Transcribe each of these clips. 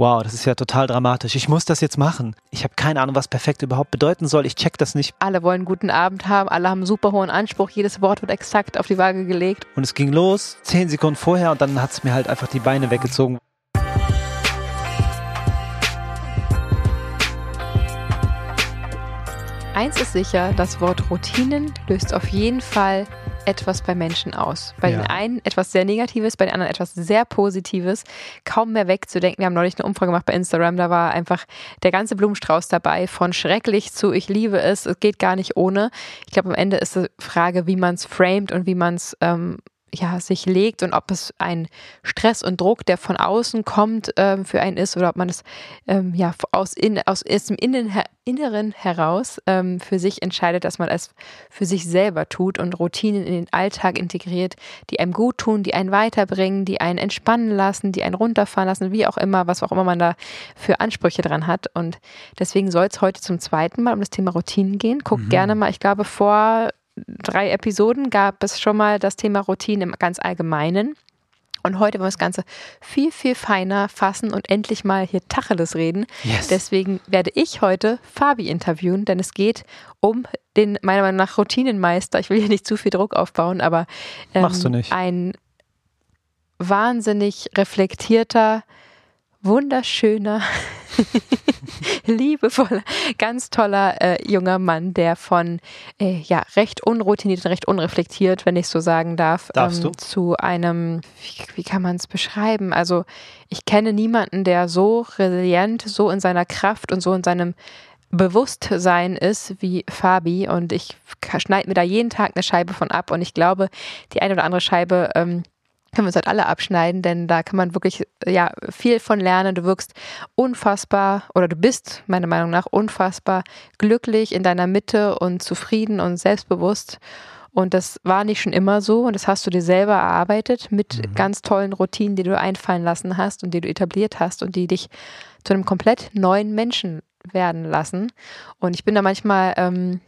wow, das ist ja total dramatisch. Ich muss das jetzt machen. Ich habe keine Ahnung, was perfekt überhaupt bedeuten soll. Ich check das nicht. Alle wollen guten Abend haben, alle haben einen super hohen Anspruch, jedes Wort wird exakt auf die Waage gelegt. Und es ging los, zehn Sekunden vorher und dann hat es mir halt einfach die Beine weggezogen. Eins ist sicher, das Wort Routinen löst auf jeden Fall etwas bei Menschen aus. Bei ja. den einen etwas sehr Negatives, bei den anderen etwas sehr Positives. Kaum mehr wegzudenken. Wir haben neulich eine Umfrage gemacht bei Instagram, da war einfach der ganze Blumenstrauß dabei, von schrecklich zu ich liebe es, es geht gar nicht ohne. Ich glaube, am Ende ist die Frage, wie man es framet und wie man es ähm, ja, sich legt und ob es ein Stress und Druck, der von außen kommt, ähm, für einen ist oder ob man es ähm, ja aus, in, aus, aus dem Innen, Inneren heraus ähm, für sich entscheidet, dass man es für sich selber tut und Routinen in den Alltag integriert, die einem gut tun, die einen weiterbringen, die einen entspannen lassen, die einen runterfahren lassen, wie auch immer, was auch immer man da für Ansprüche dran hat. Und deswegen soll es heute zum zweiten Mal um das Thema Routinen gehen. Guckt mhm. gerne mal, ich glaube, vor drei Episoden gab es schon mal das Thema Routine im ganz Allgemeinen. Und heute wollen wir das Ganze viel, viel feiner fassen und endlich mal hier Tacheles reden. Yes. Deswegen werde ich heute Fabi interviewen, denn es geht um den, meiner Meinung nach, Routinenmeister. Ich will hier nicht zu viel Druck aufbauen, aber ähm, Machst du nicht. ein wahnsinnig reflektierter, wunderschöner, liebevoller, ganz toller äh, junger Mann, der von äh, ja recht unroutiniert und recht unreflektiert, wenn ich so sagen darf, ähm, zu einem, wie, wie kann man es beschreiben? Also ich kenne niemanden, der so resilient, so in seiner Kraft und so in seinem Bewusstsein ist wie Fabi und ich schneide mir da jeden Tag eine Scheibe von ab und ich glaube, die eine oder andere Scheibe ähm, können wir uns halt alle abschneiden, denn da kann man wirklich ja viel von lernen. Du wirkst unfassbar oder du bist meiner Meinung nach unfassbar glücklich in deiner Mitte und zufrieden und selbstbewusst. Und das war nicht schon immer so und das hast du dir selber erarbeitet mit mhm. ganz tollen Routinen, die du einfallen lassen hast und die du etabliert hast und die dich zu einem komplett neuen Menschen werden lassen. Und ich bin da manchmal ähm,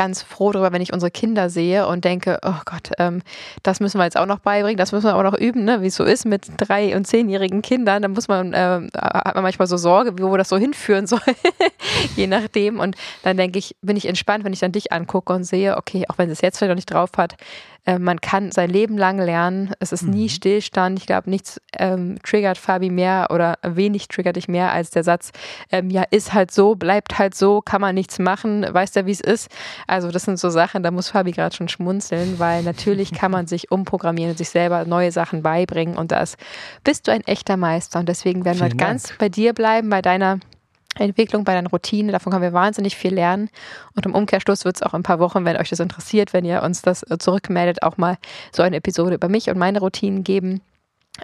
ganz froh darüber, wenn ich unsere Kinder sehe und denke, oh Gott, ähm, das müssen wir jetzt auch noch beibringen, das müssen wir auch noch üben, ne? wie es so ist mit drei- und zehnjährigen Kindern. Da muss man, äh, hat man manchmal so Sorge, wo das so hinführen soll, je nachdem. Und dann denke ich, bin ich entspannt, wenn ich dann dich angucke und sehe, okay, auch wenn es jetzt vielleicht noch nicht drauf hat, äh, man kann sein Leben lang lernen. Es ist nie mhm. Stillstand. Ich glaube, nichts ähm, triggert Fabi mehr oder wenig triggert dich mehr als der Satz, ähm, ja, ist halt so, bleibt halt so, kann man nichts machen, weiß ja, wie es ist. Also das sind so Sachen, da muss Fabi gerade schon schmunzeln, weil natürlich kann man sich umprogrammieren und sich selber neue Sachen beibringen und das bist du ein echter Meister und deswegen werden Vielen wir ganz Dank. bei dir bleiben, bei deiner Entwicklung, bei deiner Routine. Davon können wir wahnsinnig viel lernen. Und im Umkehrschluss wird es auch in ein paar Wochen, wenn euch das interessiert, wenn ihr uns das äh, zurückmeldet, auch mal so eine Episode über mich und meine Routinen geben.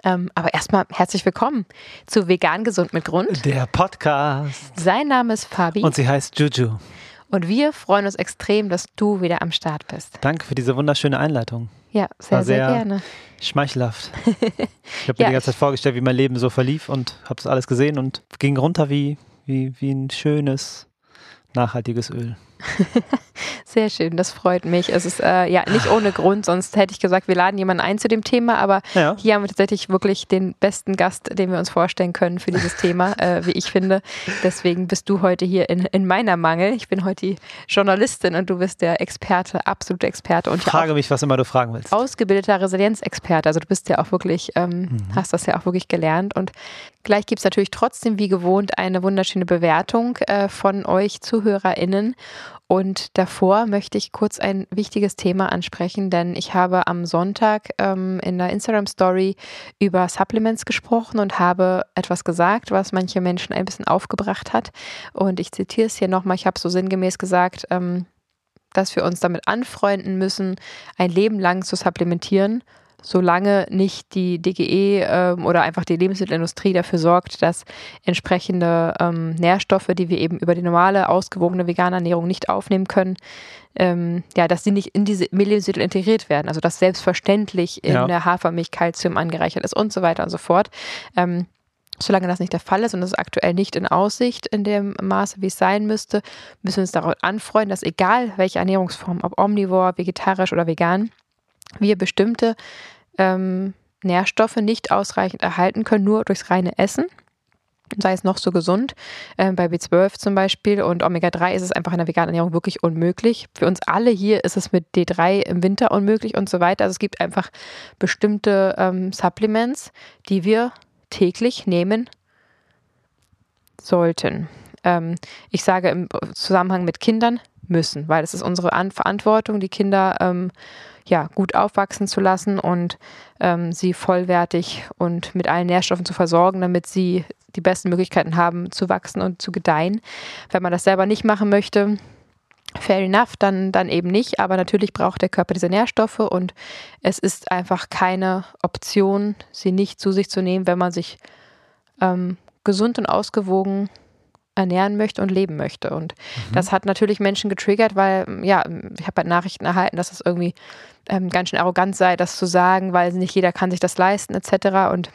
Ähm, aber erstmal herzlich willkommen zu Vegan Gesund mit Grund. Der Podcast. Sein Name ist Fabi. Und sie heißt Juju. Und wir freuen uns extrem, dass du wieder am Start bist. Danke für diese wunderschöne Einleitung. Ja, sehr, sehr, sehr, gerne. Schmeichelhaft. Ich habe mir ja, die ganze Zeit vorgestellt, wie mein Leben so verlief und habe das alles gesehen und ging runter wie, wie, wie ein schönes, nachhaltiges Öl. Sehr schön, das freut mich. Es ist äh, ja nicht ohne Grund, sonst hätte ich gesagt, wir laden jemanden ein zu dem Thema, aber ja. hier haben wir tatsächlich wirklich den besten Gast, den wir uns vorstellen können für dieses Thema, äh, wie ich finde. Deswegen bist du heute hier in, in meiner Mangel. Ich bin heute die Journalistin und du bist der Experte, absolute Experte. Und ich frage mich, was immer du fragen willst. Ausgebildeter Resilienzexperte. Also du bist ja auch wirklich, ähm, mhm. hast das ja auch wirklich gelernt. Und gleich gibt es natürlich trotzdem wie gewohnt eine wunderschöne Bewertung äh, von euch ZuhörerInnen. Und davor möchte ich kurz ein wichtiges Thema ansprechen, denn ich habe am Sonntag ähm, in der Instagram Story über Supplements gesprochen und habe etwas gesagt, was manche Menschen ein bisschen aufgebracht hat. Und ich zitiere es hier nochmal. Ich habe so sinngemäß gesagt, ähm, dass wir uns damit anfreunden müssen, ein Leben lang zu supplementieren solange nicht die DGE ähm, oder einfach die Lebensmittelindustrie dafür sorgt, dass entsprechende ähm, Nährstoffe, die wir eben über die normale, ausgewogene vegane Ernährung nicht aufnehmen können, ähm, ja, dass sie nicht in diese Lebensmittel integriert werden. Also dass selbstverständlich in ja. der Hafermilch Kalzium angereichert ist und so weiter und so fort. Ähm, Solange das nicht der Fall ist und das ist aktuell nicht in Aussicht in dem Maße, wie es sein müsste, müssen wir uns darauf anfreuen, dass egal welche Ernährungsform, ob omnivor, vegetarisch oder vegan, wir bestimmte ähm, Nährstoffe nicht ausreichend erhalten können, nur durchs reine Essen. sei es noch so gesund. Äh, bei B12 zum Beispiel und Omega-3 ist es einfach in der veganen Ernährung wirklich unmöglich. Für uns alle hier ist es mit D3 im Winter unmöglich und so weiter. Also es gibt einfach bestimmte ähm, Supplements, die wir täglich nehmen sollten. Ähm, ich sage im Zusammenhang mit Kindern müssen, weil es ist unsere An Verantwortung, die Kinder ähm, ja, gut aufwachsen zu lassen und ähm, sie vollwertig und mit allen Nährstoffen zu versorgen, damit sie die besten Möglichkeiten haben zu wachsen und zu gedeihen. Wenn man das selber nicht machen möchte, fair enough, dann, dann eben nicht. Aber natürlich braucht der Körper diese Nährstoffe und es ist einfach keine Option, sie nicht zu sich zu nehmen, wenn man sich ähm, gesund und ausgewogen ernähren möchte und leben möchte. Und mhm. das hat natürlich Menschen getriggert, weil, ja, ich habe halt Nachrichten erhalten, dass es irgendwie ähm, ganz schön arrogant sei, das zu sagen, weil nicht jeder kann sich das leisten, etc. Und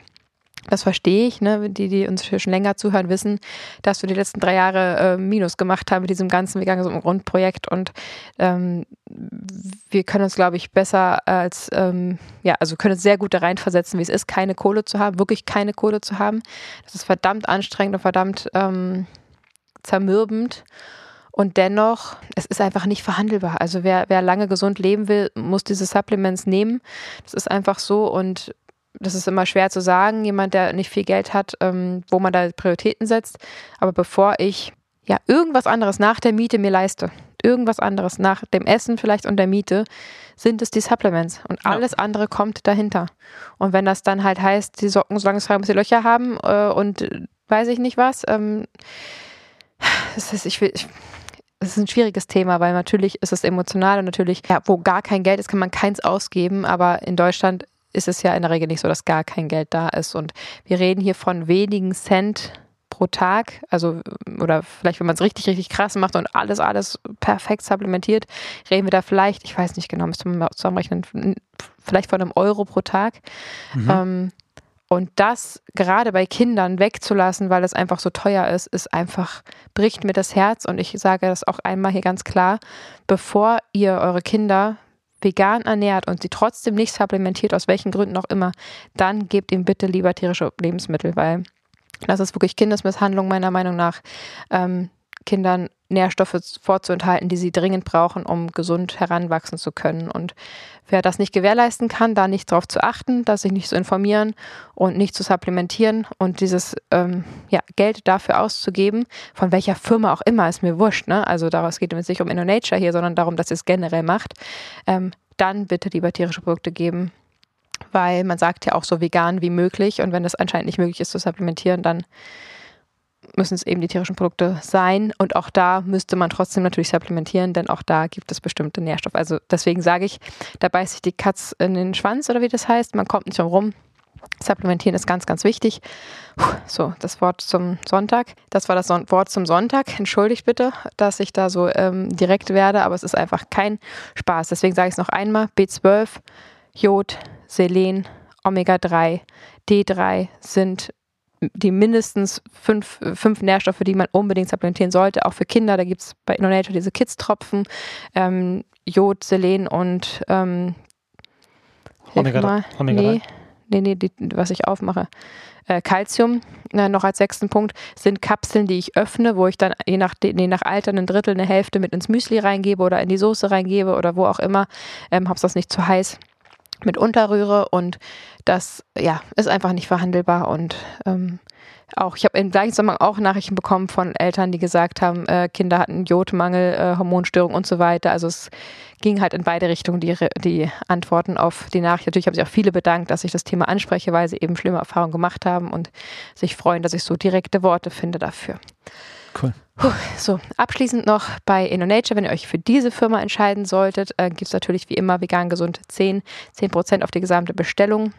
das verstehe ich, ne? die, die uns schon länger zuhören, wissen, dass wir die letzten drei Jahre äh, Minus gemacht haben mit diesem ganzen veganen Grundprojekt und ähm, wir können uns, glaube ich, besser als, ähm, ja, also können uns sehr gut da reinversetzen, wie es ist, keine Kohle zu haben, wirklich keine Kohle zu haben. Das ist verdammt anstrengend und verdammt ähm, zermürbend. Und dennoch, es ist einfach nicht verhandelbar. Also wer, wer lange gesund leben will, muss diese Supplements nehmen. Das ist einfach so und das ist immer schwer zu sagen, jemand, der nicht viel Geld hat, ähm, wo man da Prioritäten setzt. Aber bevor ich ja irgendwas anderes nach der Miete mir leiste, irgendwas anderes nach dem Essen vielleicht und der Miete, sind es die Supplements. Und alles ja. andere kommt dahinter. Und wenn das dann halt heißt, die Socken, solange es frei muss, die Löcher haben äh, und weiß ich nicht was, ähm, das ist, ich will, ich, es ist ein schwieriges Thema, weil natürlich ist es emotional und natürlich, ja, wo gar kein Geld ist, kann man keins ausgeben. Aber in Deutschland ist es ja in der Regel nicht so, dass gar kein Geld da ist. Und wir reden hier von wenigen Cent pro Tag, also oder vielleicht, wenn man es richtig, richtig krass macht und alles, alles perfekt supplementiert, reden wir da vielleicht, ich weiß nicht genau, müsste man mal zusammenrechnen, vielleicht von einem Euro pro Tag. Mhm. Ähm, und das gerade bei Kindern wegzulassen, weil es einfach so teuer ist, ist einfach, bricht mir das Herz. Und ich sage das auch einmal hier ganz klar, bevor ihr eure Kinder vegan ernährt und sie trotzdem nicht supplementiert, aus welchen Gründen auch immer, dann gebt ihm bitte lieber tierische Lebensmittel, weil das ist wirklich Kindesmisshandlung meiner Meinung nach. Ähm, Kindern Nährstoffe vorzuenthalten, die sie dringend brauchen, um gesund heranwachsen zu können. Und wer das nicht gewährleisten kann, da nicht darauf zu achten, dass sich nicht zu informieren und nicht zu supplementieren und dieses ähm, ja, Geld dafür auszugeben, von welcher Firma auch immer, ist mir wurscht. Ne? Also daraus geht es nicht um InnoNature hier, sondern darum, dass ihr es generell macht. Ähm, dann bitte lieber tierische Produkte geben, weil man sagt ja auch so vegan wie möglich und wenn das anscheinend nicht möglich ist zu supplementieren, dann müssen es eben die tierischen Produkte sein. Und auch da müsste man trotzdem natürlich supplementieren, denn auch da gibt es bestimmte Nährstoffe. Also deswegen sage ich, da beißt sich die Katz in den Schwanz oder wie das heißt. Man kommt nicht drum rum. Supplementieren ist ganz, ganz wichtig. So, das Wort zum Sonntag. Das war das Wort zum Sonntag. Entschuldigt bitte, dass ich da so ähm, direkt werde, aber es ist einfach kein Spaß. Deswegen sage ich es noch einmal. B12, Jod, Selen, Omega-3, D3 sind die mindestens fünf, fünf Nährstoffe, die man unbedingt supplementieren sollte, auch für Kinder. Da gibt es bei InnoNature diese Kids-Tropfen, ähm, Jod, Selen und ähm, Omega, Omega nee, nee, nee, die, was ich aufmache. Äh, Calcium, äh, noch als sechsten Punkt, sind Kapseln, die ich öffne, wo ich dann je nach, je nach Alter ein Drittel, eine Hälfte mit ins Müsli reingebe oder in die Soße reingebe oder wo auch immer. Ähm, Hauptsache nicht zu heiß mit unterrühre und das ja ist einfach nicht verhandelbar und ähm, auch ich habe im gleichen Zusammenhang auch Nachrichten bekommen von Eltern, die gesagt haben, äh, Kinder hatten Jodmangel, äh, Hormonstörung und so weiter. Also es ging halt in beide Richtungen die, die Antworten auf die Nachricht. Natürlich haben sich auch viele bedankt, dass ich das Thema anspreche, weil sie eben schlimme Erfahrungen gemacht haben und sich freuen, dass ich so direkte Worte finde dafür. Cool. So, abschließend noch bei InnoNature, wenn ihr euch für diese Firma entscheiden solltet, äh, gibt es natürlich wie immer vegan gesund 10, 10% auf die gesamte Bestellung.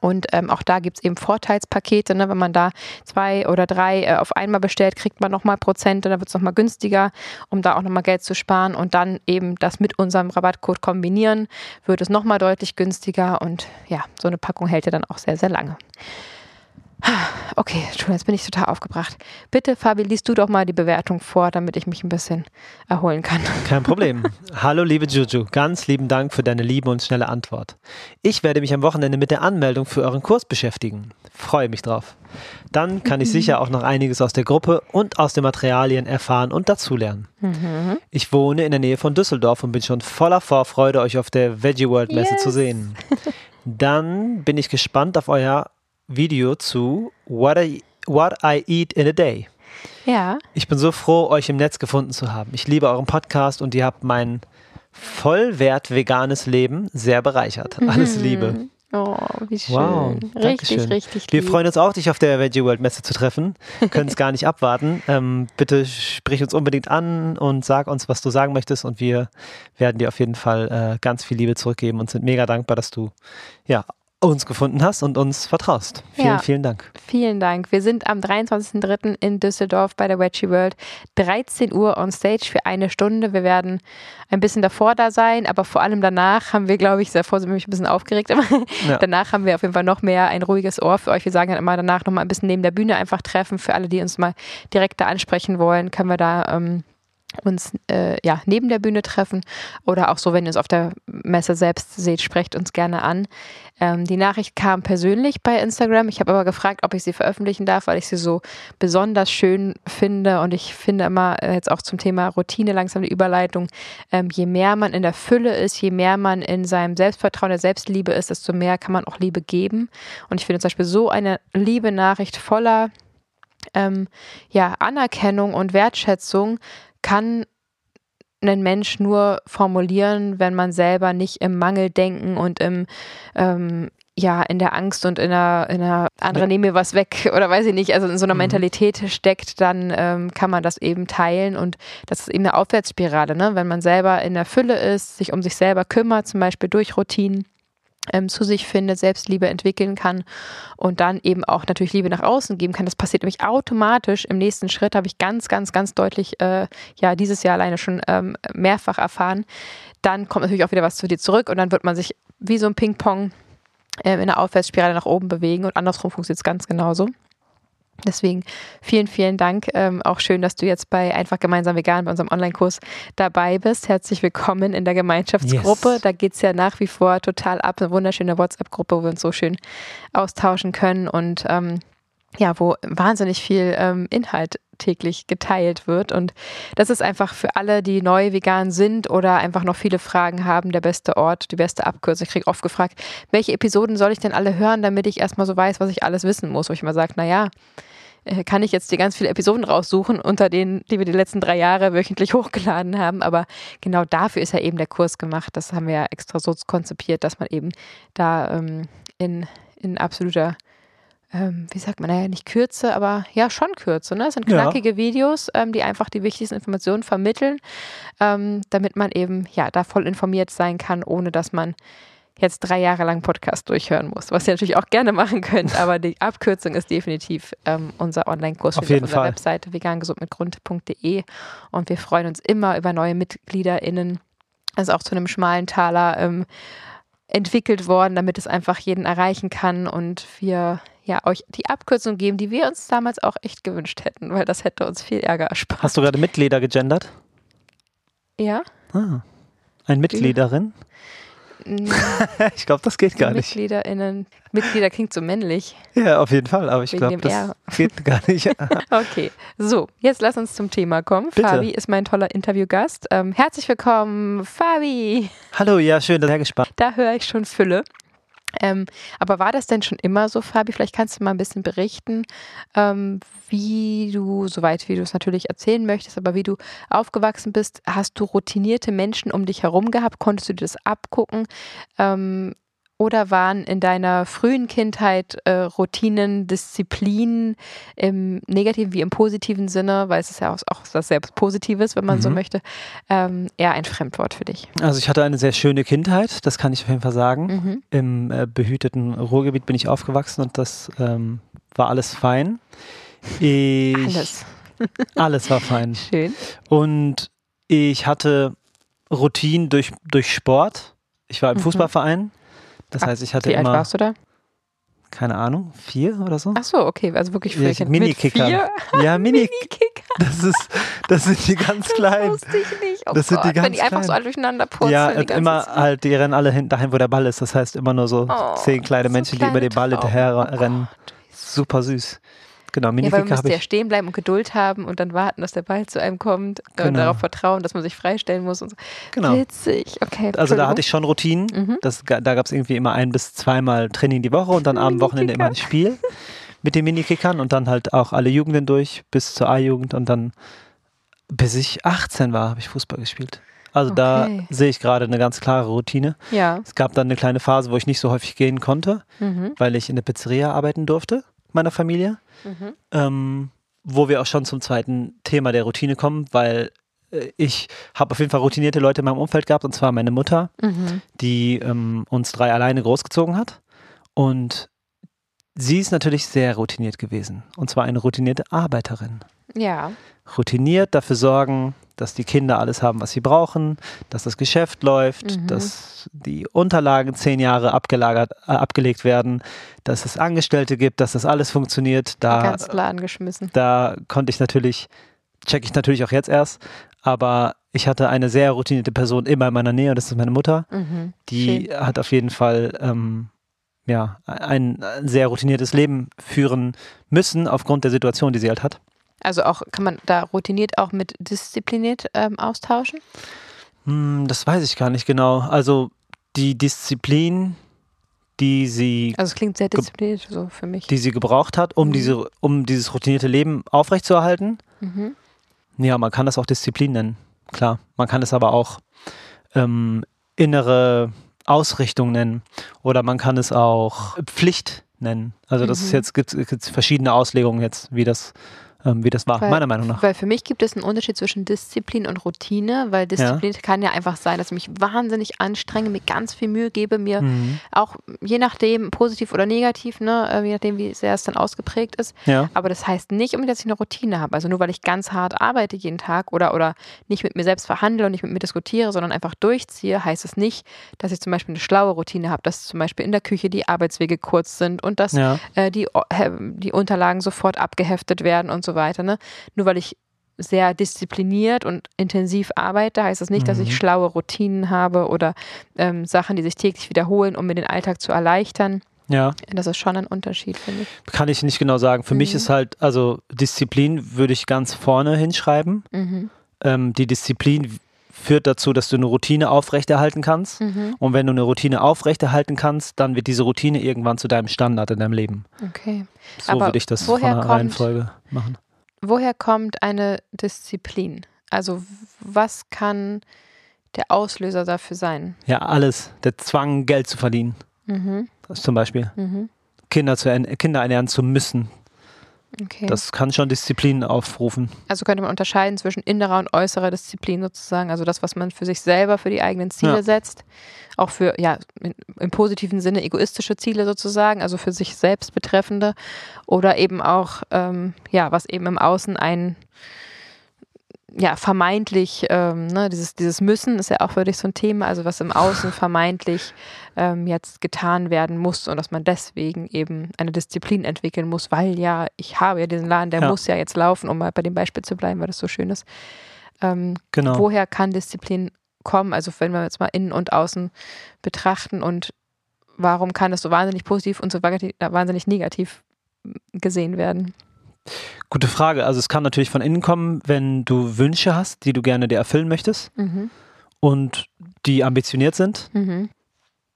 Und ähm, auch da gibt es eben Vorteilspakete. Ne? Wenn man da zwei oder drei äh, auf einmal bestellt, kriegt man nochmal Prozente, dann wird es nochmal günstiger, um da auch nochmal Geld zu sparen. Und dann eben das mit unserem Rabattcode kombinieren, wird es nochmal deutlich günstiger. Und ja, so eine Packung hält ja dann auch sehr, sehr lange. Okay, Entschuldigung, jetzt bin ich total aufgebracht. Bitte, Fabi, liest du doch mal die Bewertung vor, damit ich mich ein bisschen erholen kann. Kein Problem. Hallo, liebe Juju. Ganz lieben Dank für deine liebe und schnelle Antwort. Ich werde mich am Wochenende mit der Anmeldung für euren Kurs beschäftigen. Freue mich drauf. Dann kann ich sicher auch noch einiges aus der Gruppe und aus den Materialien erfahren und dazulernen. Mhm. Ich wohne in der Nähe von Düsseldorf und bin schon voller Vorfreude, euch auf der Veggie World Messe yes. zu sehen. Dann bin ich gespannt auf euer Video zu What I, What I Eat in a Day. Ja. Ich bin so froh, euch im Netz gefunden zu haben. Ich liebe euren Podcast und ihr habt mein vollwert veganes Leben sehr bereichert. Alles mhm. Liebe. Oh, wie schön. Wow, richtig, schön. richtig lieb. Wir freuen uns auch, dich auf der Veggie World Messe zu treffen. Können es gar nicht abwarten. Ähm, bitte sprich uns unbedingt an und sag uns, was du sagen möchtest und wir werden dir auf jeden Fall äh, ganz viel Liebe zurückgeben und sind mega dankbar, dass du ja uns gefunden hast und uns vertraust. Vielen, ja, vielen Dank. Vielen Dank. Wir sind am 23.03. in Düsseldorf bei der Wedgie World. 13 Uhr on Stage für eine Stunde. Wir werden ein bisschen davor da sein, aber vor allem danach haben wir, glaube ich, sehr vorsichtig, ein bisschen aufgeregt, aber ja. danach haben wir auf jeden Fall noch mehr ein ruhiges Ohr für euch. Wir sagen dann immer danach noch mal ein bisschen neben der Bühne einfach treffen. Für alle, die uns mal direkt da ansprechen wollen, können wir da ähm, uns äh, ja, neben der Bühne treffen oder auch so, wenn ihr es auf der Messe selbst seht, sprecht uns gerne an. Ähm, die Nachricht kam persönlich bei Instagram. Ich habe aber gefragt, ob ich sie veröffentlichen darf, weil ich sie so besonders schön finde und ich finde immer äh, jetzt auch zum Thema Routine langsam die Überleitung, ähm, je mehr man in der Fülle ist, je mehr man in seinem Selbstvertrauen, der Selbstliebe ist, desto mehr kann man auch Liebe geben. Und ich finde zum Beispiel so eine liebe Nachricht voller ähm, ja, Anerkennung und Wertschätzung kann ein Mensch nur formulieren, wenn man selber nicht im Mangel denken und im ähm, ja, in der Angst und in einer, in einer andere nehmen mir was weg oder weiß ich nicht, also in so einer mhm. Mentalität steckt, dann ähm, kann man das eben teilen und das ist eben eine Aufwärtsspirale, ne? Wenn man selber in der Fülle ist, sich um sich selber kümmert, zum Beispiel durch Routinen, ähm, zu sich findet, Selbstliebe entwickeln kann und dann eben auch natürlich Liebe nach außen geben kann. Das passiert nämlich automatisch. Im nächsten Schritt habe ich ganz, ganz, ganz deutlich, äh, ja, dieses Jahr alleine schon ähm, mehrfach erfahren. Dann kommt natürlich auch wieder was zu dir zurück und dann wird man sich wie so ein Ping-Pong äh, in einer Aufwärtsspirale nach oben bewegen und andersrum funktioniert es ganz genauso. Deswegen vielen, vielen Dank. Ähm, auch schön, dass du jetzt bei Einfach gemeinsam vegan bei unserem Online-Kurs dabei bist. Herzlich willkommen in der Gemeinschaftsgruppe. Yes. Da geht es ja nach wie vor total ab. Eine wunderschöne WhatsApp-Gruppe, wo wir uns so schön austauschen können und ähm, ja, wo wahnsinnig viel ähm, Inhalt täglich geteilt wird. Und das ist einfach für alle, die neu vegan sind oder einfach noch viele Fragen haben, der beste Ort, die beste Abkürzung. Ich kriege oft gefragt, welche Episoden soll ich denn alle hören, damit ich erstmal so weiß, was ich alles wissen muss. Wo ich mal sage, naja, äh, kann ich jetzt die ganz viele Episoden raussuchen, unter denen, die wir die letzten drei Jahre wöchentlich hochgeladen haben. Aber genau dafür ist ja eben der Kurs gemacht. Das haben wir ja extra so konzipiert, dass man eben da ähm, in, in absoluter ähm, wie sagt man, naja, nicht Kürze, aber ja, schon Kürze. Ne? Es sind knackige ja. Videos, ähm, die einfach die wichtigsten Informationen vermitteln, ähm, damit man eben ja da voll informiert sein kann, ohne dass man jetzt drei Jahre lang Podcast durchhören muss, was ihr natürlich auch gerne machen könnt, aber die Abkürzung ist definitiv ähm, unser Online-Kurs auf, auf unserer Fall. Webseite vegangesundmitgrund.de und wir freuen uns immer über neue MitgliederInnen. Also auch zu einem schmalen Taler ähm, entwickelt worden, damit es einfach jeden erreichen kann und wir ja euch die Abkürzung geben, die wir uns damals auch echt gewünscht hätten, weil das hätte uns viel Ärger erspart. Hast du gerade Mitglieder gegendert? Ja. Ah, ein Mitgliederin? ich glaube, das geht gar nicht. MitgliederInnen. Mitglieder klingt so männlich. Ja, auf jeden Fall, aber ich glaube, das R. geht gar nicht. okay, so, jetzt lass uns zum Thema kommen. Bitte. Fabi ist mein toller Interviewgast. Ähm, herzlich willkommen, Fabi. Hallo, ja, schön, sehr gespannt. Da höre ich schon Fülle. Ähm, aber war das denn schon immer so, Fabi? Vielleicht kannst du mal ein bisschen berichten, ähm, wie du, soweit wie du es natürlich erzählen möchtest, aber wie du aufgewachsen bist. Hast du routinierte Menschen um dich herum gehabt? Konntest du dir das abgucken? Ähm, oder waren in deiner frühen Kindheit äh, Routinen, Disziplinen im negativen wie im positiven Sinne, weil es ist ja auch, auch was sehr Positives, wenn man mhm. so möchte, ähm, eher ein Fremdwort für dich? Also ich hatte eine sehr schöne Kindheit, das kann ich auf jeden Fall sagen. Mhm. Im äh, behüteten Ruhrgebiet bin ich aufgewachsen und das ähm, war alles fein. Ich, alles. alles war fein. Schön. Und ich hatte Routinen durch, durch Sport. Ich war im mhm. Fußballverein. Das heißt, ich hatte Wie immer. Wie alt warst du da? keine Ahnung, vier oder so. Ach so, okay, also wirklich Ja, für Mini-Kicker. Ja, Mini, Mini-Kicker. das ist, das sind die ganz kleinen. Das wusste ich nicht. Oh Das sind die Gott, wenn die ganz einfach so alle durcheinander purzeln. Ja, die immer Zeit. halt, die rennen alle hin, dahin, wo der Ball ist. Das heißt immer nur so Oh, zehn kleine so Menschen, die über kleine den Ball hinterher Oh rennen. Gott. Super süß. Genau, Ja, weil man Minikicker müsste ja stehen bleiben und Geduld haben und dann warten, dass der Ball zu einem kommt und Genau. darauf vertrauen, dass man sich freistellen muss und so. Genau. Witzig, okay. Also da hatte ich schon Routinen. Mhm. Das, da gab es irgendwie immer ein bis zweimal Training die Woche und dann am Wochenende immer ein Spiel mit den Minikickern und dann halt auch alle Jugenden durch bis zur A-Jugend und dann bis ich 18 war, habe ich Fußball gespielt. Also da Okay. sehe ich gerade eine ganz klare Routine. Ja. Es gab dann eine kleine Phase, wo ich nicht so häufig gehen konnte, Mhm. weil ich in der Pizzeria arbeiten durfte, meiner Familie. Mhm. ähm, wo wir auch schon zum zweiten Thema der Routine kommen, weil äh, ich habe auf jeden Fall routinierte Leute in meinem Umfeld gehabt, und zwar meine Mutter, Mhm. die ähm, uns drei alleine großgezogen hat. Und sie ist natürlich sehr routiniert gewesen. Und zwar eine routinierte Arbeiterin. Ja. Routiniert dafür sorgen, dass die Kinder alles haben, was sie brauchen, dass das Geschäft läuft, Mhm. dass die Unterlagen zehn Jahre abgelagert, äh, abgelegt werden, dass es Angestellte gibt, dass das alles funktioniert. Da Den ganzen Laden geschmissen. da konnte ich natürlich, check ich natürlich auch jetzt erst, aber ich hatte eine sehr routinierte Person immer in meiner Nähe, und das ist meine Mutter. Mhm. Die hat auf jeden Fall ähm, ja, ein, ein sehr routiniertes Leben führen müssen, aufgrund der Situation, die sie halt hat. Also auch, kann man da routiniert auch mit diszipliniert ähm, austauschen? Hm, das weiß ich gar nicht genau. Also die Disziplin, die sie, Also es klingt sehr diszipliniert so für mich. die sie gebraucht hat, um, Mhm. diese, um dieses routinierte Leben aufrechtzuerhalten, Mhm. Ja, man kann das auch Disziplin nennen, klar. Man kann es aber auch ähm, innere Ausrichtung nennen oder man kann es auch Pflicht nennen. Also das ist Mhm. jetzt gibt es verschiedene Auslegungen jetzt, wie das ähm, wie das war Weil- meiner Meinung nach. Weil für mich gibt es einen Unterschied zwischen Disziplin und Routine, weil Disziplin kann ja einfach sein, dass ich mich wahnsinnig anstrenge, mir ganz viel Mühe gebe, mir Mhm. auch je nachdem, positiv oder negativ, ne, äh, je nachdem, wie sehr es dann ausgeprägt ist. Ja, Aber das heißt nicht unbedingt, dass ich eine Routine habe. Also nur weil ich ganz hart arbeite jeden Tag oder, oder nicht mit mir selbst verhandle und nicht mit mir diskutiere, sondern einfach durchziehe, heißt es nicht, dass ich zum Beispiel eine schlaue Routine habe, dass zum Beispiel in der Küche die Arbeitswege kurz sind und dass ja, äh, die, äh, die Unterlagen sofort abgeheftet werden und so weiter. Ne? Nur weil ich sehr diszipliniert und intensiv arbeite, heißt das nicht, dass Mhm. ich schlaue Routinen habe oder ähm, Sachen, die sich täglich wiederholen, um mir den Alltag zu erleichtern. ja. Das ist schon ein Unterschied, finde ich. Kann ich nicht genau sagen. Für mich Mhm. ist halt, also Disziplin würde ich ganz vorne hinschreiben. Mhm. Ähm, die Disziplin führt dazu, dass du eine Routine aufrechterhalten kannst. Mhm. Und wenn du eine Routine aufrechterhalten kannst, dann wird diese Routine irgendwann zu deinem Standard in deinem Leben. Okay. So Aber würde ich das von der Reihenfolge machen. Woher kommt eine Disziplin? Also was kann der Auslöser dafür sein? Ja, alles. Der Zwang, Geld zu verdienen. Mhm. Zum Beispiel. Mhm. Kinder, zu Kinder ernähren zu müssen. Okay. Das kann schon Disziplin aufrufen. Also könnte man unterscheiden zwischen innerer und äußerer Disziplin sozusagen. Also das, was man für sich selber, für die eigenen Ziele Ja. setzt. Auch für, ja, in, im positiven Sinne egoistische Ziele sozusagen, also für sich selbst betreffende. Oder eben auch, ähm, ja, was eben im Außen ein, ja, vermeintlich, ähm, ne, dieses, dieses Müssen ist ja auch wirklich so ein Thema, also was im Außen vermeintlich ähm, jetzt getan werden muss und dass man deswegen eben eine Disziplin entwickeln muss, weil ja, ich habe ja diesen Laden, der Ja. muss ja jetzt laufen, um mal bei dem Beispiel zu bleiben, weil das so schön ist. Ähm, Genau. Woher kann Disziplin kommen? Also wenn wir jetzt mal innen und außen betrachten und warum kann es so wahnsinnig positiv und so wahnsinnig- wahnsinnig negativ gesehen werden? Gute Frage. Also es kann natürlich von innen kommen, wenn du Wünsche hast, die du gerne dir erfüllen möchtest Mhm. und die ambitioniert sind. Mhm.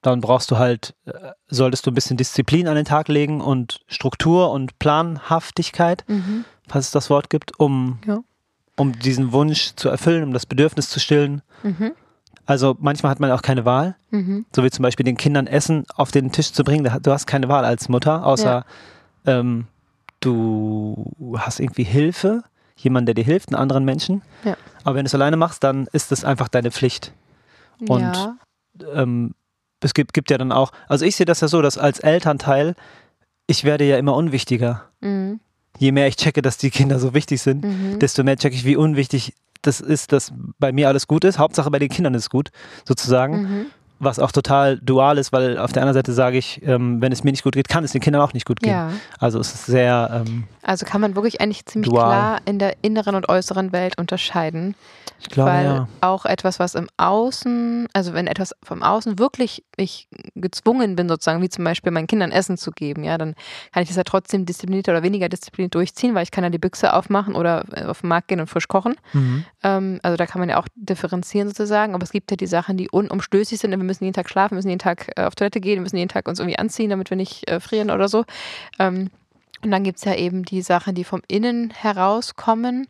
Dann brauchst du halt, äh, solltest du ein bisschen Disziplin an den Tag legen und Struktur und Planhaftigkeit, Mhm. falls es das Wort gibt, um, Ja. um diesen Wunsch zu erfüllen, um das Bedürfnis zu stillen. Mhm. Also manchmal hat man auch keine Wahl, Mhm. so wie zum Beispiel den Kindern Essen auf den Tisch zu bringen. Du hast keine Wahl als Mutter, außer ähm, du hast irgendwie Hilfe, jemand, der dir hilft, einen anderen Menschen. Ja. Aber wenn du es alleine machst, dann ist es einfach deine Pflicht. Und ja. ähm, es gibt, gibt ja dann auch, also ich sehe das ja so, dass als Elternteil, ich werde ja immer unwichtiger. Mhm. Je mehr ich checke, dass die Kinder so wichtig sind, Mhm. desto mehr checke ich, wie unwichtig das ist, dass bei mir alles gut ist. Hauptsache bei den Kindern ist gut, sozusagen. Mhm. Was auch total dual ist, weil auf der anderen Seite sage ich, ähm, wenn es mir nicht gut geht, kann es den Kindern auch nicht gut gehen. Ja. Also es ist sehr. Ähm, Also kann man wirklich eigentlich ziemlich Dual. klar in der inneren und äußeren Welt unterscheiden. ich glaube, weil ja. auch etwas, was im Außen, also wenn etwas vom Außen wirklich ich gezwungen bin, sozusagen, wie zum Beispiel meinen Kindern Essen zu geben, ja, dann kann ich das ja trotzdem diszipliniert oder weniger diszipliniert durchziehen, weil ich kann ja die Büchse aufmachen oder äh, auf den Markt gehen und frisch kochen. Mhm. Ähm, also da kann man ja auch differenzieren sozusagen, aber es gibt ja die Sachen, die unumstößlich sind. Wir müssen jeden Tag schlafen, müssen jeden Tag äh, auf Toilette gehen, müssen jeden Tag uns irgendwie anziehen, damit wir nicht äh, frieren oder so. Ähm, und dann gibt es ja eben die Sachen, die vom Innen herauskommen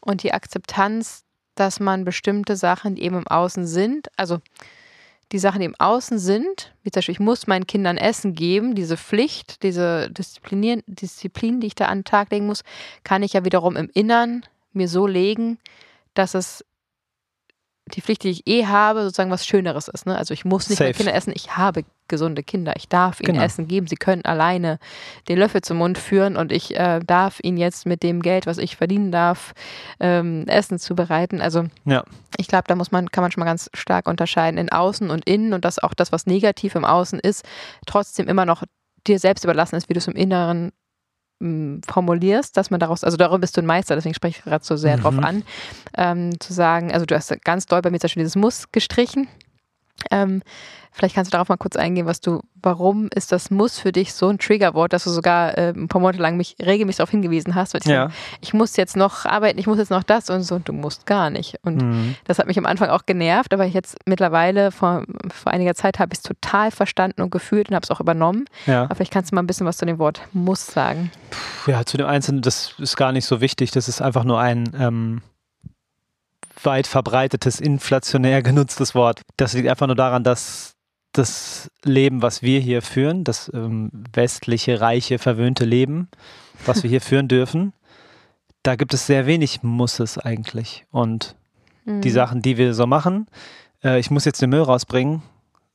und die Akzeptanz, dass man bestimmte Sachen, die eben im Außen sind, also die Sachen, die im Außen sind, wie zum Beispiel, ich muss meinen Kindern Essen geben, diese Pflicht, diese Disziplinieren, Disziplin, die ich da an den Tag legen muss, kann ich ja wiederum im Innern mir so legen, dass es die Pflicht, die ich eh habe, sozusagen was Schöneres ist. Ne? Also ich muss nicht Safe. Kinder essen, ich habe gesunde Kinder, ich darf ihnen Genau. Essen geben, sie können alleine den Löffel zum Mund führen und ich äh, darf ihnen jetzt mit dem Geld, was ich verdienen darf, ähm, Essen zubereiten. Also Ja. ich glaube, da muss man, kann man schon mal ganz stark unterscheiden in Außen und Innen und dass auch das, was negativ im Außen ist, trotzdem immer noch dir selbst überlassen ist, wie du es im Inneren formulierst, dass man daraus, also darum bist du ein Meister, deswegen spreche ich gerade so sehr Mhm. drauf an, ähm, zu sagen, also du hast ganz doll bei mir zum Beispiel dieses Muss gestrichen. Ähm, vielleicht kannst du darauf mal kurz eingehen, was du, warum ist das Muss für dich so ein Triggerwort, dass du sogar äh, ein paar Monate lang mich regelmäßig darauf hingewiesen hast, weil ich, Ja. ich muss jetzt noch arbeiten, ich muss jetzt noch das und so und du musst gar nicht. Und Mhm. das hat mich am Anfang auch genervt, aber jetzt mittlerweile, vor, vor einiger Zeit, habe ich es total verstanden und gefühlt und habe es auch übernommen. ja. Aber vielleicht kannst du mal ein bisschen was zu dem Wort muss sagen. Puh, Ja, zu dem Einzelnen, das ist gar nicht so wichtig. Das ist einfach nur ein ähm, weit verbreitetes, inflationär genutztes Wort. Das liegt einfach nur daran, dass das Leben, was wir hier führen, das ähm, westliche, reiche, verwöhnte Leben, was wir hier führen dürfen, da gibt es sehr wenig Musses eigentlich. Und die Mhm. Sachen, die wir so machen, äh, ich muss jetzt den Müll rausbringen.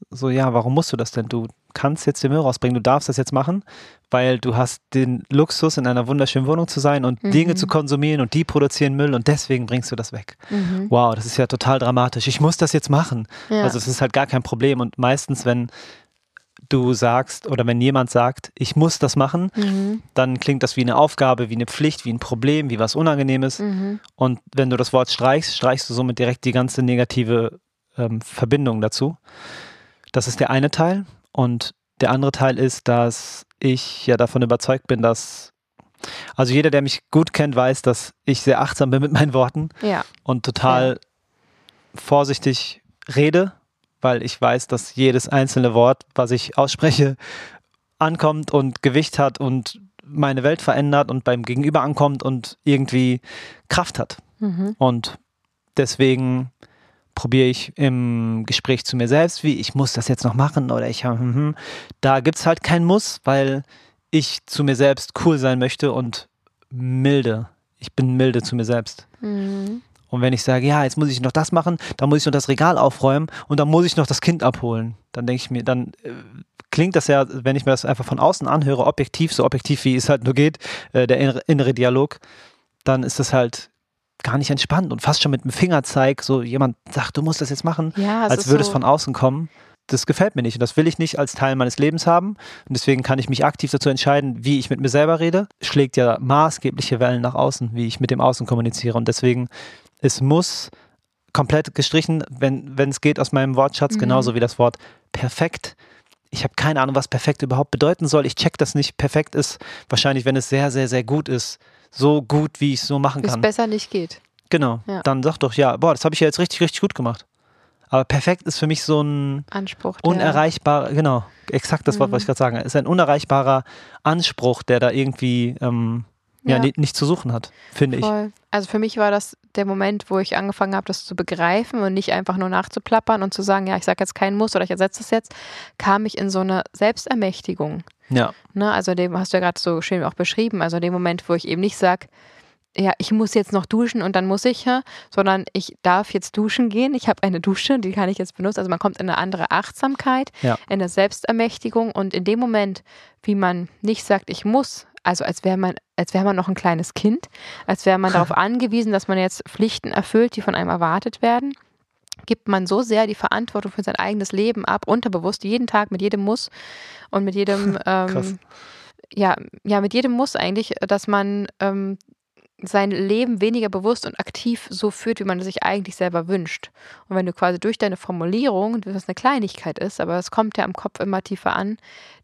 So, ja, warum musst du das denn? Du kannst jetzt den Müll rausbringen, du darfst das jetzt machen, weil du hast den Luxus, in einer wunderschönen Wohnung zu sein und Mhm. Dinge zu konsumieren und die produzieren Müll und deswegen bringst du das weg. Mhm. Wow, das ist ja total dramatisch. Ich muss das jetzt machen. Ja. Also es ist halt gar kein Problem. Und meistens, wenn du sagst oder wenn jemand sagt, ich muss das machen, mhm. dann klingt das wie eine Aufgabe, wie eine Pflicht, wie ein Problem, wie was Unangenehmes. Mhm. Und wenn du das Wort streichst, streichst du somit direkt die ganze negative ähm, Verbindung dazu. Das ist der eine Teil. Und der andere Teil ist, dass ich ja davon überzeugt bin, dass, also jeder, der mich gut kennt, weiß, dass ich sehr achtsam bin mit meinen Worten Ja. und total vorsichtig rede, weil ich weiß, dass jedes einzelne Wort, was ich ausspreche, ankommt und Gewicht hat und meine Welt verändert und beim Gegenüber ankommt und irgendwie Kraft hat. Mhm. Und deswegen probiere ich im Gespräch zu mir selbst, wie ich muss das jetzt noch machen oder ich, hm, hm, da gibt es halt kein Muss, weil ich zu mir selbst cool sein möchte und milde. Ich bin milde zu mir selbst. Mhm. Und wenn ich sage, ja, jetzt muss ich noch das machen, dann muss ich noch das Regal aufräumen und dann muss ich noch das Kind abholen, dann denke ich mir, dann äh, klingt das ja, wenn ich mir das einfach von außen anhöre, objektiv, so objektiv wie es halt nur geht, äh, der innere Dialog, dann ist das halt gar nicht entspannt und fast schon mit dem Fingerzeig, so jemand sagt, du musst das jetzt machen, Ja, als würde so, es von außen kommen. Das gefällt mir nicht und das will ich nicht als Teil meines Lebens haben. Und deswegen kann ich mich aktiv dazu entscheiden, wie ich mit mir selber rede. Schlägt ja maßgebliche Wellen nach außen, wie ich mit dem Außen kommuniziere. Und deswegen, es muss komplett gestrichen, wenn wenn es geht aus meinem Wortschatz, Mhm. genauso wie das Wort perfekt. Ich habe keine Ahnung, was perfekt überhaupt bedeuten soll. Ich check das nicht. Perfekt ist wahrscheinlich, wenn es sehr, sehr, sehr gut ist. So gut, wie ich es so machen wie es kann. besser nicht geht. Genau. Ja. Dann sag doch, ja, boah, das habe ich ja jetzt richtig, richtig gut gemacht. Aber perfekt ist für mich so ein Anspruch. unerreichbarer, genau, exakt das Wort, was ich Mhm. gerade sage, ist ein unerreichbarer Anspruch, der da irgendwie ähm, ja, Ja. ni- nicht zu suchen hat, finde ich. Also für mich war das der Moment, wo ich angefangen habe, das zu begreifen und nicht einfach nur nachzuplappern und zu sagen, ja, ich sage jetzt keinen Muss oder ich ersetze es jetzt, kam ich in so eine Selbstermächtigung. Ja, Ne? Also dem hast du ja gerade so schön auch beschrieben. Also dem Moment, wo ich eben nicht sage, ja, ich muss jetzt noch duschen und dann muss ich, sondern ich darf jetzt duschen gehen. Ich habe eine Dusche, die kann ich jetzt benutzen. Also man kommt in eine andere Achtsamkeit, Ja. in eine Selbstermächtigung und in dem Moment, wie man nicht sagt, ich muss, also als wäre man, als wäre man noch ein kleines Kind, als wäre man darauf angewiesen, dass man jetzt Pflichten erfüllt, die von einem erwartet werden, gibt man so sehr die Verantwortung für sein eigenes Leben ab, unterbewusst, jeden Tag mit jedem Muss und mit jedem, ähm, ja, ja, mit jedem Muss eigentlich, dass man ähm, sein Leben weniger bewusst und aktiv so führt, wie man es sich eigentlich selber wünscht. Und wenn du quasi durch deine Formulierung, was eine Kleinigkeit ist, aber es kommt ja im Kopf immer tiefer an,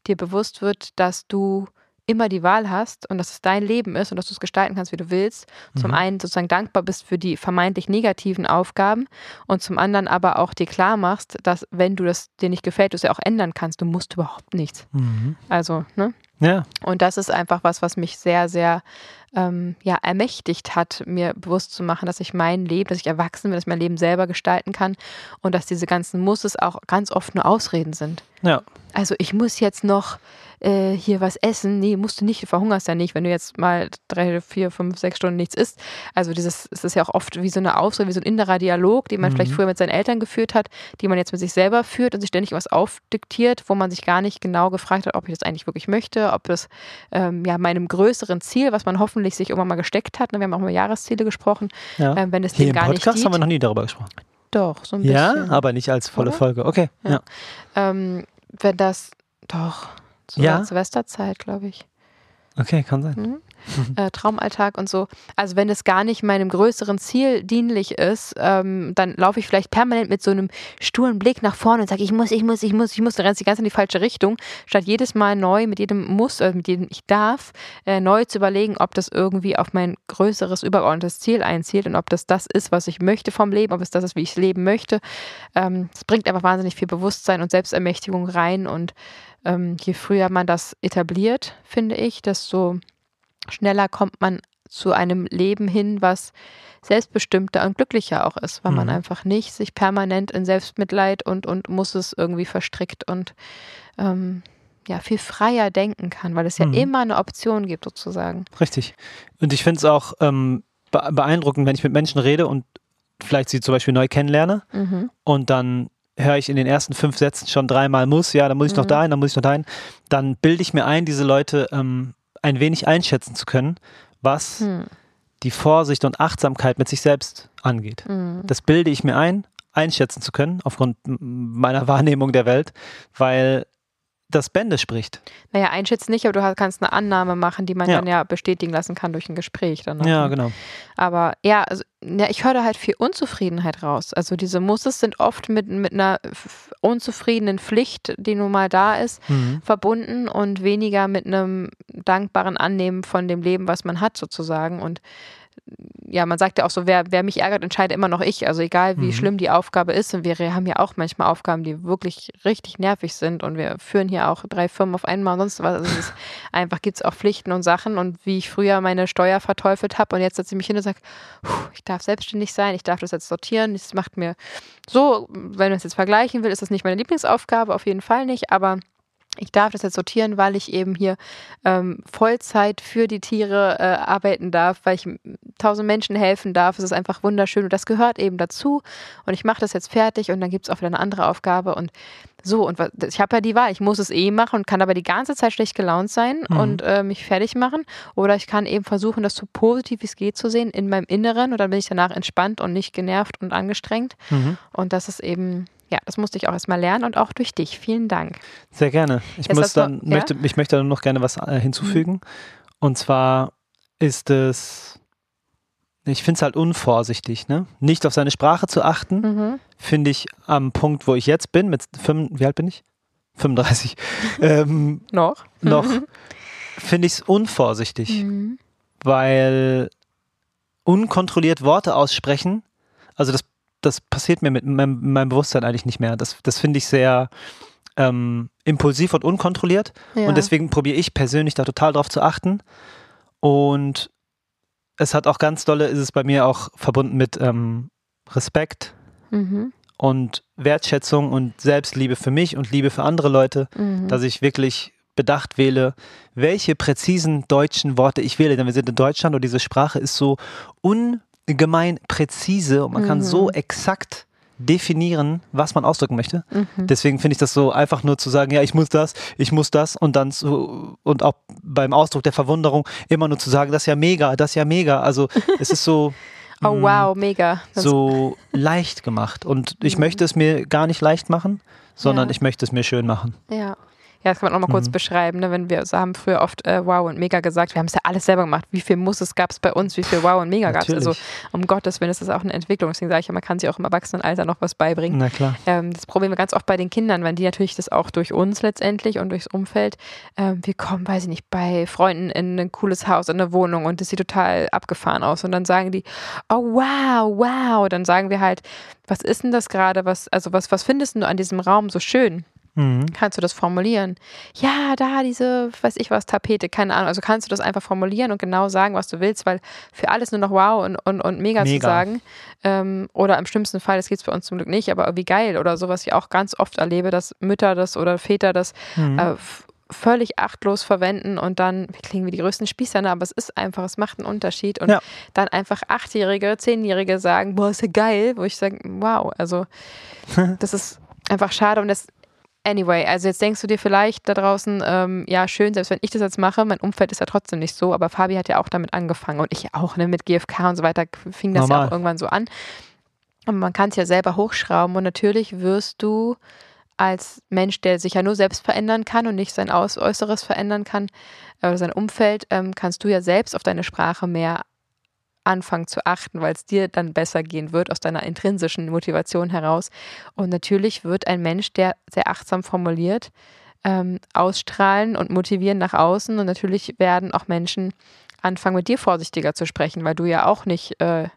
dir bewusst wird, dass du immer die Wahl hast und dass es dein Leben ist und dass du es gestalten kannst, wie du willst. Mhm. Zum einen sozusagen dankbar bist für die vermeintlich negativen Aufgaben und zum anderen aber auch dir klar machst, dass wenn du das dir nicht gefällt, du es ja auch ändern kannst. Du musst überhaupt nichts. Mhm. Also, ne? Ja. Und das ist einfach was, was mich sehr, sehr ähm, ja, ermächtigt hat, mir bewusst zu machen, dass ich mein Leben, dass ich erwachsen bin, dass ich mein Leben selber gestalten kann und dass diese ganzen Musses auch ganz oft nur Ausreden sind. Ja. Also ich muss jetzt noch äh, hier was essen. Nee, musst du nicht, du verhungerst ja nicht, wenn du jetzt mal drei, vier, fünf, sechs Stunden nichts isst. Also dieses, es ist ja auch oft wie so eine Ausrede, wie so ein innerer Dialog, den man mhm. vielleicht früher mit seinen Eltern geführt hat, die man jetzt mit sich selber führt und sich ständig was aufdiktiert, wo man sich gar nicht genau gefragt hat, ob ich das eigentlich wirklich möchte, ob das ähm, ja meinem größeren Ziel, was man hoffentlich sich irgendwann mal gesteckt hat, ne, wir haben auch über Jahresziele gesprochen, ja. ähm, wenn es Hier dem gar Podcast nicht haben wir noch nie darüber gesprochen. Doch, so ein bisschen. Ja, aber nicht als volle Oder? Folge. Okay. Ja. Ähm, wenn das, doch, zur? Silvesterzeit, glaube ich. Okay, kann sein. Mhm. Äh, Traumalltag und so. Also wenn es gar nicht meinem größeren Ziel dienlich ist, ähm, dann laufe ich vielleicht permanent mit so einem sturen Blick nach vorne und sage, ich muss, ich muss, ich muss, ich muss, dann rennst die ganze in die falsche Richtung, statt jedes Mal neu mit jedem Muss, also mit jedem ich darf, äh, neu zu überlegen, ob das irgendwie auf mein größeres, übergeordnetes Ziel einzielt und ob das das ist, was ich möchte vom Leben, ob es das ist, wie ich leben möchte. Ähm, Es bringt einfach wahnsinnig viel Bewusstsein und Selbstermächtigung rein und ähm, je früher man das etabliert, finde ich, desto schneller kommt man zu einem Leben hin, was selbstbestimmter und glücklicher auch ist, weil man Mhm. einfach nicht sich permanent in Selbstmitleid und, und muss es irgendwie verstrickt und ähm, ja, viel freier denken kann, weil es ja Mhm. immer eine Option gibt, sozusagen. Richtig. Und ich finde es auch ähm, be- beeindruckend, wenn ich mit Menschen rede und vielleicht sie zum Beispiel neu kennenlerne Mhm. und dann höre ich in den ersten fünf Sätzen schon dreimal muss, ja, dann muss ich noch Mhm. dahin, dann muss ich noch dahin, dann bilde ich mir ein, diese Leute ähm, ein wenig einschätzen zu können, was Hm. die Vorsicht und Achtsamkeit mit sich selbst angeht. Mhm. Das bilde ich mir ein, einschätzen zu können, aufgrund meiner Wahrnehmung der Welt, weil das Bände spricht. Naja, einschätzen nicht, aber du kannst eine Annahme machen, die man Ja. dann ja bestätigen lassen kann durch ein Gespräch. Dann Ja, ne? genau. Aber ja, also, ja, ich höre da halt viel Unzufriedenheit raus. Also diese Musses sind oft mit, mit einer unzufriedenen Pflicht, die nun mal da ist, Mhm. verbunden und weniger mit einem dankbaren Annehmen von dem Leben, was man hat sozusagen. Und ja, man sagt ja auch so, wer, wer mich ärgert, entscheide immer noch ich. Also egal, wie Mhm. schlimm die Aufgabe ist. Und wir haben ja auch manchmal Aufgaben, die wirklich richtig nervig sind. Und wir führen hier auch drei Firmen auf einmal und sonst was. Also es einfach gibt es auch Pflichten und Sachen. Und wie ich früher meine Steuer verteufelt habe und jetzt setze ich mich hin und sage, ich darf selbstständig sein, ich darf das jetzt sortieren. Das macht mir so, wenn man es jetzt vergleichen will, ist das nicht meine Lieblingsaufgabe, auf jeden Fall nicht. Aber ich darf das jetzt sortieren, weil ich eben hier ähm, Vollzeit für die Tiere äh, arbeiten darf, weil ich tausend Menschen helfen darf. Es ist einfach wunderschön und das gehört eben dazu. Und ich mache das jetzt fertig und dann gibt es auch wieder eine andere Aufgabe und so. Und was, ich habe ja die Wahl, ich muss es eh machen und kann aber die ganze Zeit schlecht gelaunt sein Mhm. und äh, mich fertig machen. Oder ich kann eben versuchen, das so positiv wie es geht zu sehen in meinem Inneren und dann bin ich danach entspannt und nicht genervt und angestrengt. Mhm. Und das ist eben, ja, das musste ich auch erstmal lernen und auch durch dich. Vielen Dank. Sehr gerne. Ich Jetzt muss dann, ja? möchte, ich möchte dann noch gerne was äh, hinzufügen. Und zwar ist es, ich finde es halt unvorsichtig, ne? Nicht auf seine Sprache zu achten, Mhm. finde ich am Punkt, wo ich jetzt bin, mit fünf, wie alt bin ich? 35. ähm, Noch? noch, finde ich es unvorsichtig, Mhm. weil unkontrolliert Worte aussprechen, also das, das passiert mir mit meinem, meinem Bewusstsein eigentlich nicht mehr. Das, das finde ich sehr ähm, impulsiv und unkontrolliert. Ja. Und deswegen probiere ich persönlich da total drauf zu achten. Und es hat auch ganz dolle, ist es bei mir auch verbunden mit ähm, Respekt Mhm. und Wertschätzung und Selbstliebe für mich und Liebe für andere Leute, Mhm. dass ich wirklich bedacht wähle, welche präzisen deutschen Worte ich wähle. Denn wir sind in Deutschland und diese Sprache ist so ungemein präzise und man kann Mhm. so exakt definieren, was man ausdrücken möchte. Mhm. Deswegen finde ich das so einfach nur zu sagen, ja, ich muss das, ich muss das und dann so, und auch beim Ausdruck der Verwunderung immer nur zu sagen, das ist ja mega, das ist ja mega. Also es ist so, Oh mh, wow, mega. Das- so leicht gemacht. Und ich Mhm. möchte es mir gar nicht leicht machen, sondern Ja. ich möchte es mir schön machen. Ja. Ja, das kann man auch mal kurz Mhm. beschreiben, ne? wenn wir also haben früher oft äh, Wow und Mega gesagt, wir haben es ja alles selber gemacht. Wie viel Muss es gab es bei uns, wie viel Wow und Mega gab es? Also um Gottes Willen ist das auch eine Entwicklung. Deswegen sage ich ja, man kann sich auch im Erwachsenenalter noch was beibringen. Na klar. Ähm, das Problem wir ganz oft bei den Kindern, weil die natürlich das auch durch uns letztendlich und durchs Umfeld, ähm, wir kommen, weiß ich nicht, bei Freunden in ein cooles Haus, in eine Wohnung und das sieht total abgefahren aus. Und dann sagen die, oh wow, wow. Dann sagen wir halt, was ist denn das gerade? Was, also was, was findest du an diesem Raum so schön? Mhm. Kannst du das formulieren? Ja, da diese, weiß ich was, Tapete, keine Ahnung. Also kannst du das einfach formulieren und genau sagen, was du willst, weil für alles nur noch wow und, und, und mega, zu Mega. sagen. Ähm, oder im schlimmsten Fall, das geht es bei uns zum Glück nicht, aber wie geil oder so, was ich auch ganz oft erlebe, dass Mütter das oder Väter das Mhm. äh, völlig achtlos verwenden und dann, wir klingen wie die größten Spießer, ne, aber es ist einfach, es macht einen Unterschied. Und Ja. dann einfach Achtjährige, Zehnjährige sagen, boah, ist ja geil, wo ich sage, wow, also das ist einfach schade und das Anyway, also jetzt denkst du dir vielleicht da draußen, ähm, ja, schön, selbst wenn ich das jetzt mache, mein Umfeld ist ja trotzdem nicht so, aber Fabi hat ja auch damit angefangen und ich auch, ne, mit GFK und so weiter fing das ja Normal. auch irgendwann so an. Und man kann es ja selber hochschrauben und natürlich wirst du als Mensch, der sich ja nur selbst verändern kann und nicht sein Aus Äußeres verändern kann, äh, oder sein Umfeld, ähm, kannst du ja selbst auf deine Sprache mehr anfangen zu achten, weil es dir dann besser gehen wird aus deiner intrinsischen Motivation heraus. Und natürlich wird ein Mensch, der sehr achtsam formuliert, ähm, ausstrahlen und motivieren nach außen. Und natürlich werden auch Menschen anfangen, mit dir vorsichtiger zu sprechen, weil du ja auch nicht äh,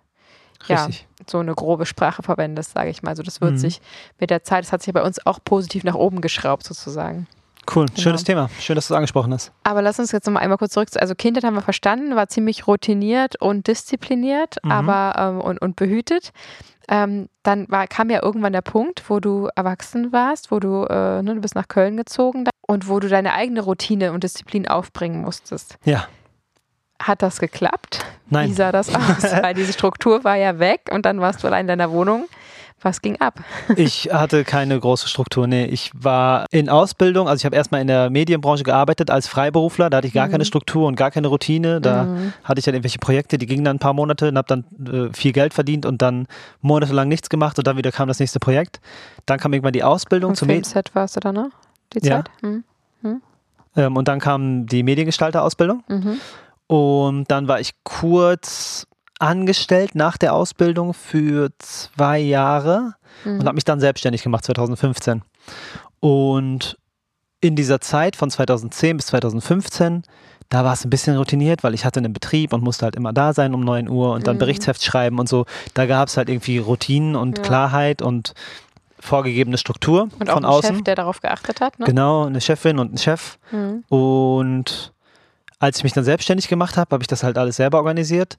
ja, so eine grobe Sprache verwendest, sage ich mal. Also das wird Mhm. sich mit der Zeit, das hat sich bei uns auch positiv nach oben geschraubt sozusagen. Cool, Genau. schönes Thema. Schön, dass du es angesprochen hast. Aber lass uns jetzt noch mal einmal kurz zurück. zu- Also Kindheit haben wir verstanden, war ziemlich routiniert und diszipliniert, Mhm. aber ähm, und, und behütet. Ähm, dann war, kam ja irgendwann der Punkt, wo du erwachsen warst, wo du, äh, ne, du bist nach Köln gezogen und wo du deine eigene Routine und Disziplin aufbringen musstest. Ja. Hat das geklappt? Nein. Wie sah das aus? Weil diese Struktur war ja weg und dann warst du allein in deiner Wohnung. Was ging ab? Ich hatte keine große Struktur. Nee, ich war in Ausbildung, also ich habe erstmal in der Medienbranche gearbeitet als Freiberufler, da hatte ich gar Mhm. keine Struktur und gar keine Routine. Da Mhm. hatte ich dann irgendwelche Projekte, die gingen dann ein paar Monate und habe dann äh, viel Geld verdient und dann monatelang nichts gemacht und dann wieder kam das nächste Projekt. Dann kam irgendwann die Ausbildung Im zum Filmset warst du da, ne? Die Ja. Zeit? Mhm. ähm, und dann kam die Mediengestalter-Ausbildung Mhm. und dann war ich kurz angestellt nach der Ausbildung für zwei Jahre Mhm. und habe mich dann selbstständig gemacht 2015. Und in dieser Zeit von 2010 bis 2015, da war es ein bisschen routiniert, weil ich hatte einen Betrieb und musste halt immer da sein um 9 Uhr und dann Mhm. Berichtsheft schreiben und so. Da gab es halt irgendwie Routinen und Ja. Klarheit und vorgegebene Struktur Und auch von außen. Chef, der darauf geachtet hat, ne? Genau, eine Chefin und ein Chef. Mhm. Und als ich mich dann selbstständig gemacht habe, habe ich das halt alles selber organisiert.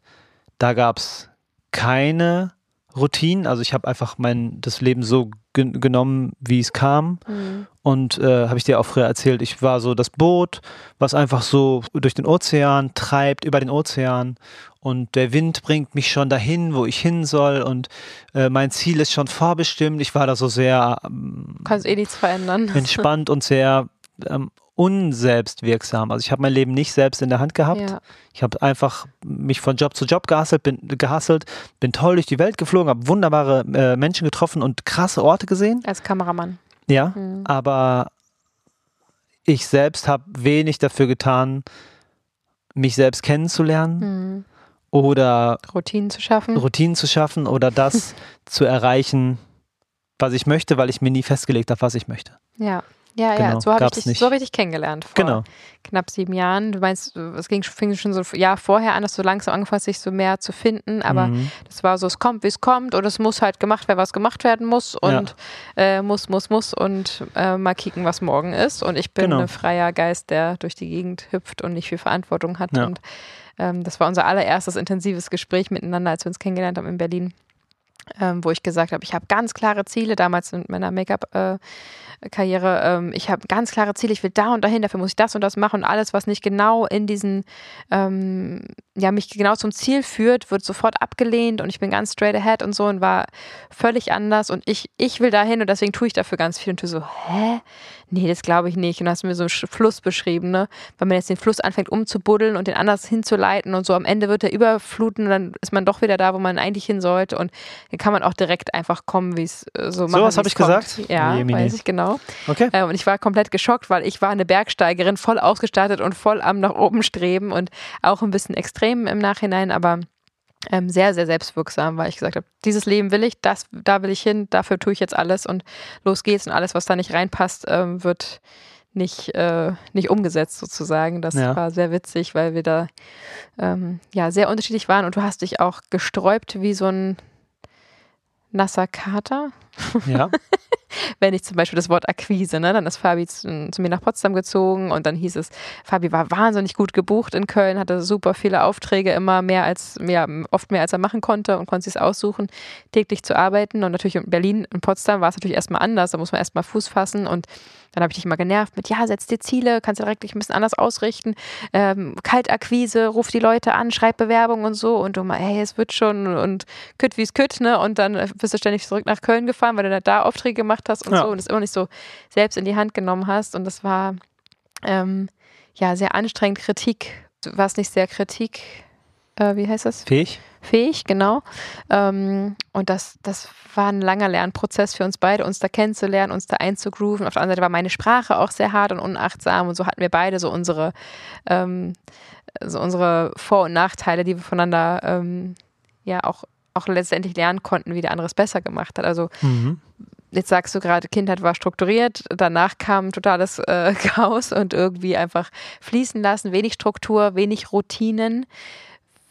Da gab es keine Routinen. Also ich habe einfach mein das Leben so gen genommen, wie es kam. Mhm. Und äh, habe ich dir auch früher erzählt, ich war so das Boot, was einfach so durch den Ozean treibt, über den Ozean. Und der Wind bringt mich schon dahin, wo ich hin soll. Und äh, mein Ziel ist schon vorbestimmt. Ich war da so sehr ähm, kannst eh nichts verändern. entspannt und sehr ähm, unselbstwirksam. Also ich habe mein Leben nicht selbst in der Hand gehabt. Ja. Ich habe einfach mich von Job zu Job gehasselt, bin, gehasselt, bin toll durch die Welt geflogen, habe wunderbare äh, Menschen getroffen und krasse Orte gesehen. Als Kameramann. Ja, Mhm. aber ich selbst habe wenig dafür getan, mich selbst kennenzulernen Mhm. oder Routinen zu schaffen. Routinen zu schaffen oder das zu erreichen, was ich möchte, weil ich mir nie festgelegt habe, was ich möchte. ja. Ja, ja, Genau, so habe ich, dich- nicht. so dich kennengelernt. Vor Genau. knapp sieben Jahren. Du meinst, es ging, fing schon so ein Jahr vorher an, dass du langsam angefangen hast, sich so mehr zu finden. Aber Mhm. das war so, es kommt, wie es kommt und es muss halt gemacht werden, was gemacht werden muss und äh, muss, muss, muss und äh, mal kicken, was morgen ist. Und ich bin Genau. ein freier Geist, der durch die Gegend hüpft und nicht viel Verantwortung hat. Ja. Und ähm, das war unser allererstes intensives Gespräch miteinander, als wir uns kennengelernt haben in Berlin. ähm, wo ich gesagt habe, ich habe ganz klare Ziele, damals in meiner Make-up-Karriere, ähm, ich habe ganz klare Ziele, ich will da und dahin, dafür muss ich das und das machen und alles, was nicht genau in diesen, ähm, ja, mich genau zum Ziel führt, wird sofort abgelehnt und ich bin ganz straight ahead und so und war völlig anders und ich, ich will dahin und deswegen tue ich dafür ganz viel und du so, hä? Nee, das glaube ich nicht. Und hast mir so einen Fluss beschrieben, ne? Wenn man jetzt den Fluss anfängt umzubuddeln und den anders hinzuleiten und so am Ende wird er überfluten und dann ist man doch wieder da, wo man eigentlich hin sollte und kann man auch direkt einfach kommen, wie es äh, so macht. So was habe ich kommt. gesagt? Ja, Jemini. weiß ich genau. Okay. Äh, und ich war komplett geschockt, weil ich war eine Bergsteigerin, voll ausgestattet und voll am nach oben streben und auch ein bisschen extrem im Nachhinein, aber ähm, sehr, sehr selbstwirksam, weil ich gesagt habe, dieses Leben will ich, das, da will ich hin, dafür tue ich jetzt alles und los geht's und alles, was da nicht reinpasst, ähm, wird nicht, äh, nicht umgesetzt sozusagen. Das ja. war sehr witzig, weil wir da ähm, ja sehr unterschiedlich waren und du hast dich auch gesträubt wie so ein nasser Kater. Ja. Wenn ich zum Beispiel das Wort Akquise, ne, dann ist Fabi zu, zu, mir nach Potsdam gezogen und dann hieß es, Fabi war wahnsinnig gut gebucht in Köln, hatte super viele Aufträge, immer mehr als, mehr, oft mehr als er machen konnte und konnte sich aussuchen, täglich zu arbeiten. Und natürlich in Berlin, in Potsdam war es natürlich erstmal anders, da muss man erstmal Fuß fassen und dann habe ich dich mal genervt mit, ja, setz dir Ziele, kannst du direkt ein bisschen anders ausrichten. Ähm, Kaltakquise, ruf die Leute an, schreib Bewerbungen und so. Und du mal, hey, es wird schon und kütt wie es kütt, ne? Und dann bist du ständig zurück nach Köln gefahren, weil du da Aufträge gemacht hast und ja. so und es immer nicht so selbst in die Hand genommen hast. Und das war ähm, ja sehr anstrengend. Kritik, du warst nicht sehr Kritik, äh, wie heißt das? Fähig fähig, genau. Ähm, und das, das war ein langer Lernprozess für uns beide, uns da kennenzulernen, uns da einzugrooven. Auf der anderen Seite war meine Sprache auch sehr hart und unachtsam und so hatten wir beide so unsere, ähm, so unsere Vor- und Nachteile, die wir voneinander ähm, ja auch, auch letztendlich lernen konnten, wie der andere es besser gemacht hat. Also mhm. Jetzt sagst du gerade, Kindheit war strukturiert, danach kam totales äh, Chaos und irgendwie einfach fließen lassen, wenig Struktur, wenig Routinen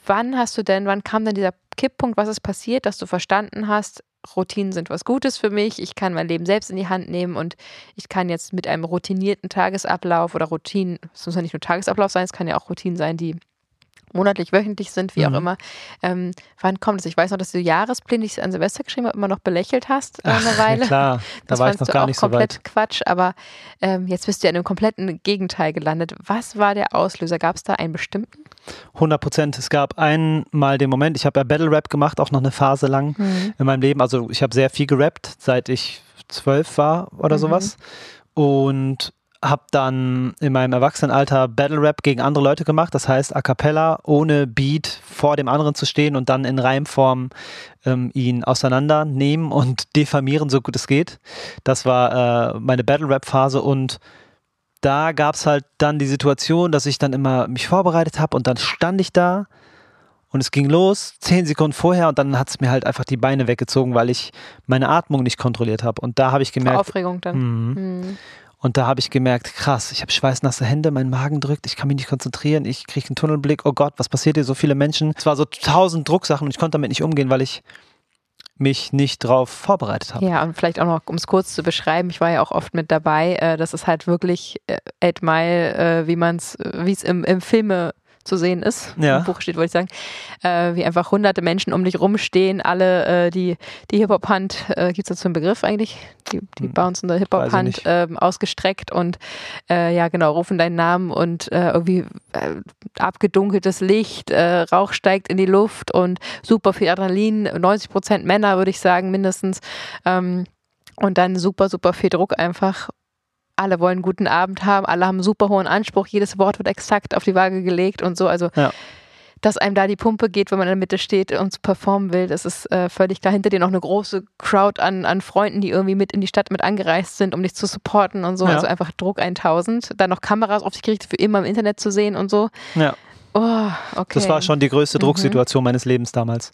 wann hast du denn, wann kam denn dieser Kipppunkt, was ist passiert, dass du verstanden hast, Routinen sind was Gutes für mich, ich kann mein Leben selbst in die Hand nehmen und ich kann jetzt mit einem routinierten Tagesablauf oder Routinen, es muss ja nicht nur Tagesablauf sein, es kann ja auch Routinen sein, die monatlich, wöchentlich sind, wie mhm. auch immer. Ähm, wann kommt es? Ich weiß noch, dass du Jahrespläne, die ich an Silvester geschrieben habe, immer noch belächelt hast äh, eine Weile. Ja, klar, da das war ich noch gar nicht komplett so weit. Quatsch, aber ähm, jetzt bist du ja in einem kompletten Gegenteil gelandet. Was war der Auslöser? Gab es da einen bestimmten? 100 Prozent. Es gab einmal den Moment, ich habe ja Battle Rap gemacht, auch noch eine Phase lang mhm. in meinem Leben. Also ich habe sehr viel gerappt, seit ich zwölf war oder mhm. sowas. Und habe dann in meinem Erwachsenenalter Battle Rap gegen andere Leute gemacht, das heißt a cappella, ohne Beat vor dem anderen zu stehen und dann in Reimform ähm, ihn auseinandernehmen und diffamieren, so gut es geht. Das war äh, meine Battle Rap Phase und da gab es halt dann die Situation, dass ich dann immer mich vorbereitet habe und dann stand ich da und es ging los, zehn Sekunden vorher und dann hat es mir halt einfach die Beine weggezogen, weil ich meine Atmung nicht kontrolliert habe. Und da habe ich gemerkt. Aufregung dann. Mh, mhm. Und da habe ich gemerkt, krass, ich habe schweißnasse Hände, mein Magen drückt, ich kann mich nicht konzentrieren, ich kriege einen Tunnelblick, oh Gott, was passiert hier, so viele Menschen. Es war so tausend Drucksachen und ich konnte damit nicht umgehen, weil ich mich nicht drauf vorbereitet habe. Ja, und vielleicht auch noch, um es kurz zu beschreiben, ich war ja auch oft mit dabei, äh, das ist halt wirklich äh, Eight Mile, äh, wie man es, wie es im, im Filme zu sehen ist, ja. im Buch steht, wollte ich sagen, äh, wie einfach hunderte Menschen um dich rumstehen, alle äh, die, die Hip-Hop-Hand, äh, gibt es dazu einen Begriff eigentlich? Die, die hm. bouncende Hip-Hop-Hand ähm, ausgestreckt und äh, ja genau, rufen deinen Namen und äh, irgendwie äh, abgedunkeltes Licht, äh, Rauch steigt in die Luft und super viel Adrenalin, 90 Prozent Männer würde ich sagen mindestens. Ähm, und dann super, super viel Druck einfach alle wollen einen guten Abend haben, alle haben einen super hohen Anspruch, jedes Wort wird exakt auf die Waage gelegt und so. Also, ja. dass einem da die Pumpe geht, wenn man in der Mitte steht und zu performen will, das ist äh, völlig klar. Hinter dir noch eine große Crowd an, an Freunden, die irgendwie mit in die Stadt mit angereist sind, um dich zu supporten und so. Ja. Also einfach Druck 1000. Dann noch Kameras auf dich gerichtet, für immer im Internet zu sehen und so. Ja. Oh, okay. Das war schon die größte mhm. Drucksituation mhm. meines Lebens damals.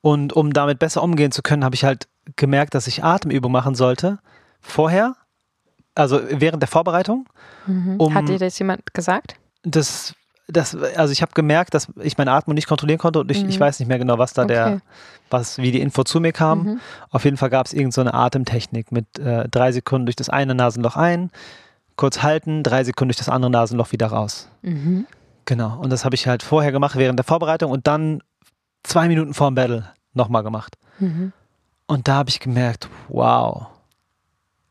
Und um damit besser umgehen zu können, habe ich halt gemerkt, dass ich Atemübung machen sollte. Vorher also während der Vorbereitung. Mhm. Um Hat dir das jemand gesagt? Das, das, also ich habe gemerkt, dass ich meine Atmung nicht kontrollieren konnte und ich, mhm. ich weiß nicht mehr genau, was da okay. der, was, wie die Info zu mir kam. Mhm. Auf jeden Fall gab es irgendeine so Atemtechnik mit äh, drei Sekunden durch das eine Nasenloch ein, kurz halten, drei Sekunden durch das andere Nasenloch wieder raus. Mhm. Genau. Und das habe ich halt vorher gemacht während der Vorbereitung und dann zwei Minuten vor dem Battle nochmal gemacht. Mhm. Und da habe ich gemerkt, wow,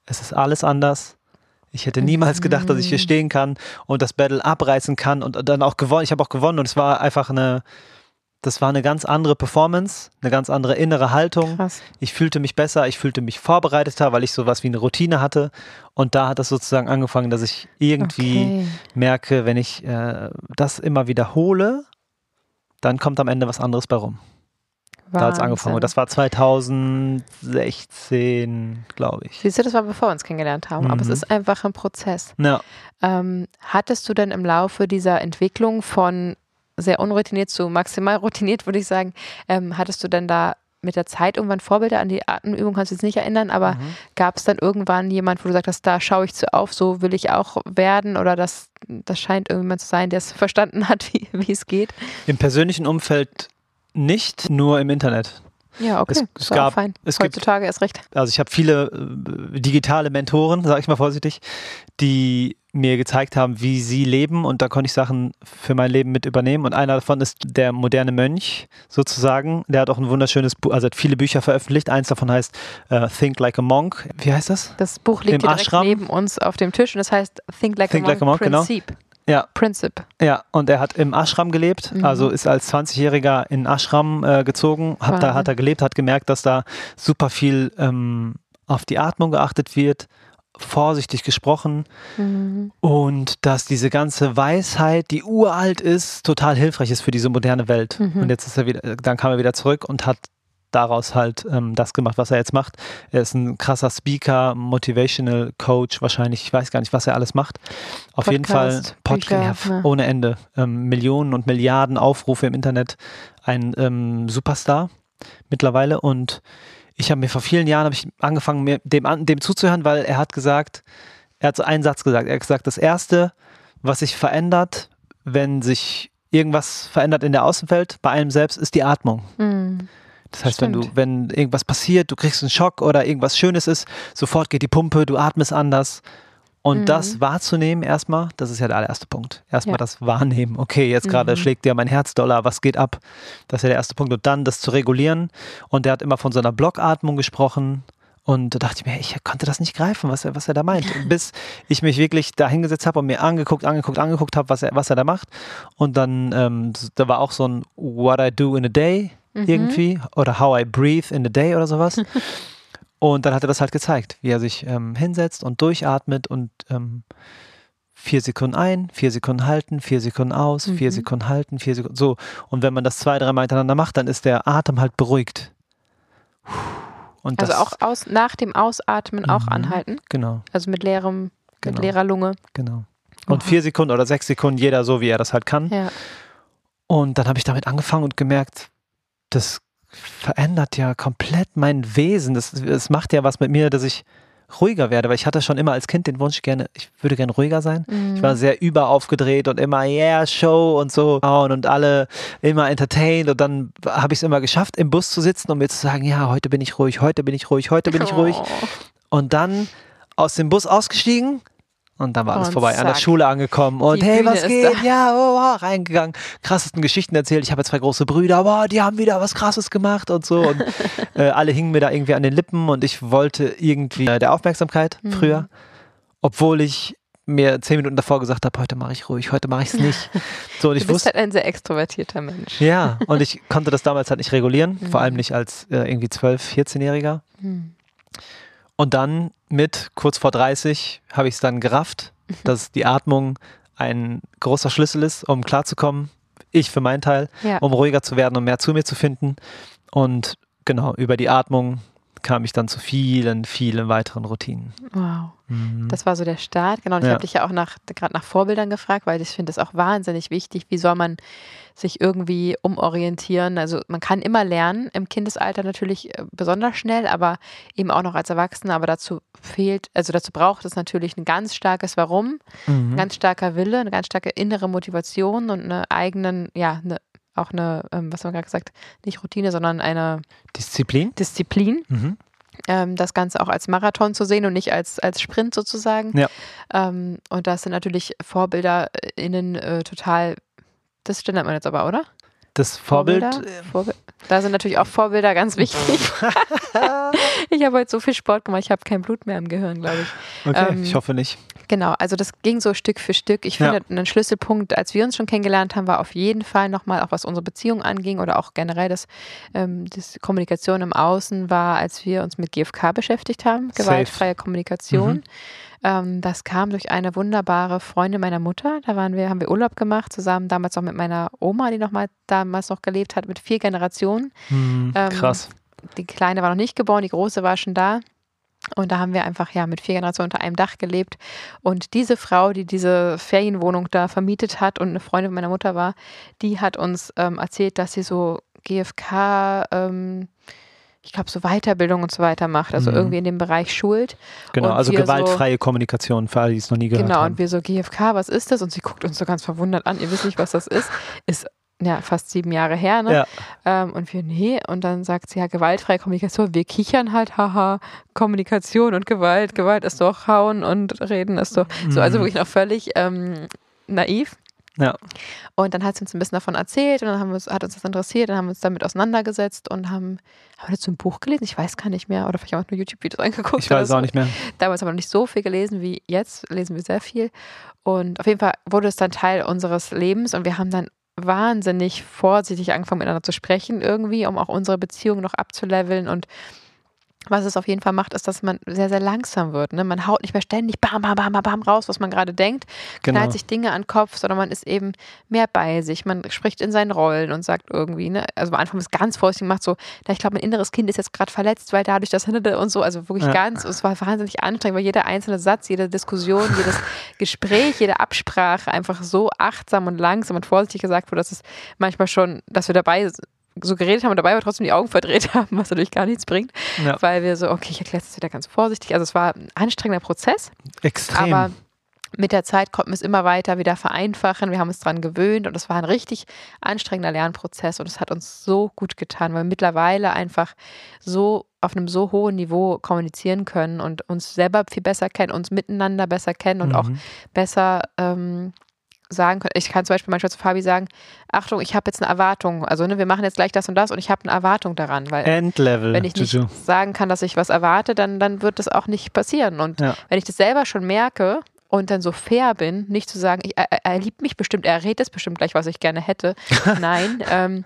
es ist alles anders. Ich hätte niemals gedacht, dass ich hier Mhm. stehen kann und das Battle abreißen kann und dann auch gewonnen. Ich habe auch gewonnen und es war einfach eine, das war eine ganz andere Performance, eine ganz andere innere Haltung. Krass. Ich fühlte mich besser, ich fühlte mich vorbereiteter, weil ich sowas wie eine Routine hatte. Und da hat das sozusagen angefangen, dass ich irgendwie Okay. merke, wenn ich äh, das immer wiederhole, dann kommt am Ende was anderes bei rum. Da hat es angefangen. Und das war 2016, glaube ich. Siehst du, das war bevor wir uns kennengelernt haben, aber es Mhm. ist einfach ein Prozess. Ja. Ähm, hattest du denn im Laufe dieser Entwicklung von sehr unroutiniert zu maximal routiniert, würde ich sagen, ähm, hattest du denn da mit der Zeit irgendwann Vorbilder an die Atemübung, kannst du jetzt nicht erinnern, aber Mhm. gab es dann irgendwann jemand, wo du sagst, da schaue ich zu auf, so will ich auch werden oder das, das scheint irgendjemand zu sein, der es verstanden hat, wie, wie es geht? Im persönlichen Umfeld nicht, nur im Internet. Ja, okay, Es- ist es gab- fein. es gibt- Heutzutage erst recht. Also ich habe viele äh, digitale Mentoren, sage ich mal vorsichtig, die mir gezeigt haben, wie sie leben und da konnte ich Sachen für mein Leben mit übernehmen und einer davon ist der moderne Mönch sozusagen. Der hat auch ein wunderschönes Buch, also hat viele Bücher veröffentlicht. Eins davon heißt äh, Think Like a Monk. Wie heißt das? Das Buch liegt Im direkt Ashram? neben uns auf dem Tisch und das heißt Think Like, Think a Monk, Like a Monk, genau. Ja. Prinzip. Ja, und er hat im Ashram gelebt, Mhm. also ist als 20-Jähriger in Ashram äh, gezogen, hat da hat er gelebt, hat gemerkt, dass da super viel ähm, auf die Atmung geachtet wird, vorsichtig gesprochen Mhm. und dass diese ganze Weisheit, die uralt ist, total hilfreich ist für diese moderne Welt. Mhm. Und jetzt ist er wieder, dann kam er wieder zurück und hat daraus halt ähm, das gemacht, was er jetzt macht. Er ist ein krasser Speaker, Motivational Coach, wahrscheinlich, ich weiß gar nicht, was er alles macht. Auf jeden Fall Podcast, Podcast ne? ohne Ende. Ähm, Millionen und Milliarden Aufrufe im Internet. Ein ähm, Superstar mittlerweile und ich habe mir vor vielen Jahren ich angefangen, mir dem, dem zuzuhören, weil er hat gesagt, er hat so einen Satz gesagt. Er hat gesagt, das Erste, was sich verändert, wenn sich irgendwas verändert in der Außenwelt, bei einem selbst, ist die Atmung. Mhm. Das heißt, wenn du, Stimmt. wenn irgendwas passiert, du kriegst einen Schock oder irgendwas Schönes ist, sofort geht die Pumpe, du atmest anders. Und Mhm. das wahrzunehmen erstmal, das ist ja der allererste Punkt. Erstmal Ja. das Wahrnehmen. Okay, jetzt gerade Mhm. schlägt dir mein Herz doller, was geht ab? Das ist ja der erste Punkt. Und dann das zu regulieren. Und der hat immer von so einer Blockatmung gesprochen. Und da dachte ich mir, ich konnte das nicht greifen, was er, was er da meint. Bis ich mich wirklich da hingesetzt habe und mir angeguckt, angeguckt, angeguckt habe, was er, was er da macht. Und dann, ähm, da war auch so ein What I Do in a Day Mhm. irgendwie oder How I Breathe in a Day oder sowas. und dann hat er das halt gezeigt, wie er sich ähm, hinsetzt und durchatmet und ähm, vier Sekunden ein, vier Sekunden halten, vier Sekunden aus, vier Mhm. Sekunden halten, vier Sekunden so. Und wenn man das zwei, dreimal hintereinander macht, dann ist der Atem halt beruhigt. Und Also auch aus, nach dem Ausatmen auch Mhm. anhalten. Genau, Also mit leerem, Genau. mit leerer Lunge. genau. Und Oha. vier Sekunden oder sechs Sekunden, jeder so, wie er das halt kann. Ja. Und dann habe ich damit angefangen und gemerkt, das verändert ja komplett mein Wesen. Das, das macht ja was mit mir, dass ich ruhiger werde, weil ich hatte schon immer als Kind den Wunsch, gerne, ich würde gerne ruhiger sein. Mhm. Ich war sehr überaufgedreht und immer, yeah, Show und so und, alle immer entertained und dann habe ich es immer geschafft, im Bus zu sitzen und mir zu sagen, ja, heute bin ich ruhig, heute bin ich ruhig, heute bin ich ruhig. Oh. Und dann aus dem Bus ausgestiegen und dann war alles vorbei. An der zack. Schule angekommen und hey, Bühne was geht? Ja, oh, oh, reingegangen. Krassesten Geschichten erzählt. Ich habe zwei große Brüder, boah, die haben wieder was Krasses gemacht und so. Und äh, alle hingen mir da irgendwie an den Lippen und ich wollte irgendwie äh, der Aufmerksamkeit Mhm. früher, obwohl ich mir zehn Minuten davor gesagt habe, heute mache ich ruhig, heute mache ich es nicht. So, und ich Du bist wusste, halt ein sehr extrovertierter Mensch. ja, und ich konnte das damals halt nicht regulieren, vor allem Mhm. nicht als äh, irgendwie 12-, 14-Jähriger. Mhm. Und dann mit kurz vor 30 habe ich es dann gerafft, dass die Atmung ein großer Schlüssel ist, um klarzukommen. Ich für meinen Teil, Ja. um ruhiger zu werden und mehr zu mir zu finden. Und genau, über die Atmung kam ich dann zu vielen, vielen weiteren Routinen. Wow. Mhm. Das war so der Start. Genau. Und ich Ja. habe dich ja auch nach, gerade nach Vorbildern gefragt, weil ich finde das auch wahnsinnig wichtig. Wie soll man sich irgendwie umorientieren? Also man kann immer lernen, im Kindesalter natürlich äh, besonders schnell, aber eben auch noch als Erwachsener. Aber dazu fehlt, also dazu braucht es natürlich ein ganz starkes Warum, ein Mhm. ganz starker Wille, eine ganz starke innere Motivation und eine eigenen, ja, eine, auch eine, ähm, was haben wir gerade gesagt, nicht Routine, sondern eine Disziplin. Disziplin Mhm. ähm, das Ganze auch als Marathon zu sehen und nicht als, als Sprint sozusagen. Ja. Ähm, und da sind natürlich VorbilderInnen äh, total, das stellt man jetzt aber, oder? Das Vorbild. Vorbilder? Vorbild. Da sind natürlich auch Vorbilder ganz wichtig. ich habe heute so viel Sport gemacht, ich habe kein Blut mehr im Gehirn, glaube ich. Okay, Ähm, ich hoffe nicht. Genau, also das ging so Stück für Stück. Ich Ja. finde, ein Schlüsselpunkt, als wir uns schon kennengelernt haben, war auf jeden Fall nochmal, auch was unsere Beziehung anging oder auch generell das, ähm, das Kommunikation im Außen war, als wir uns mit GFK beschäftigt haben, Safe. gewaltfreie Kommunikation. Mhm. Ähm, das kam durch eine wunderbare Freundin meiner Mutter. Da waren wir, haben wir Urlaub gemacht, zusammen damals auch mit meiner Oma, die noch mal damals noch gelebt hat, mit vier Generationen. Hm, Ähm, krass. Die Kleine war noch nicht geboren, die Große war schon da. Und da haben wir einfach ja mit vier Generationen unter einem Dach gelebt. Und diese Frau, die diese Ferienwohnung da vermietet hat und eine Freundin meiner Mutter war, die hat uns ähm, erzählt, dass sie so GFK, ähm, ich glaube, so Weiterbildung und so weiter macht. Also Mhm. irgendwie in dem Bereich schult. Genau, und also wir so- gewaltfreie Kommunikation für alle, die es noch nie gehört Genau, haben. und wir so, GFK, was ist das? Und sie guckt uns so ganz verwundert an, ihr wisst nicht, was das ist. Ist ja fast sieben Jahre her, ne? Ja. Ähm, und wir, nee, und dann sagt sie ja, gewaltfreie Kommunikation, wir kichern halt, haha, Kommunikation und Gewalt, Gewalt ist doch hauen und reden ist doch, so, also Mhm. wirklich noch völlig ähm, naiv. Ja. Und dann hat sie uns ein bisschen davon erzählt und dann haben wir uns, hat uns das interessiert, dann haben wir uns damit auseinandergesetzt und haben, haben wir dazu ein Buch gelesen? Ich weiß gar nicht mehr. Oder vielleicht haben wir nur YouTube-Videos angeguckt. Ich weiß so auch nicht mehr. damals aber noch nicht so viel gelesen wie jetzt, lesen wir sehr viel. Und auf jeden Fall wurde es dann Teil unseres Lebens und wir haben dann wahnsinnig vorsichtig angefangen miteinander zu sprechen irgendwie, um auch unsere Beziehung noch abzuleveln und was es auf jeden Fall macht, ist, dass man sehr, sehr langsam wird. Ne? Man haut nicht mehr ständig bam, bam, bam, bam, bam raus, was man gerade denkt, Genau. knallt sich Dinge an den Kopf, sondern man ist eben mehr bei sich. Man spricht in seinen Rollen und sagt irgendwie, ne, also am Anfang ist ganz vorsichtig gemacht, so, na, ich glaube, mein inneres Kind ist jetzt gerade verletzt, weil dadurch das hinderte und so, also wirklich Ja. ganz, es war wahnsinnig anstrengend, weil jeder einzelne Satz, jede Diskussion, jedes Gespräch, jede Absprache einfach so achtsam und langsam und vorsichtig gesagt wurde, dass es manchmal schon, dass wir dabei so geredet haben und dabei aber trotzdem die Augen verdreht haben, was natürlich gar nichts bringt, Ja. weil wir so, okay, ich erkläre es wieder ganz vorsichtig. Also es war ein anstrengender Prozess, Extrem. aber mit der Zeit konnten wir es immer weiter wieder vereinfachen. Wir haben uns dran gewöhnt und es war ein richtig anstrengender Lernprozess und es hat uns so gut getan, weil wir mittlerweile einfach so auf einem so hohen Niveau kommunizieren können und uns selber viel besser kennen, uns miteinander besser kennen und auch Mhm. besser ähm, sagen können. Ich kann zum Beispiel manchmal zu Fabi sagen, Achtung, ich habe jetzt eine Erwartung. Also ne, wir machen jetzt gleich das und das und ich habe eine Erwartung daran, weil Endlevel. wenn ich nicht Juju. sagen kann, dass ich was erwarte, dann, dann wird das auch nicht passieren. Und Ja. wenn ich das selber schon merke und dann so fair bin, nicht zu sagen, ich, er, er- er liebt mich bestimmt, er redet es bestimmt gleich, was ich gerne hätte. Nein, ähm,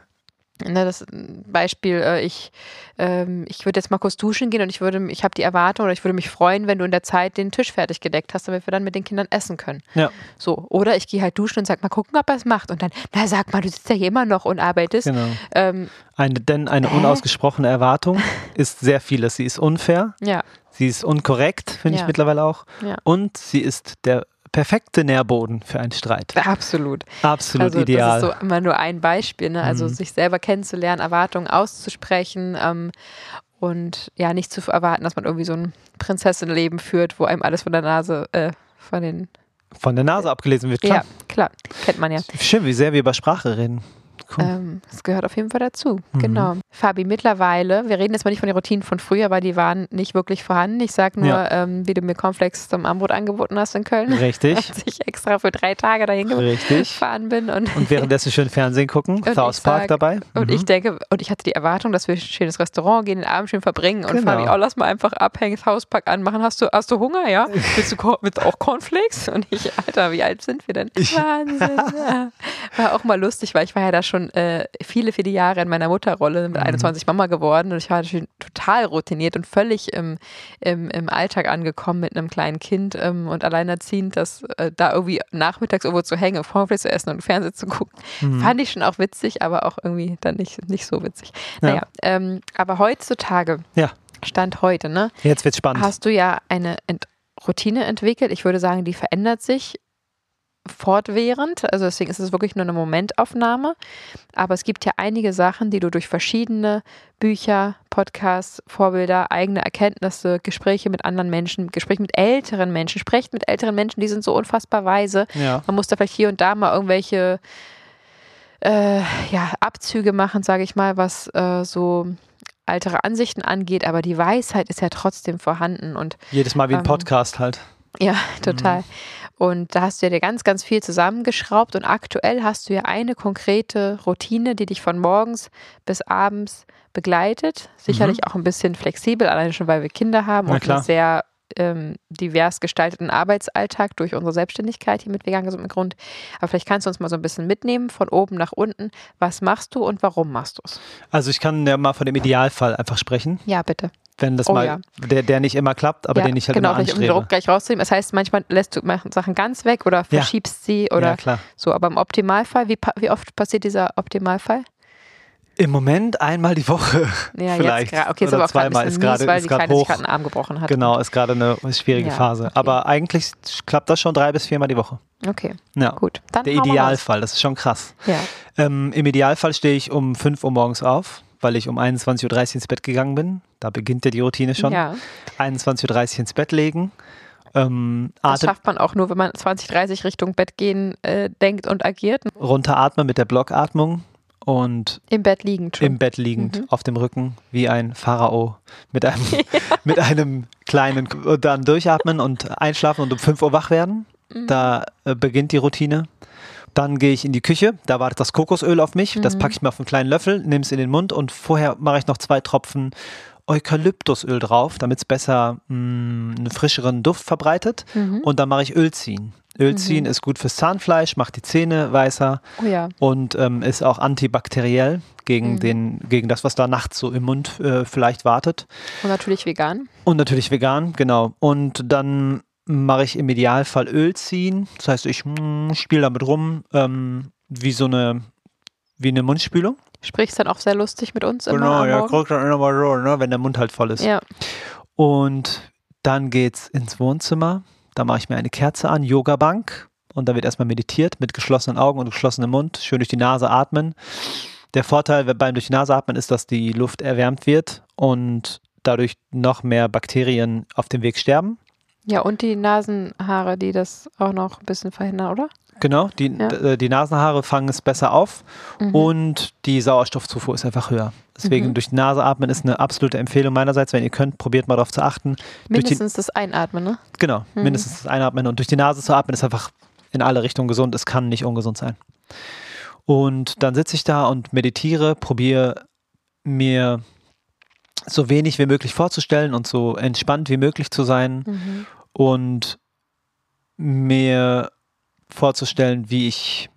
ne, das Beispiel, äh, ich, ähm, ich würde jetzt mal kurz duschen gehen und ich würde, ich habe die Erwartung oder ich würde mich freuen, wenn du in der Zeit den Tisch fertig gedeckt hast, damit wir dann mit den Kindern essen können. Ja, So, oder ich gehe halt duschen und sag mal gucken, ob er es macht. Und dann, na sag mal, du sitzt ja hier immer noch und arbeitest. genau. Ähm, Eine, denn eine unausgesprochene Erwartung ist sehr vieles. Sie ist unfair, ja, sie ist unkorrekt, finde Ja. ich mittlerweile auch. Ja. Und sie ist der perfekte Nährboden für einen Streit. absolut. Absolut also ideal. das ist so immer nur ein Beispiel, ne? Also Mhm. sich selber kennenzulernen, Erwartungen auszusprechen ähm, und ja, nicht zu erwarten, dass man irgendwie so ein Prinzessinnenleben führt, wo einem alles von der Nase, äh, von den Von der Nase abgelesen wird, klar. Ja, klar, kennt man ja. Schön, wie sehr wir über Sprache reden. Cool. Ähm, das gehört auf jeden Fall dazu. Mhm. Genau. Fabi, mittlerweile, wir reden jetzt mal nicht von den Routinen von früher, weil die waren nicht wirklich vorhanden. Ich sage nur, Ja. ähm, wie du mir Cornflakes zum Armbrot angeboten hast in Köln. Richtig, Als ich extra für drei Tage dahin richtig. gefahren bin. Und, Und währenddessen schön Fernsehen gucken, ich South Park dabei. und Mhm. ich denke, und ich hatte die Erwartung, dass wir ein schönes Restaurant gehen, den Abend schön verbringen. Und Genau. Fabi, oh, lass mal einfach abhängen, Hauspack anmachen. Hast du, hast du Hunger, ja? Willst du du auch Cornflakes? Und ich, Alter, wie alt sind wir denn? Wahnsinn. Ja. War auch mal lustig, weil ich war ja da schon äh, viele, viele Jahre in meiner Mutterrolle mit Mhm. 21 Mama geworden und ich war schon total routiniert und völlig im, im, im Alltag angekommen mit einem kleinen Kind ähm, und alleinerziehend, dass äh, da irgendwie nachmittags irgendwo zu hängen, Cornflakes zu essen und Fernsehen zu gucken, Mhm. fand ich schon auch witzig, aber auch irgendwie dann nicht, nicht so witzig. Ja. Naja, ähm, aber heutzutage, Ja. Stand heute, ne, Jetzt wird's spannend. hast du ja eine Ent Routine entwickelt. Ich würde sagen, die verändert sich fortwährend. Also deswegen ist es wirklich nur eine Momentaufnahme. Aber es gibt ja einige Sachen, die du durch verschiedene Bücher, Podcasts, Vorbilder, eigene Erkenntnisse, Gespräche mit anderen Menschen, Gespräche mit älteren Menschen, sprecht mit älteren Menschen, die sind so unfassbar weise. ja. Man muss da vielleicht hier und da mal irgendwelche äh, ja, Abzüge machen, sage ich mal, was äh, so ältere Ansichten angeht, aber die Weisheit ist ja trotzdem vorhanden und Jedes Mal wie ein Ähm, Podcast halt. ja, total. Und da hast du ja dir ganz, ganz viel zusammengeschraubt und aktuell hast du ja eine konkrete Routine, die dich von morgens bis abends begleitet. Sicherlich mhm. auch ein bisschen flexibel, allein schon, weil wir Kinder haben und einen sehr ähm, divers gestalteten Arbeitsalltag durch unsere Selbstständigkeit hier mit Vegan Gesund mit Grund. Aber vielleicht kannst du uns mal so ein bisschen mitnehmen, von oben nach unten. Was machst du und warum machst du es? Also ich kann ja mal von dem Idealfall einfach sprechen. Ja, bitte wenn das oh, mal, ja. der, der nicht immer klappt, aber ja, den ich halt genau, immer anstrebe. um den Druck gleich rauszunehmen. Das heißt, manchmal lässt du Sachen ganz weg oder verschiebst ja. sie oder so. Aber im Optimalfall, wie, wie oft passiert dieser Optimalfall? Im Moment einmal die Woche. Ja, vielleicht. Jetzt okay, ist oder aber zweimal ist gerade weil ist die Kleine hoch. sich gerade einen Arm gebrochen hat. Genau, ist gerade eine schwierige Ja, Phase. okay. Aber eigentlich klappt das schon drei bis viermal die Woche. Okay, Ja. gut. Dann Der. Idealfall, das ist schon krass. Ja. Ähm, Im Idealfall stehe ich um 5 Uhr morgens auf, weil ich um 21.30 Uhr ins Bett gegangen bin. Da beginnt ja die Routine schon. ja, 21.30 Uhr ins Bett legen. Ähm, das schafft man auch nur, wenn man 20, 30 Richtung Bett gehen äh, denkt und agiert. runteratmen mit der Blockatmung und Im Bett liegend schon. im Bett liegend Mhm. auf dem Rücken wie ein Pharao mit einem, mit einem kleinen und dann durchatmen und einschlafen und um 5 Uhr wach werden. Mhm. Da äh, beginnt die Routine. Dann gehe ich in die Küche, da wartet das Kokosöl auf mich, das Mhm. packe ich mir auf einen kleinen Löffel, nehme es in den Mund und vorher mache ich noch zwei Tropfen Eukalyptusöl drauf, damit es besser mh, einen frischeren Duft verbreitet. Mhm. Und dann mache ich Öl ziehen. Öl ziehen ist gut fürs Zahnfleisch, macht die Zähne weißer Oh ja. und ähm, ist auch antibakteriell gegen, Mhm. den, gegen das, was da nachts so im Mund äh, vielleicht wartet. Und natürlich vegan. Und natürlich vegan, genau. Und dann mache ich im Idealfall Öl ziehen. Das heißt, ich mm, spiele damit rum, ähm, wie so eine, wie eine Mundspülung. Sprichst dann auch sehr lustig mit uns immer Genau, ja, guck dann immer so, ne, wenn der Mund halt voll ist. Ja. Und dann geht's ins Wohnzimmer. Da mache ich mir eine Kerze an, Yoga-Bank. Und da wird erstmal meditiert mit geschlossenen Augen und geschlossenem Mund. Schön durch die Nase atmen. Der Vorteil beim durch die Nase atmen ist, dass die Luft erwärmt wird und dadurch noch mehr Bakterien auf dem Weg sterben. Ja, und die Nasenhaare, die das auch noch ein bisschen verhindern, oder? Genau, die, Ja. d- die Nasenhaare fangen es besser auf Mhm. und die Sauerstoffzufuhr ist einfach höher. Deswegen Mhm. durch die Nase atmen ist eine absolute Empfehlung meinerseits. Wenn ihr könnt, probiert mal darauf zu achten. Durch die, Mindestens das Einatmen, ne? Genau, Mhm. mindestens das Einatmen und durch die Nase zu atmen ist einfach in alle Richtungen gesund. Es kann nicht ungesund sein. Und dann sitze ich da und meditiere, probiere mir so wenig wie möglich vorzustellen und so entspannt wie möglich zu sein Mhm. Und mir vorzustellen, wie ich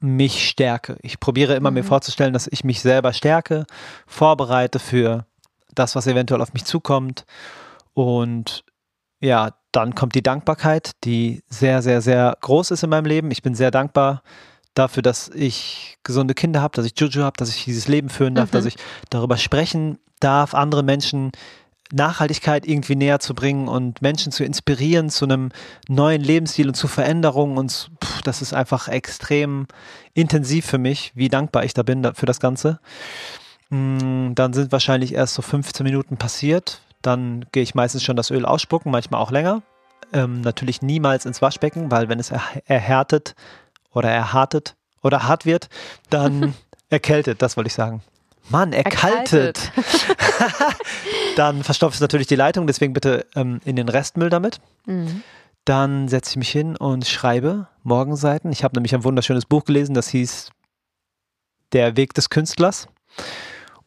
mich stärke. Ich probiere immer mir Mhm. vorzustellen, dass ich mich selber stärke, vorbereite für das, was eventuell auf mich zukommt. Und ja, dann kommt die Dankbarkeit, die sehr, sehr, sehr groß ist in meinem Leben. Ich bin sehr dankbar dafür, dass ich gesunde Kinder habe, dass ich Juju habe, dass ich dieses Leben führen darf, Mhm. dass ich darüber sprechen darf, andere Menschen Nachhaltigkeit irgendwie näher zu bringen und Menschen zu inspirieren zu einem neuen Lebensstil und zu Veränderungen. Und pff, das ist einfach extrem intensiv für mich, wie dankbar ich da bin für das Ganze. Mm, Dann sind wahrscheinlich erst so 15 Minuten passiert. Dann gehe ich meistens schon das Öl ausspucken, manchmal auch länger. Ähm, natürlich niemals ins Waschbecken, weil wenn es er erhärtet oder erhartet oder hart wird, dann erkältet, das wollte ich sagen. Mann, erkaltet. dann verstopft es natürlich die Leitung, deswegen bitte ähm, in den Restmüll damit. Mhm. Dann setze ich mich hin und schreibe Morgenseiten. Ich habe nämlich ein wunderschönes Buch gelesen, das hieß Der Weg des Künstlers.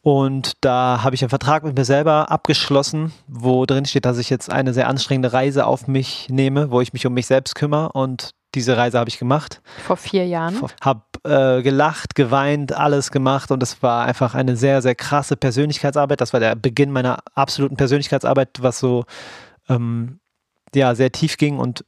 Und da habe ich einen Vertrag mit mir selber abgeschlossen, wo drin steht, dass ich jetzt eine sehr anstrengende Reise auf mich nehme, wo ich mich um mich selbst kümmere. Und diese Reise habe ich gemacht. Vor vier Jahren. Habe äh, gelacht, geweint, alles gemacht. Und es war einfach eine sehr, sehr krasse Persönlichkeitsarbeit. Das war der Beginn meiner absoluten Persönlichkeitsarbeit, was so ähm, ja, sehr tief ging und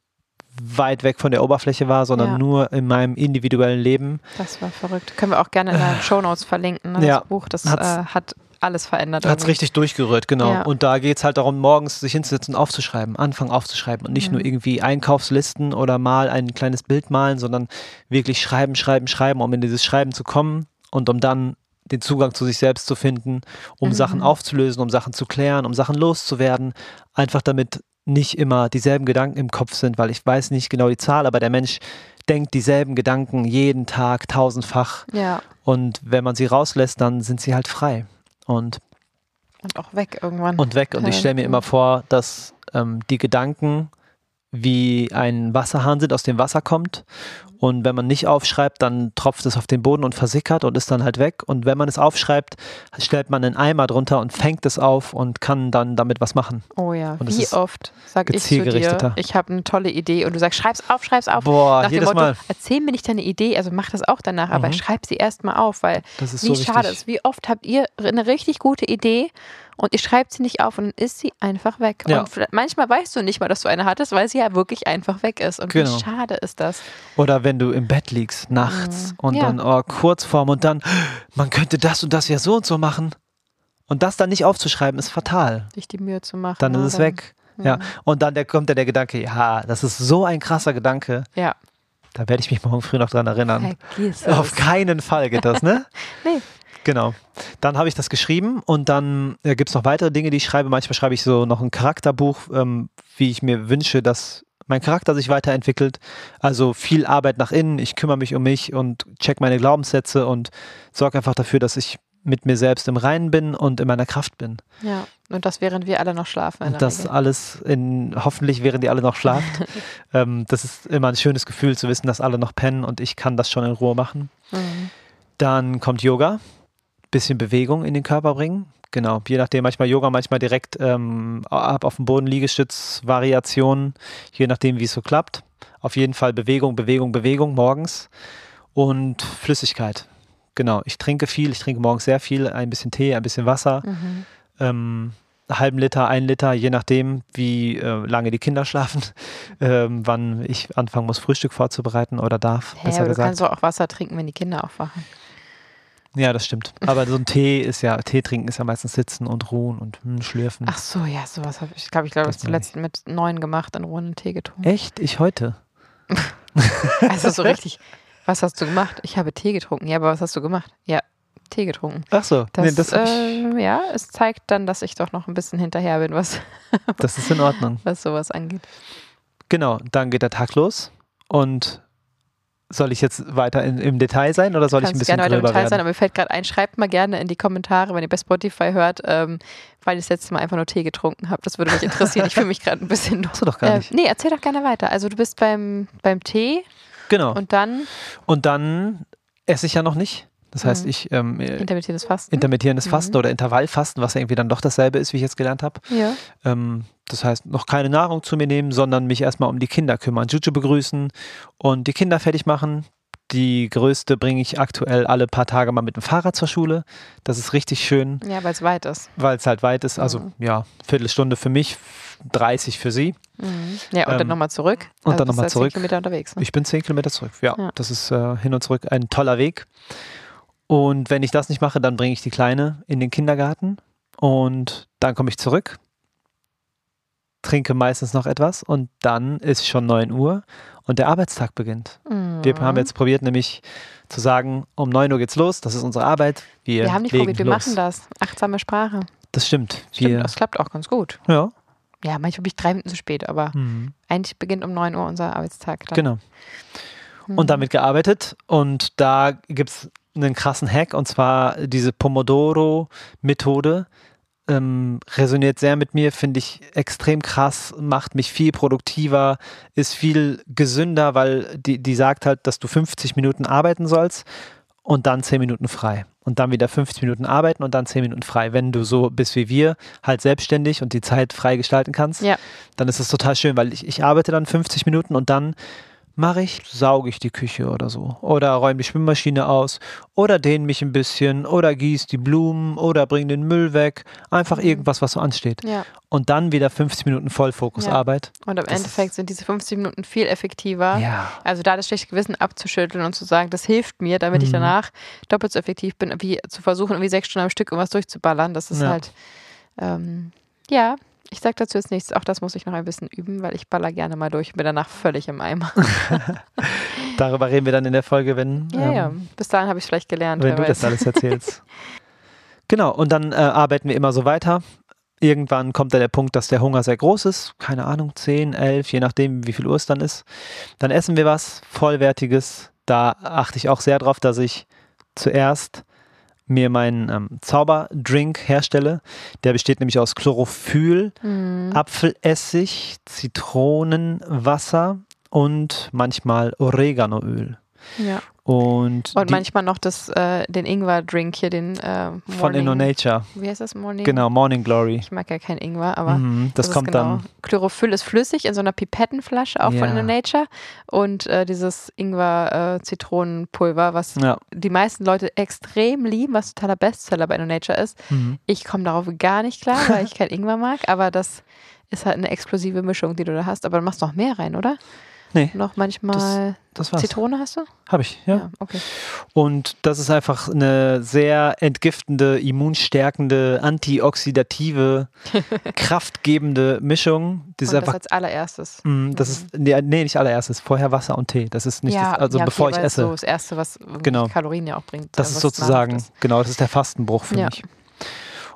weit weg von der Oberfläche war, sondern Ja. nur in meinem individuellen Leben. Das war verrückt. Können wir auch gerne in den Shownotes verlinken, ne, das Ja. Buch. Das äh, hat alles verändert. Hat es richtig durchgerührt, genau. Ja. Und da geht es halt darum, morgens sich hinzusetzen, aufzuschreiben, anfangen aufzuschreiben und nicht Mhm. nur irgendwie Einkaufslisten oder mal ein kleines Bild malen, sondern wirklich schreiben, schreiben, schreiben, um in dieses Schreiben zu kommen und um dann den Zugang zu sich selbst zu finden, um Mhm. Sachen aufzulösen, um Sachen zu klären, um Sachen loszuwerden, einfach damit nicht immer dieselben Gedanken im Kopf sind, weil ich weiß nicht genau die Zahl, aber der Mensch denkt dieselben Gedanken jeden Tag tausendfach Ja, und wenn man sie rauslässt, dann sind sie halt frei. Und und auch weg irgendwann. und weg. Und ich stelle mir immer vor, dass ähm, die Gedanken wie ein Wasserhahn aus dem Wasser kommt. Und wenn man nicht aufschreibt, dann tropft es auf den Boden und versickert und ist dann halt weg. Und wenn man es aufschreibt, stellt man einen Eimer drunter und fängt es auf und kann dann damit was machen. Oh ja, Und wie oft sag ich zu dir, ich habe eine tolle Idee und du sagst, schreib's auf, schreib's auf. Boah, Nach dem jedes Motto, Mal. erzähl mir nicht deine Idee, also mach das auch danach, aber Mhm. schreib sie erstmal auf, weil wie so schade ist. Wie oft habt ihr eine richtig gute Idee und ihr schreibt sie nicht auf und dann ist sie einfach weg. Ja. Und manchmal weißt du nicht mal, dass du eine hattest, weil sie ja wirklich einfach weg ist. Und Genau. wie schade ist das? Oder wenn du im Bett liegst, nachts und Ja. dann oh, kurz vorm und dann, man könnte das und das ja so und so machen. Und das dann nicht aufzuschreiben, ist fatal. Sich die Mühe zu machen. Dann ne? ist es weg. Ja. Mhm. Und dann der, kommt ja der Gedanke, ja, das ist so ein krasser Gedanke. Ja. Da werde ich mich morgen früh noch dran erinnern. Vergiss es. Auf keinen Fall geht das, ne? Nee. Genau. Dann habe ich das geschrieben und dann äh, gibt es noch weitere Dinge, die ich schreibe. Manchmal schreibe ich so noch ein Charakterbuch, ähm, wie ich mir wünsche, dass mein Charakter sich weiterentwickelt. Also viel Arbeit nach innen, ich kümmere mich um mich und check meine Glaubenssätze und sorge einfach dafür, dass ich mit mir selbst im Reinen bin und in meiner Kraft bin. Ja. Und das während wir alle noch schlafen. Und das Regel. alles in, hoffentlich während ihr alle noch schlaft. ähm, das ist immer ein schönes Gefühl zu wissen, dass alle noch pennen und ich kann das schon in Ruhe machen. Mhm. Dann kommt Yoga, bisschen Bewegung in den Körper bringen. Genau, je nachdem, manchmal Yoga, manchmal direkt ähm, ab auf dem Boden Liegestütz, Variationen, je nachdem, wie es so klappt. Auf jeden Fall Bewegung, Bewegung, Bewegung morgens und Flüssigkeit. Genau, ich trinke viel, ich trinke morgens sehr viel, ein bisschen Tee, ein bisschen Wasser, Mhm. ähm, einen halben Liter, ein Liter, je nachdem, wie äh, lange die Kinder schlafen, ähm, wann ich anfangen muss, Frühstück vorzubereiten oder darf, Hä, besser aber du gesagt. kannst doch auch Wasser trinken, wenn die Kinder aufwachen. Ja, das stimmt. Aber so ein Tee ist ja, Tee trinken ist ja meistens sitzen und ruhen und hm, schlürfen. Ach so, ja, sowas habe ich, glaube ich, glaube ich, Das meine zuletzt mit neun gemacht, in Ruhe einen Tee getrunken. Echt? Ich heute? Also so richtig. Was hast du gemacht? Ich habe Tee getrunken. Ja, aber was hast du gemacht? Ja, Tee getrunken. Ach so, Das, nee, das, äh, ja, es zeigt dann, dass ich doch noch ein bisschen hinterher bin, was, das ist in Ordnung. was sowas angeht. Genau, dann geht der Tag los und soll ich jetzt weiter in, im Detail sein oder soll ich ein bisschen gerne weiter im Detail werden? sein, aber mir fällt gerade ein, schreibt mal gerne in die Kommentare, wenn ihr bei Spotify hört, ähm, weil ich das letzte Mal einfach nur Tee getrunken habe. Das würde mich interessieren. Ich fühle mich gerade ein bisschen. Hast du doch gar Äh, nicht. nee, erzähl doch gerne weiter. Also du bist beim, beim Tee Genau. Und, und dann dann esse ich ja noch nicht. Das heißt, Mhm. ich ähm, äh, intermittierendes Fasten. intermittierendes Mhm. Fasten oder Intervallfasten, was ja irgendwie dann doch dasselbe ist, wie ich jetzt gelernt habe. ja. Ähm, das heißt, noch keine Nahrung zu mir nehmen, sondern mich erstmal um die Kinder kümmern, Juju begrüßen und die Kinder fertig machen. Die größte bringe ich aktuell alle paar Tage mal mit dem Fahrrad zur Schule. Das ist richtig schön, ja, weil es weit ist. weil es halt weit ist. Also Mhm. ja, Viertelstunde für mich, 30 für sie. Mhm. Ja, und dann Ähm, nochmal zurück. und Also dann bist noch mal du zurück. Zehn Kilometer unterwegs. Ne? Ich bin 10 Kilometer zurück. Ja, Ja. das ist äh, hin und zurück ein toller Weg. Und wenn ich das nicht mache, dann bringe ich die Kleine in den Kindergarten und dann komme ich zurück, trinke meistens noch etwas und dann ist schon 9 Uhr und der Arbeitstag beginnt. Mhm. Wir haben jetzt probiert, nämlich zu sagen, um 9 Uhr geht's los, das ist unsere Arbeit. Wir, Wir haben nicht probiert, wir los. machen das. Achtsame Sprache. Das stimmt. Stimmt, Wir, das klappt auch ganz gut. ja. Ja, manchmal bin ich drei Minuten zu spät, aber Mhm. eigentlich beginnt um 9 Uhr unser Arbeitstag. Dann. Genau. Mhm. und damit gearbeitet. Und da gibt es einen krassen Hack und zwar diese Pomodoro-Methode. Ähm, resoniert sehr mit mir, finde ich extrem krass, macht mich viel produktiver, ist viel gesünder, weil die, die sagt halt, dass du 50 Minuten arbeiten sollst und dann 10 Minuten frei. Und dann wieder 50 Minuten arbeiten und dann 10 Minuten frei. Wenn du so bist wie wir, halt selbstständig und die Zeit frei gestalten kannst, Ja. dann ist es total schön, weil ich, ich arbeite dann 50 Minuten und dann mache ich, sauge ich die Küche oder so. Oder räume die Schwimmmaschine aus. Oder dehne mich ein bisschen. Oder gieße die Blumen. Oder bringe den Müll weg. Einfach Mhm. irgendwas, was so ansteht. ja. Und dann wieder 50 Minuten Vollfokusarbeit. Und am Das Endeffekt sind diese 50 Minuten viel effektiver. Ja. Also da das schlechte Gewissen abzuschütteln und zu sagen, das hilft mir, damit ich Mhm. danach doppelt so effektiv bin, wie zu versuchen, irgendwie sechs Stunden am Stück irgendwas durchzuballern. Das ist Ja. halt, ähm, ja, ich sag dazu jetzt nichts. Auch das muss ich noch ein bisschen üben, weil ich baller gerne mal durch und bin danach völlig im Eimer. Darüber reden wir dann in der Folge, wenn, Ja, ja. ähm, Bis dahin habe ich es vielleicht gelernt. wenn du weiß. das alles erzählst. genau. Und dann äh, arbeiten wir immer so weiter. Irgendwann kommt da der Punkt, dass der Hunger sehr groß ist. Keine Ahnung, 10, 11, je nachdem, wie viel Uhr es dann ist. Dann essen wir was Vollwertiges. Da achte ich auch sehr drauf, dass ich zuerst mir meinen ähm, Zauberdrink herstelle. Der besteht nämlich aus Chlorophyll, Mhm. Apfelessig, Zitronenwasser und manchmal Oreganoöl. Ja. Und, Und manchmal noch das, äh, den Ingwer-Drink hier, den äh, Morning, von InnoNature. Wie heißt das? Morning? Genau, Morning Glory. Ich mag ja kein Ingwer, aber Mhm, das, ist kommt genau. dann. Chlorophyll ist flüssig in so einer Pipettenflasche, auch Ja. von InnoNature. Und äh, dieses Ingwer-Zitronenpulver, was Ja. die meisten Leute extrem lieben, was totaler Bestseller bei InnoNature ist. Mhm. Ich komme darauf gar nicht klar, weil ich kein Ingwer mag, aber das ist halt eine explosive Mischung, die du da hast. Aber du machst noch mehr rein, oder? Nee, Noch manchmal das war's. Zitrone hast du? Habe ich, ja. okay. Und das ist einfach eine sehr entgiftende, immunstärkende, antioxidative, kraftgebende Mischung. Ist Und das einfach, als allererstes. Mm, das ist, nee, nee, nicht allererstes. Vorher Wasser und Tee. Das ist nicht, ja, das, also ja, okay, bevor ich aber das esse. ist so das Erste, was Genau. Kalorien ja auch bringt. das ist sozusagen, ist. genau, das ist der Fastenbruch für Ja. mich.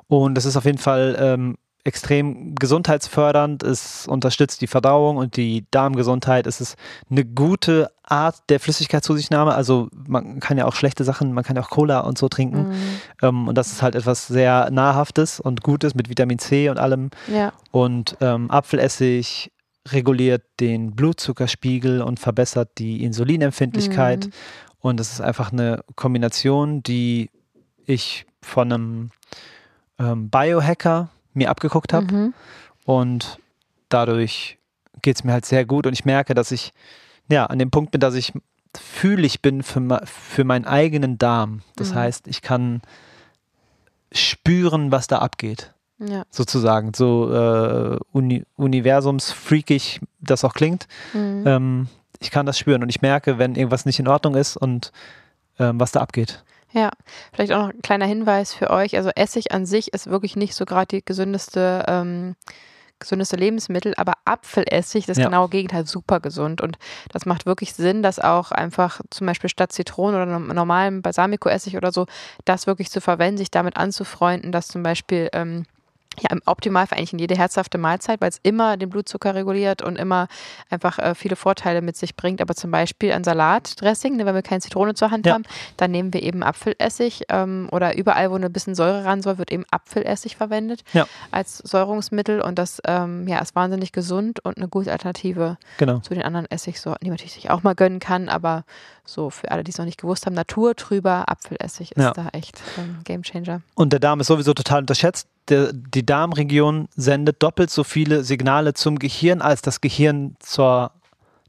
Und das ist auf jeden Fall ähm, extrem gesundheitsfördernd. Es unterstützt die Verdauung und die Darmgesundheit. Es ist eine gute Art der Flüssigkeitszusichtnahme. Also man kann ja auch schlechte Sachen, man kann ja auch Cola und so trinken. Mhm. Ähm, und das ist halt etwas sehr Nahrhaftes und Gutes mit Vitamin C und allem. Ja, Und ähm, Apfelessig reguliert den Blutzuckerspiegel und verbessert die Insulinempfindlichkeit. Mhm. Und das ist einfach eine Kombination, die ich von einem ähm, Biohacker mir abgeguckt habe. Mhm. Und dadurch geht es mir halt sehr gut. Und ich merke, dass ich ja an dem Punkt bin, dass ich fühlig bin für, für meinen eigenen Darm. Das Mhm. heißt, ich kann spüren, was da abgeht ja. sozusagen, so äh, Uni universumsfreakig das auch klingt. Mhm. Ähm, ich kann das spüren und ich merke, wenn irgendwas nicht in Ordnung ist und ähm, was da abgeht. Ja, vielleicht auch noch ein kleiner Hinweis für euch. Also Essig an sich ist wirklich nicht so gerade die gesündeste, ähm, gesündeste Lebensmittel, aber Apfelessig, das Ja. genaue Gegenteil, super gesund. Und das macht wirklich Sinn, dass auch einfach zum Beispiel statt Zitronen oder normalem Balsamico-Essig oder so, das wirklich zu verwenden, sich damit anzufreunden, dass zum Beispiel ähm, ja, im Optimalfall eigentlich in jede herzhafte Mahlzeit, weil es immer den Blutzucker reguliert und immer einfach äh, viele Vorteile mit sich bringt. Aber zum Beispiel ein Salatdressing, ne, wenn wir keine Zitrone zur Hand Ja. haben, dann nehmen wir eben Apfelessig ähm, oder überall, wo ein bisschen Säure ran soll, wird eben Apfelessig verwendet Ja. als Säurungsmittel und das ähm, ja, ist wahnsinnig gesund und eine gute Alternative Genau. zu den anderen Essigsorten, die man natürlich sich auch mal gönnen kann, aber so für alle, die es noch nicht gewusst haben, naturtrüber Apfelessig ist Ja. da echt ähm, Gamechanger. Und der Darm ist sowieso total unterschätzt. Der, die Darmregion sendet doppelt so viele Signale zum Gehirn als das Gehirn zur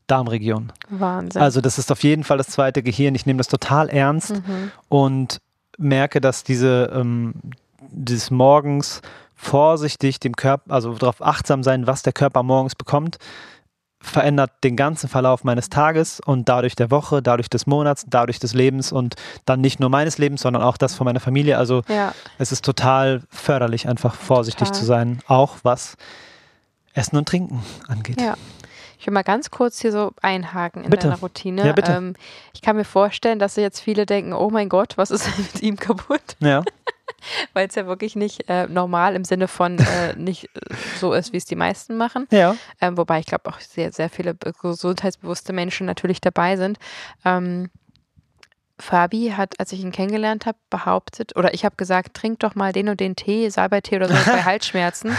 Darmregion. Wahnsinn. Also das ist auf jeden Fall das zweite Gehirn. Ich nehme das total ernst mhm. und merke, dass diese ähm, dieses morgens vorsichtig dem Körper, also darauf achtsam sein, was der Körper morgens bekommt, verändert den ganzen Verlauf meines Tages und dadurch der Woche, dadurch des Monats, dadurch des Lebens und dann nicht nur meines Lebens, sondern auch das von meiner Familie. Also Ja, es ist total förderlich, einfach vorsichtig Total. zu sein, auch was Essen und Trinken angeht. Ja. Ich will mal ganz kurz hier so einhaken in Bitte. deiner Routine. Ja, bitte. Ähm, ich kann mir vorstellen, dass jetzt viele denken, oh mein Gott, was ist denn mit ihm kaputt? Ja, Weil es ja wirklich nicht äh, normal im Sinne von äh, nicht äh, so ist, wie es die meisten machen. ja. Ähm, wobei ich glaube auch sehr, sehr viele be- gesundheitsbewusste Menschen natürlich dabei sind. Ähm, Fabi hat, als ich ihn kennengelernt habe, behauptet, oder ich habe gesagt, trink doch mal den und den Tee, Salbeitee oder so bei Halsschmerzen.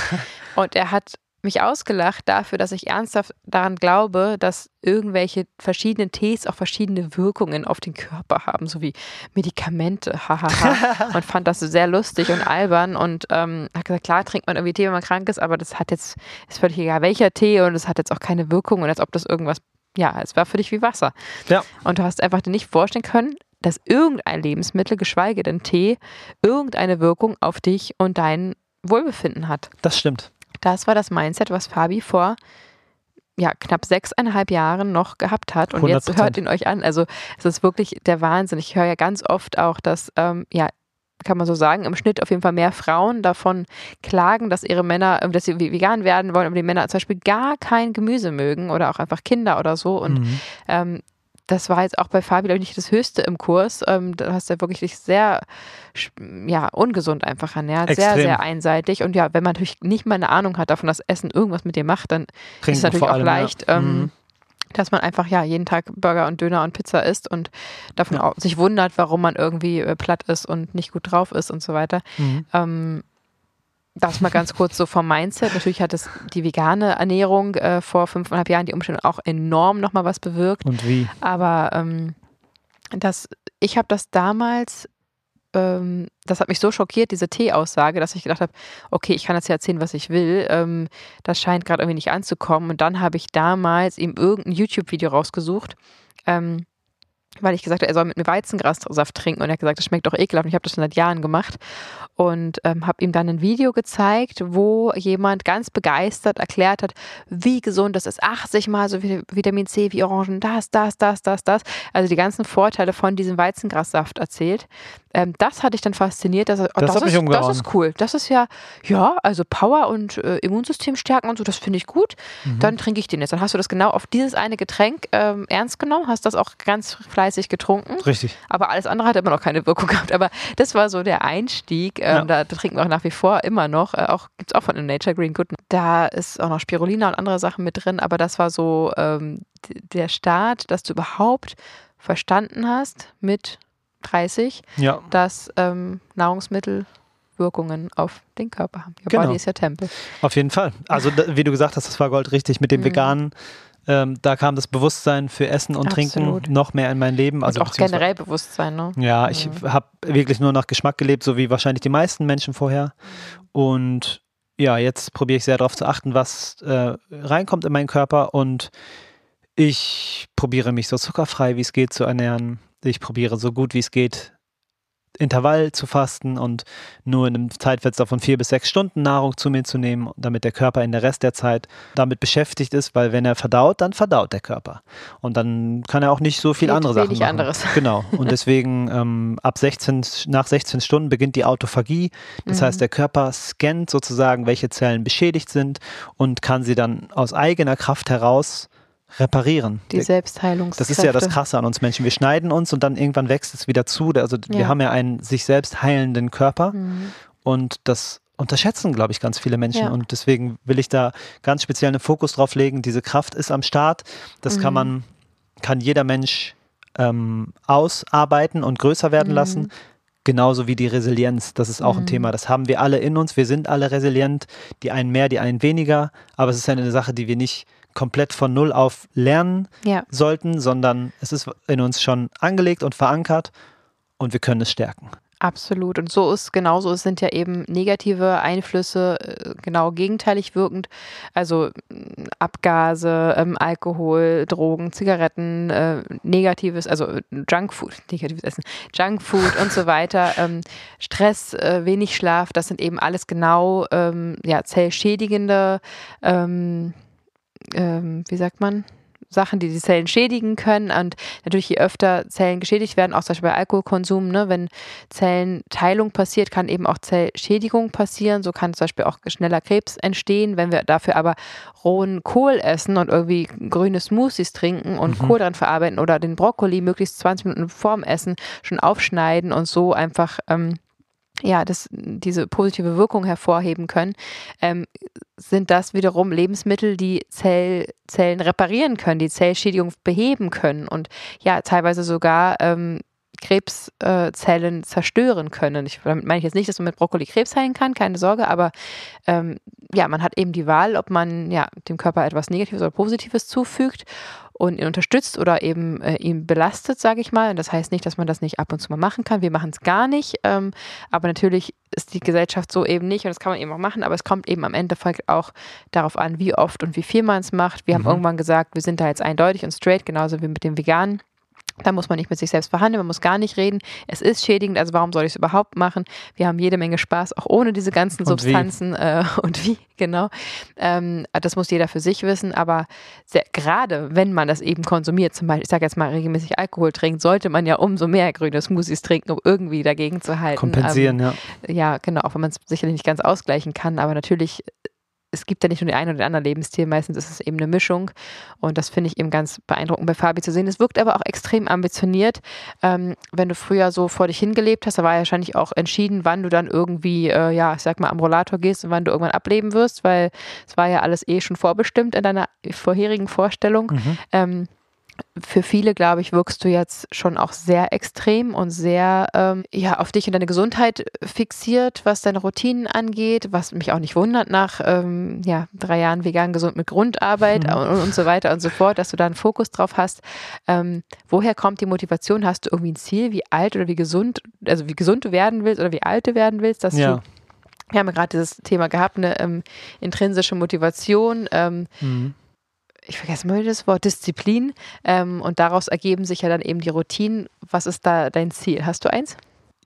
Und er hat mich ausgelacht dafür, dass ich ernsthaft daran glaube, dass irgendwelche verschiedenen Tees auch verschiedene Wirkungen auf den Körper haben, so wie Medikamente, hahaha. und fand das sehr lustig und albern und ähm, hat gesagt, klar trinkt man irgendwie Tee, wenn man krank ist, aber das hat jetzt, ist völlig egal welcher Tee und es hat jetzt auch keine Wirkung und als ob das irgendwas, ja, es war für dich wie Wasser. Ja. Und du hast einfach dir nicht vorstellen können, dass irgendein Lebensmittel, geschweige denn Tee, irgendeine Wirkung auf dich und dein Wohlbefinden hat. Das stimmt. Das war das Mindset, was Fabi vor ja, knapp sechseinhalb Jahren noch gehabt hat. Und jetzt 100%. hört ihn euch an. Also es ist wirklich der Wahnsinn. Ich höre ja ganz oft auch, dass, ähm, ja, kann man so sagen, im Schnitt auf jeden Fall mehr Frauen davon klagen, dass ihre Männer, äh, dass sie vegan werden wollen, aber die Männer zum Beispiel gar kein Gemüse mögen oder auch einfach Kinder oder so. Und Mhm. ähm, das war jetzt auch bei Fabi, glaube ich, nicht das Höchste im Kurs. Ähm, da hast du ja wirklich dich sehr, ja, ungesund einfach ernährt. Sehr, Extrem. sehr einseitig. Und ja, wenn man natürlich nicht mal eine Ahnung hat davon, dass Essen irgendwas mit dir macht, dann Trinken ist natürlich vor auch allem, ja. leicht, ähm, Mhm. dass man einfach ja jeden Tag Burger und Döner und Pizza isst und davon auch sich wundert, warum man irgendwie äh, platt ist und nicht gut drauf ist und so weiter. Mhm. Ähm, das mal ganz kurz so vom Mindset. Natürlich hat es die vegane Ernährung äh, vor fünfeinhalb Jahren die Umstände auch enorm nochmal was bewirkt. Und wie? Aber ähm, das, ich habe das damals, ähm, das hat mich so schockiert, diese Tee-Aussage, dass ich gedacht habe, okay, ich kann jetzt ja erzählen, was ich will. Ähm, das scheint gerade irgendwie nicht anzukommen. Und dann habe ich damals ihm irgendein YouTube-Video rausgesucht. Ähm, weil ich gesagt habe, er soll mit mir Weizengrassaft trinken und er hat gesagt, das schmeckt doch ekelhaft und ich habe das schon seit Jahren gemacht und ähm, habe ihm dann ein Video gezeigt, wo jemand ganz begeistert erklärt hat, wie gesund das ist. 80 mal so Vitamin C wie Orangen, das, das, das, das, das. Also die ganzen Vorteile von diesem Weizengrassaft erzählt. Ähm, das hatte ich dann fasziniert. Dass, oh, Das hat mich ist, umgehauen. das ist cool. Das ist ja, ja, also Power und äh, Immunsystem stärken und so, das finde ich gut. Mhm. Dann trinke ich den jetzt. Dann hast du das genau auf dieses eine Getränk ähm, ernst genommen, hast das auch ganz fleißig getrunken. Richtig. Aber alles andere hat immer noch keine Wirkung gehabt. Aber das war so der Einstieg. Ähm, Ja. da, da trinken wir auch nach wie vor immer noch. Äh, auch gibt es auch von dem Nature Green Good. Da ist auch noch Spirulina und andere Sachen mit drin. Aber das war so ähm, der Start, dass du überhaupt verstanden hast mit 30, Ja. dass ähm, Nahrungsmittel Wirkungen auf den Körper haben. Your Genau. body is your temple. Auf jeden Fall. Also, da, wie du gesagt hast, das war Gold richtig mit dem Mhm. Veganen. Ähm, da kam das Bewusstsein für Essen und Absolut. Trinken noch mehr in mein Leben. Also und auch generell Bewusstsein, ne? Ja, ich Mhm. habe wirklich nur nach Geschmack gelebt, so wie wahrscheinlich die meisten Menschen vorher. Und ja, jetzt probiere ich sehr darauf zu achten, was äh, reinkommt in meinen Körper. Und ich probiere mich so zuckerfrei, wie es geht, zu ernähren. Ich probiere so gut, wie es geht, Intervall zu fasten und nur in einem Zeitfenster von vier bis sechs Stunden Nahrung zu mir zu nehmen, damit der Körper in der Rest der Zeit damit beschäftigt ist, weil wenn er verdaut, dann verdaut der Körper. Und dann kann er auch nicht so viel Geht andere Sachen machen. anderes. Genau. Und deswegen ähm, ab 16, nach 16 Stunden beginnt die Autophagie. Das Mhm. heißt, der Körper scannt sozusagen, welche Zellen beschädigt sind und kann sie dann aus eigener Kraft heraus reparieren. Die Der- Selbstheilungs das ist ja das Krasse an uns Menschen. Wir schneiden uns und dann irgendwann wächst es wieder zu. Also wir Ja. haben ja einen sich selbst heilenden Körper Mhm. und das unterschätzen, glaube ich, ganz viele Menschen. Ja. Und deswegen will ich da ganz speziell einen Fokus drauf legen. Diese Kraft ist am Start. Das kann Mhm. man, kann jeder Mensch ähm, ausarbeiten und größer werden Mhm. lassen. Genauso wie die Resilienz. Das ist auch ein Mhm. Thema. Das haben wir alle in uns. Wir sind alle resilient. Die einen mehr, die einen weniger. Aber es ist eine Sache, die wir nicht komplett von Null auf lernen Ja. sollten, sondern es ist in uns schon angelegt und verankert und wir können es stärken. Absolut. Und so ist genauso, es sind ja eben negative Einflüsse äh, genau gegenteilig wirkend. Also mh, Abgase, ähm, Alkohol, Drogen, Zigaretten, äh, negatives, also äh, Junkfood, negatives Essen, Junkfood und so weiter, ähm, Stress, äh, wenig Schlaf, das sind eben alles genau ähm, ja, zellschädigende, ähm, ähm, wie sagt man? Sachen, die die Zellen schädigen können. Und natürlich, je öfter Zellen geschädigt werden, auch zum Beispiel bei Alkoholkonsum, ne, wenn Zellenteilung passiert, kann eben auch Zellschädigung passieren. So kann zum Beispiel auch schneller Krebs entstehen. Wenn wir dafür aber rohen Kohl essen und irgendwie grüne Smoothies trinken und Mhm. Kohl dran verarbeiten oder den Brokkoli möglichst 20 Minuten vorm Essen schon aufschneiden und so einfach ähm, ja, das, diese positive Wirkung hervorheben können, ähm, sind das wiederum Lebensmittel, die Zell, Zellen reparieren können, die Zellschädigung beheben können und ja, teilweise sogar ähm, Krebszellen zerstören können. Ich, damit meine ich jetzt nicht, dass man mit Brokkoli Krebs heilen kann, keine Sorge, aber ähm, ja, man hat eben die Wahl, ob man ja dem Körper etwas Negatives oder Positives zufügt und ihn unterstützt oder eben äh, ihn belastet, sage ich mal. Und das heißt nicht, dass man das nicht ab und zu mal machen kann. Wir machen es gar nicht. Ähm, aber natürlich ist die Gesellschaft so eben nicht und das kann man eben auch machen. Aber es kommt eben am Endeffekt auch darauf an, wie oft und wie viel man es macht. Wir Mhm. haben irgendwann gesagt, wir sind da jetzt eindeutig und straight, genauso wie mit dem Veganen. Da muss man nicht mit sich selbst verhandeln, man muss gar nicht reden. Es ist schädigend, also warum soll ich es überhaupt machen? Wir haben jede Menge Spaß, auch ohne diese ganzen Und wie. Substanzen äh, und wie, genau. Ähm, das muss jeder für sich wissen, aber sehr, gerade wenn man das eben konsumiert, zum Beispiel, ich sage jetzt mal regelmäßig Alkohol trinkt, sollte man ja umso mehr grüne Smoothies trinken, um irgendwie dagegen zu halten. Kompensieren, ja. Ähm, ja, genau, auch wenn man es sicherlich nicht ganz ausgleichen kann, aber natürlich es gibt ja nicht nur den einen oder den anderen Lebensstil, meistens ist es eben eine Mischung. Und das finde ich eben ganz beeindruckend bei Fabi zu sehen. Es wirkt aber auch extrem ambitioniert. Ähm, wenn du früher so vor dich hingelebt hast, da war ja wahrscheinlich auch entschieden, wann du dann irgendwie, äh, ja, ich sag mal, am Rollator gehst und wann du irgendwann ableben wirst, weil es war ja alles eh schon vorbestimmt in deiner vorherigen Vorstellung. Mhm. Ähm, für viele, glaube ich, wirkst du jetzt schon auch sehr extrem und sehr ähm, ja, auf dich und deine Gesundheit fixiert, was deine Routinen angeht, was mich auch nicht wundert nach ähm, ja, drei Jahren vegan gesund mit Grundarbeit mhm. und, und, so weiter und so fort, dass du da einen Fokus drauf hast. Ähm, woher kommt die Motivation? Hast du irgendwie ein Ziel, wie alt oder wie gesund, also wie gesund du werden willst oder wie alt du werden willst, dass ja. du wir haben ja gerade dieses Thema gehabt, eine ähm, intrinsische Motivation. Ähm, mhm ich vergesse mal das Wort, Disziplin. Ähm, und daraus ergeben sich ja dann eben die Routinen. Was ist da dein Ziel? Hast du eins?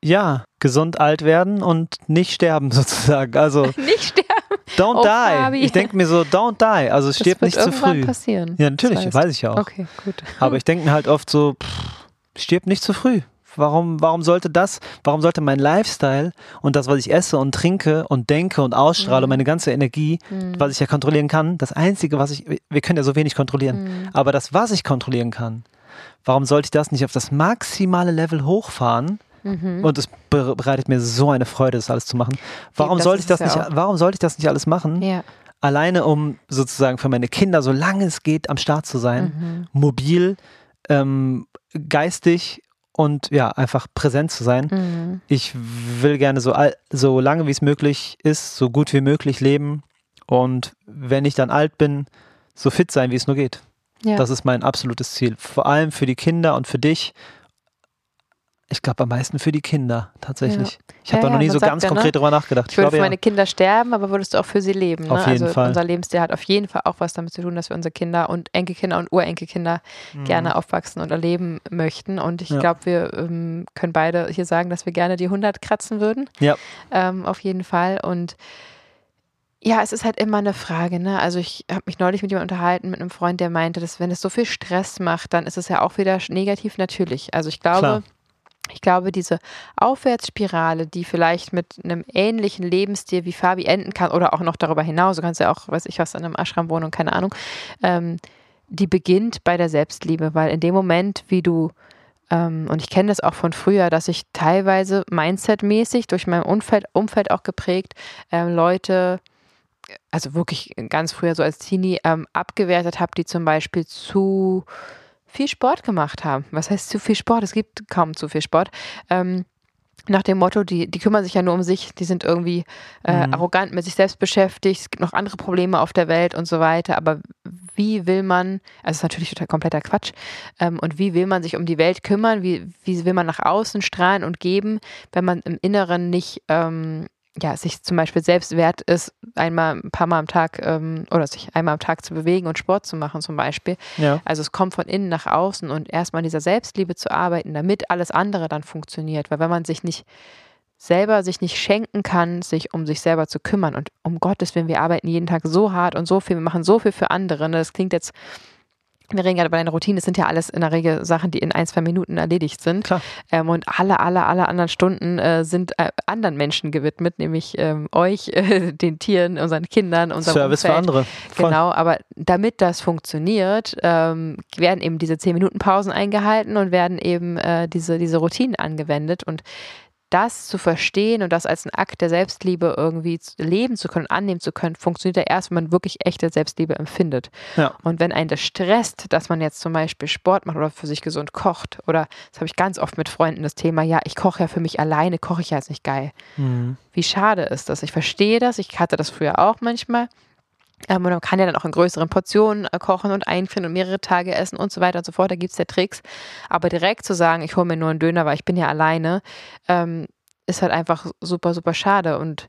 Ja, gesund alt werden und nicht sterben sozusagen. Also nicht sterben. Don't oh, die. Fabi. Ich denke mir so, don't die. Also stirb nicht zu früh. passieren. Ja, natürlich, das weiß ich ja auch. Okay, gut. Aber ich denke mir halt oft so, pff, stirb nicht zu früh. Warum, warum sollte das, warum sollte mein Lifestyle und das, was ich esse und trinke und denke und ausstrahle, mhm. meine ganze Energie, mhm. was ich ja kontrollieren kann, das Einzige, was ich, wir können ja so wenig kontrollieren, mhm. aber das, was ich kontrollieren kann, warum sollte ich das nicht auf das maximale Level hochfahren? Mhm. Und es bereitet mir so eine Freude, das alles zu machen. Warum sollte ich das ja nicht, auch. warum sollte ich das nicht alles machen? Ja. Alleine um sozusagen für meine Kinder, solange es geht, am Start zu sein, mhm. mobil, ähm, geistig und ja, einfach präsent zu sein. Mhm. Ich will gerne so, so lange wie es möglich ist, so gut wie möglich leben und wenn ich dann alt bin, so fit sein, wie es nur geht. Ja. Das ist mein absolutes Ziel. Vor allem für die Kinder und für dich ich glaube am meisten für die Kinder tatsächlich. Ja. Ich habe ja, da noch nie so ganz ja, konkret ne? drüber nachgedacht. Ich, ich würde für meine Kinder sterben, aber würdest du auch für sie leben. Ne? Auf jeden also Fall. unser Lebensstil hat auf jeden Fall auch was damit zu tun, dass wir unsere Kinder und Enkelkinder und Urenkelkinder mhm. gerne aufwachsen und erleben möchten. Und ich glaube, wir ähm, können beide hier sagen, dass wir gerne die 100 kratzen würden. Ja. Ähm, auf jeden Fall. Und ja, es ist halt immer eine Frage, ne? Also ich habe mich neulich mit jemandem unterhalten, mit einem Freund, der meinte, dass wenn es so viel Stress macht, dann ist es ja auch wieder negativ natürlich. Also ich glaube, Klar ich glaube, diese Aufwärtsspirale, die vielleicht mit einem ähnlichen Lebensstil wie Fabi enden kann oder auch noch darüber hinaus, du kannst ja auch, weiß ich was, in einem Ashram wohnen, keine Ahnung, ähm, die beginnt bei der Selbstliebe, weil in dem Moment, wie du, ähm, und ich kenne das auch von früher, dass ich teilweise mindsetmäßig durch mein Umfeld, Umfeld auch geprägt, ähm, Leute, also wirklich ganz früher so als Teenie, ähm, abgewertet habe, die zum Beispiel zu viel Sport gemacht haben. Was heißt zu viel Sport? Es gibt kaum zu viel Sport. Ähm, nach dem Motto, die, die kümmern sich ja nur um sich, die sind irgendwie äh, mhm. arrogant mit sich selbst beschäftigt, es gibt noch andere Probleme auf der Welt und so weiter. Aber wie will man, also es ist natürlich total kompletter Quatsch, ähm, und wie will man sich um die Welt kümmern, wie, wie will man nach außen strahlen und geben, wenn man im Inneren nicht ähm, ja, sich zum Beispiel selbst wert ist, einmal ein paar Mal am Tag ähm, oder sich einmal am Tag zu bewegen und Sport zu machen zum Beispiel. Ja. Also es kommt von innen nach außen und erstmal an dieser Selbstliebe zu arbeiten, damit alles andere dann funktioniert. Weil wenn man sich nicht selber sich nicht schenken kann, sich um sich selber zu kümmern und um Gottes Willen, wir arbeiten jeden Tag so hart und so viel, wir machen so viel für andere. Ne? Das klingt jetzt wir reden gerade bei deiner Routine, das sind ja alles in der Regel Sachen, die in ein, zwei Minuten erledigt sind. Ähm, und alle, alle, alle anderen Stunden äh, sind äh, anderen Menschen gewidmet, nämlich ähm, euch, äh, den Tieren, unseren Kindern, unserem Service Umfeld. für andere. Voll. Genau, aber damit das funktioniert, ähm, werden eben diese zehn Minuten Pausen eingehalten und werden eben äh, diese, diese Routinen angewendet. Und das zu verstehen und das als einen Akt der Selbstliebe irgendwie leben zu können, annehmen zu können, funktioniert ja erst, wenn man wirklich echte Selbstliebe empfindet. Ja. Und wenn einen das stresst, dass man jetzt zum Beispiel Sport macht oder für sich gesund kocht, oder das habe ich ganz oft mit Freunden das Thema, ja, ich koche ja für mich alleine, koche ich ja jetzt nicht geil. Mhm. Wie schade ist das? Ich verstehe das, ich hatte das früher auch manchmal. Ähm, und man kann ja dann auch in größeren Portionen äh, kochen und einfrieren und mehrere Tage essen und so weiter und so fort. Da gibt es ja Tricks. Aber direkt zu sagen, ich hole mir nur einen Döner, weil ich bin ja alleine, ähm, ist halt einfach super, super schade. Und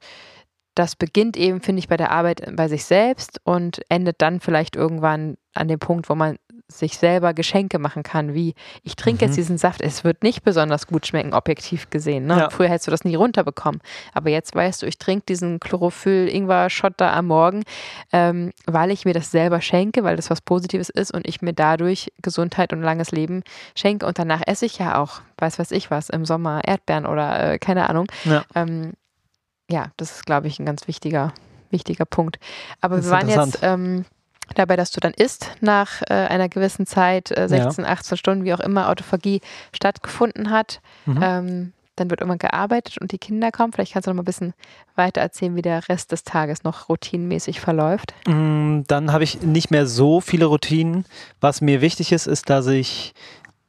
das beginnt eben, finde ich, bei der Arbeit bei sich selbst und endet dann vielleicht irgendwann an dem Punkt, wo man sich selber Geschenke machen kann, wie ich trinke mhm. jetzt diesen Saft, es wird nicht besonders gut schmecken, objektiv gesehen. Ne? Ja. Früher hättest du das nie runterbekommen. Aber jetzt weißt du, ich trinke diesen Chlorophyll-Ingwer-Shot da am Morgen, ähm, weil ich mir das selber schenke, weil das was Positives ist und ich mir dadurch Gesundheit und langes Leben schenke. Und danach esse ich ja auch, weiß was ich was, im Sommer Erdbeeren oder äh, keine Ahnung. Ja. Ähm, ja, das ist, glaube ich, ein ganz wichtiger wichtiger Punkt. Aber wir waren jetzt ähm, dabei, dass du dann isst nach äh, einer gewissen Zeit, äh, 16, 18 Stunden, wie auch immer Autophagie stattgefunden hat. Mhm. Ähm, dann wird irgendwann gearbeitet und die Kinder kommen. Vielleicht kannst du noch mal ein bisschen weiter erzählen, wie der Rest des Tages noch routinenmäßig verläuft. Mm, Dann habe ich nicht mehr so viele Routinen. Was mir wichtig ist, ist, dass ich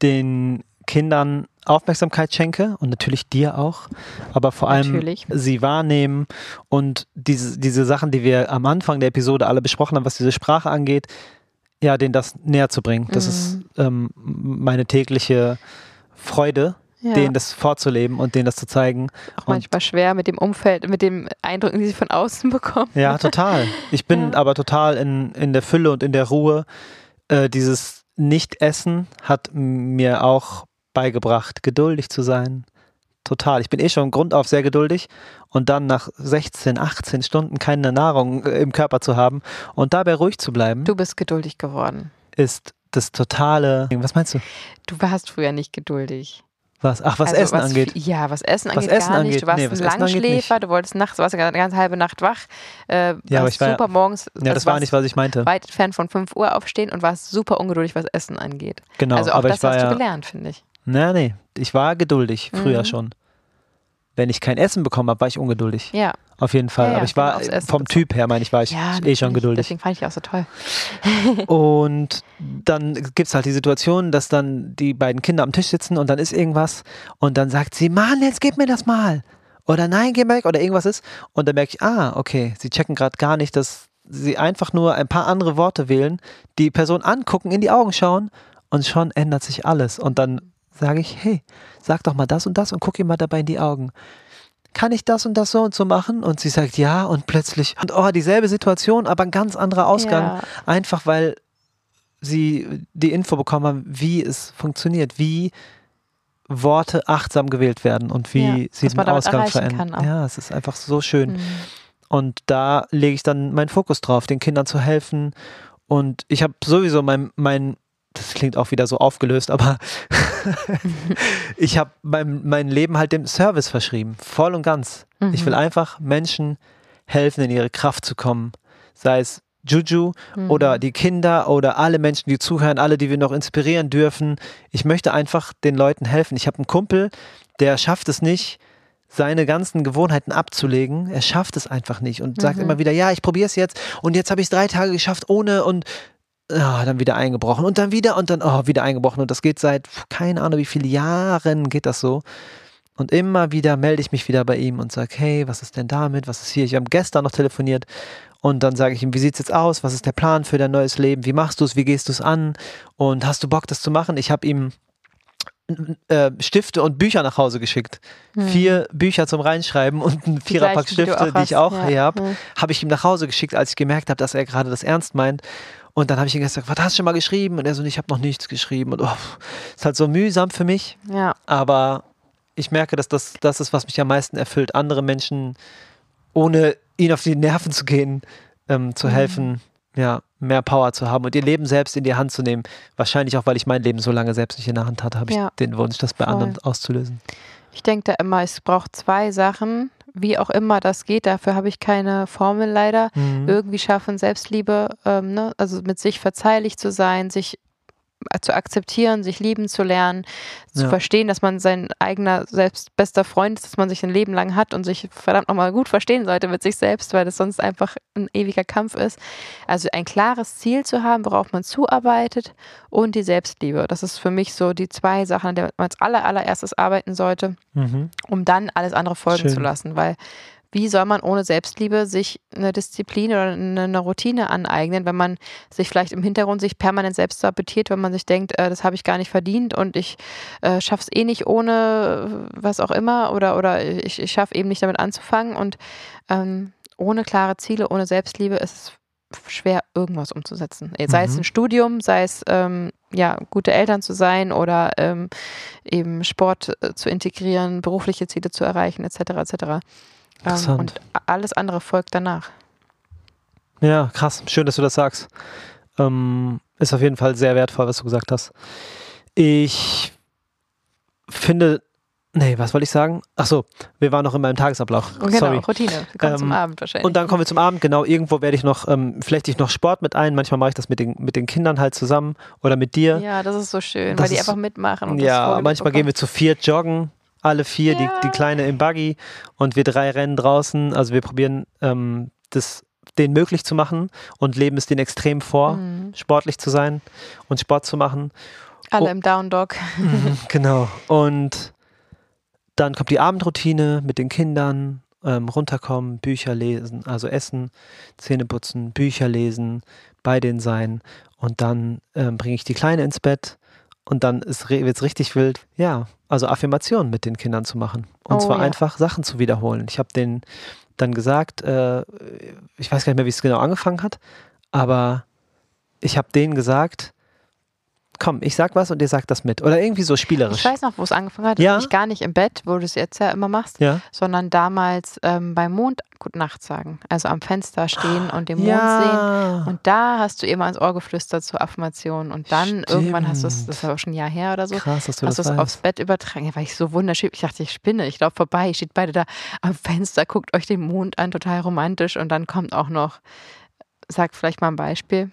den Kindern Aufmerksamkeit schenke und natürlich dir auch, aber vor allem Natürlich. sie wahrnehmen und diese, diese Sachen, die wir am Anfang der Episode alle besprochen haben, was diese Sprache angeht, ja, denen das näher zu bringen. Das Mhm. ist ähm, meine tägliche Freude, Ja. denen das vorzuleben und denen das zu zeigen. Auch und- manchmal schwer mit dem Umfeld, mit den Eindrücken, die sie von außen bekommen. Ja, total. Ich bin Ja. aber total in, in der Fülle und in der Ruhe. Äh, dieses Nicht-Essen hat mir auch beigebracht, geduldig zu sein. Total. Ich bin eh schon grundauf sehr geduldig und dann nach 16, 18 Stunden keine Nahrung äh, im Körper zu haben und dabei ruhig zu bleiben, Du bist geduldig geworden. ist das totale. Was meinst du? Du warst früher nicht geduldig. Was? Ach, was Also Essen angeht. Ja, was Essen Was angeht, Essen gar nicht. angeht, Du warst nee, ein was Langschläfer, du wolltest nachts, du warst eine ganze halbe Nacht wach. Äh, Ja, aber ich war ja- super morgens. Ja, also das war warst nicht, was ich meinte. Weit entfernt von 5 Uhr aufstehen und warst super ungeduldig, was Essen angeht. Genau, also auch aber das ich war hast ja. du gelernt, finde ich. Nee, nee. Ich war geduldig, früher Mhm. schon. Wenn ich kein Essen bekommen habe, war ich ungeduldig. Ja. Auf jeden Fall. Ja, ja, Aber ich genau, war Essen vom. Typ her, meine ich, war ich ja, eh schon geduldig. Deswegen fand ich auch so toll. Und dann gibt es halt die Situation, dass dann die beiden Kinder am Tisch sitzen und dann ist irgendwas und dann sagt sie, Mann, jetzt gib mir das mal. Oder nein, geh weg oder irgendwas ist. Und dann merke ich, ah, okay, sie checken gerade gar nicht, dass sie einfach nur ein paar andere Worte wählen, die Person angucken, in die Augen schauen und schon ändert sich alles. Und dann sage ich, hey, sag doch mal das und das und guck ihm mal dabei in die Augen. Kann ich das und das so und so machen? Und sie sagt ja und plötzlich, und oh, dieselbe Situation, aber ein ganz anderer Ausgang. Ja. Einfach weil sie die Info bekommen haben, wie es funktioniert, wie Worte achtsam gewählt werden und wie Ja, sie den Ausgang verändern. Ja, es ist einfach so schön. Mhm. Und da lege ich dann meinen Fokus drauf, den Kindern zu helfen. Und ich habe sowieso mein, mein, das klingt auch wieder so aufgelöst, aber ich habe mein, mein Leben halt dem Service verschrieben, voll und ganz. Ich will Mhm. einfach Menschen helfen, in ihre Kraft zu kommen. Sei es Juju Mhm. oder die Kinder oder alle Menschen, die zuhören, alle, die wir noch inspirieren dürfen. Ich möchte einfach den Leuten helfen. Ich habe einen Kumpel, der schafft es nicht, seine ganzen Gewohnheiten abzulegen. Er schafft es einfach nicht und sagt Mhm. immer wieder, ja, ich probiere es jetzt und jetzt habe ich es drei Tage geschafft ohne und ah, dann wieder eingebrochen und dann wieder und dann oh, wieder eingebrochen und das geht seit keine Ahnung wie viele Jahren geht das so. Und immer wieder melde ich mich wieder bei ihm und sage, hey, was ist denn damit? Was ist hier? Ich habe gestern noch telefoniert und dann sage ich ihm, wie sieht's jetzt aus? Was ist der Plan für dein neues Leben? Wie machst du es? Wie gehst du es an? Und hast du Bock, das zu machen? Ich habe ihm äh, Stifte und Bücher nach Hause geschickt. Mhm. Vier Bücher zum Reinschreiben und ein Viererpack Stifte, die ich auch Ja. hier habe, Mhm. habe ich ihm nach Hause geschickt, als ich gemerkt habe, dass er gerade das ernst meint. Und dann habe ich ihm gesagt, was hast du schon mal geschrieben? Und er so, ich habe noch nichts geschrieben. Und oh, ist halt so mühsam für mich. Ja. Aber ich merke, dass das das ist, was mich am meisten erfüllt, andere Menschen, ohne ihnen auf die Nerven zu gehen, ähm, zu Mhm. helfen, ja, mehr Power zu haben und ihr Leben selbst in die Hand zu nehmen. Wahrscheinlich auch, weil ich mein Leben so lange selbst nicht in der Hand hatte, habe ich Ja. den Wunsch, das bei Voll. anderen auszulösen. Ich denke da immer, es braucht zwei Sachen, wie auch immer das geht. Dafür habe ich keine Formel leider. Mhm. Irgendwie schaffen, Selbstliebe, ähm, ne? also mit sich verzeihlich zu sein, sich zu akzeptieren, sich lieben zu lernen, zu Ja. verstehen, dass man sein eigener selbst bester Freund ist, dass man sich ein Leben lang hat und sich verdammt nochmal gut verstehen sollte mit sich selbst, weil das sonst einfach ein ewiger Kampf ist. Also ein klares Ziel zu haben, worauf man zuarbeitet und die Selbstliebe. Das ist für mich so die zwei Sachen, an denen man als aller, allererstes arbeiten sollte Mhm. um dann alles andere folgen Schön. zu lassen. Weil wie soll man ohne Selbstliebe sich eine Disziplin oder eine, Routine aneignen, wenn man sich vielleicht im Hintergrund sich permanent selbst sabotiert, wenn man sich denkt, äh, das habe ich gar nicht verdient und ich äh, schaffe es eh nicht ohne äh, was auch immer oder, oder ich, ich schaffe eben nicht damit anzufangen und ähm, ohne klare Ziele, ohne Selbstliebe ist es schwer, irgendwas umzusetzen. Sei es Mhm. ein Studium, sei es ähm, ja, gute Eltern zu sein oder ähm, eben Sport äh, zu integrieren, berufliche Ziele zu erreichen, etc. etc. Interessant. und alles andere folgt danach. Ja, krass. Schön, dass du das sagst. Ähm, ist auf jeden Fall sehr wertvoll, was du gesagt hast. Ich finde Nee, was wollte ich sagen? Ach so, wir waren noch in meinem Tagesablauf. Genau, Sorry. Routine. Wir kommen zum Ähm, Abend wahrscheinlich. Und dann kommen wir zum Abend, genau, irgendwo werde ich noch, ähm, flechte ich noch Sport mit ein, manchmal mache ich das mit den, mit den Kindern halt zusammen oder mit dir. ja, das ist so schön, Das weil die ist- einfach mitmachen. Und Ja, manchmal gehen wir zu viert joggen, alle vier, Ja. die, die Kleine im Buggy und wir drei rennen draußen. Also wir probieren ähm, das denen möglich zu machen und leben es denen extrem vor, Mhm. sportlich zu sein und Sport zu machen. Alle Oh. im Down Dog. Genau. Und dann kommt die Abendroutine mit den Kindern, ähm, runterkommen, Bücher lesen, also essen, Zähne putzen, Bücher lesen, bei denen sein. Und dann ähm, bringe ich die Kleine ins Bett und dann wird es richtig wild, ja, also Affirmationen mit den Kindern zu machen. Und Oh, zwar ja. einfach Sachen zu wiederholen. Ich habe denen dann gesagt, äh, ich weiß gar nicht mehr, wie es genau angefangen hat, aber ich habe denen gesagt, komm, ich sag was und ihr sagt das mit. Oder irgendwie so spielerisch. Ich weiß noch, wo es angefangen hat. Ja? Nicht gar nicht im Bett, wo du es jetzt ja immer machst, Ja. sondern damals ähm, beim Mond Gute Nacht sagen. Also am Fenster stehen und den Mond sehen. ja. Und da hast du mal ins Ohr geflüstert zur Affirmation. Und dann irgendwann hast du es, das war auch schon ein Jahr her oder so, Krass, dass du hast du es aufs. Bett übertragen. Ja, war ich so wunderschön. Ich dachte, ich spinne, ich laufe vorbei. Ihr steht beide da am Fenster, guckt euch den Mond an, total romantisch. Und dann kommt auch noch, sagt vielleicht mal ein Beispiel.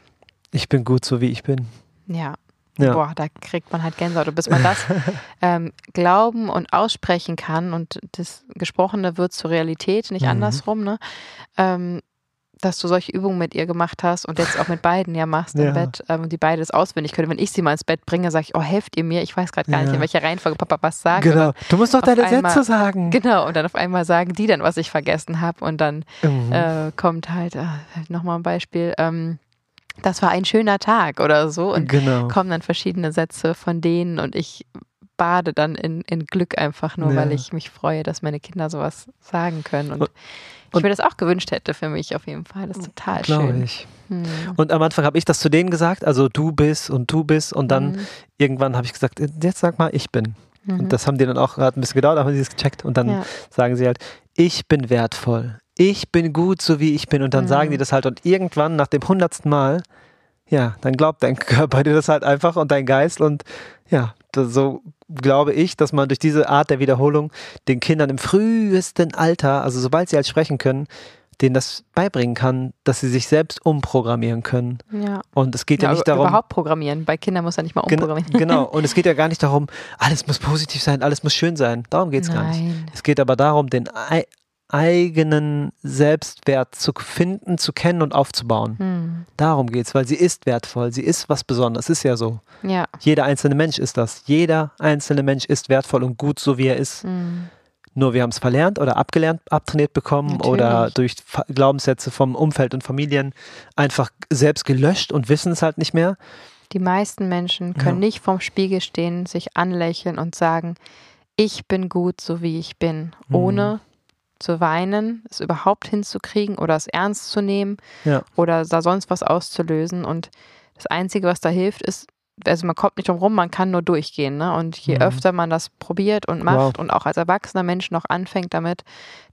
Ich bin gut, so wie ich bin. Ja. Ja. Boah, da kriegt man halt Gänsehaut. Und bis man das ähm, glauben und aussprechen kann und das Gesprochene wird zur Realität, nicht Mhm. andersrum, ne? Ähm, dass du solche Übungen mit ihr gemacht hast und jetzt auch mit beiden ja machst Ja. im Bett ähm, und die beide das auswendig können. Wenn ich sie mal ins Bett bringe, sage ich, oh, helft ihr mir? Ich weiß gerade gar nicht, Ja. in welcher Reihenfolge Papa was sagt. Genau. Du musst doch deine einmal- Sätze sagen. Genau, und dann auf einmal sagen die dann, was ich vergessen habe und dann Mhm. äh, kommt halt, äh, nochmal ein Beispiel, ähm, das war ein schöner Tag oder so und genau. kommen dann verschiedene Sätze von denen und ich bade dann in, in Glück einfach nur, Ja. weil ich mich freue, dass meine Kinder sowas sagen können. Und, Und- ich mir das auch gewünscht hätte für mich auf jeden Fall. Das ist total schön. ich. Hm. Und am Anfang habe ich das zu denen gesagt, also du bist und du bist und dann Mhm. irgendwann habe ich gesagt, jetzt sag mal, ich bin. Mhm. Und das haben die dann auch, hat ein bisschen gedauert, aber haben sie es gecheckt und dann Ja. sagen sie halt, ich bin wertvoll, ich bin gut, so wie ich bin und dann Mhm. sagen die das halt und irgendwann nach dem hundertsten Mal, ja, dann glaubt dein Körper dir das halt einfach und dein Geist und ja, das, so glaube ich, dass man durch diese Art der Wiederholung den Kindern im frühesten Alter, also sobald sie halt sprechen können, denen das beibringen kann, dass sie sich selbst umprogrammieren können. ja. Und es geht ja, ja, nicht darum, überhaupt programmieren. Bei Kindern muss er nicht mal Gen- umprogrammieren. Genau, und es geht ja gar nicht darum, alles muss positiv sein, alles muss schön sein. Darum geht es gar nicht. Es geht aber darum, den eigenen Selbstwert zu finden, zu kennen und aufzubauen. Hm. Darum geht es, weil sie ist wertvoll, sie ist was Besonderes. Ist ja so. Ja. Jeder einzelne Mensch ist das. Jeder einzelne Mensch ist wertvoll und gut, so wie er ist. Hm. Nur wir haben es verlernt oder abgelernt, abtrainiert bekommen Natürlich. oder durch Glaubenssätze vom Umfeld und Familien einfach selbst gelöscht und wissen es halt nicht mehr. Die meisten Menschen können Ja. nicht vorm Spiegel stehen, sich anlächeln und sagen, ich bin gut, so wie ich bin, Mhm. ohne zu weinen, es überhaupt hinzukriegen oder es ernst zu nehmen Ja. oder da sonst was auszulösen. Und das Einzige, was da hilft, ist, also man kommt nicht drum rum, man kann nur durchgehen. Ne? Und je Mhm. öfter man das probiert und macht Wow. und auch als erwachsener Mensch noch anfängt damit,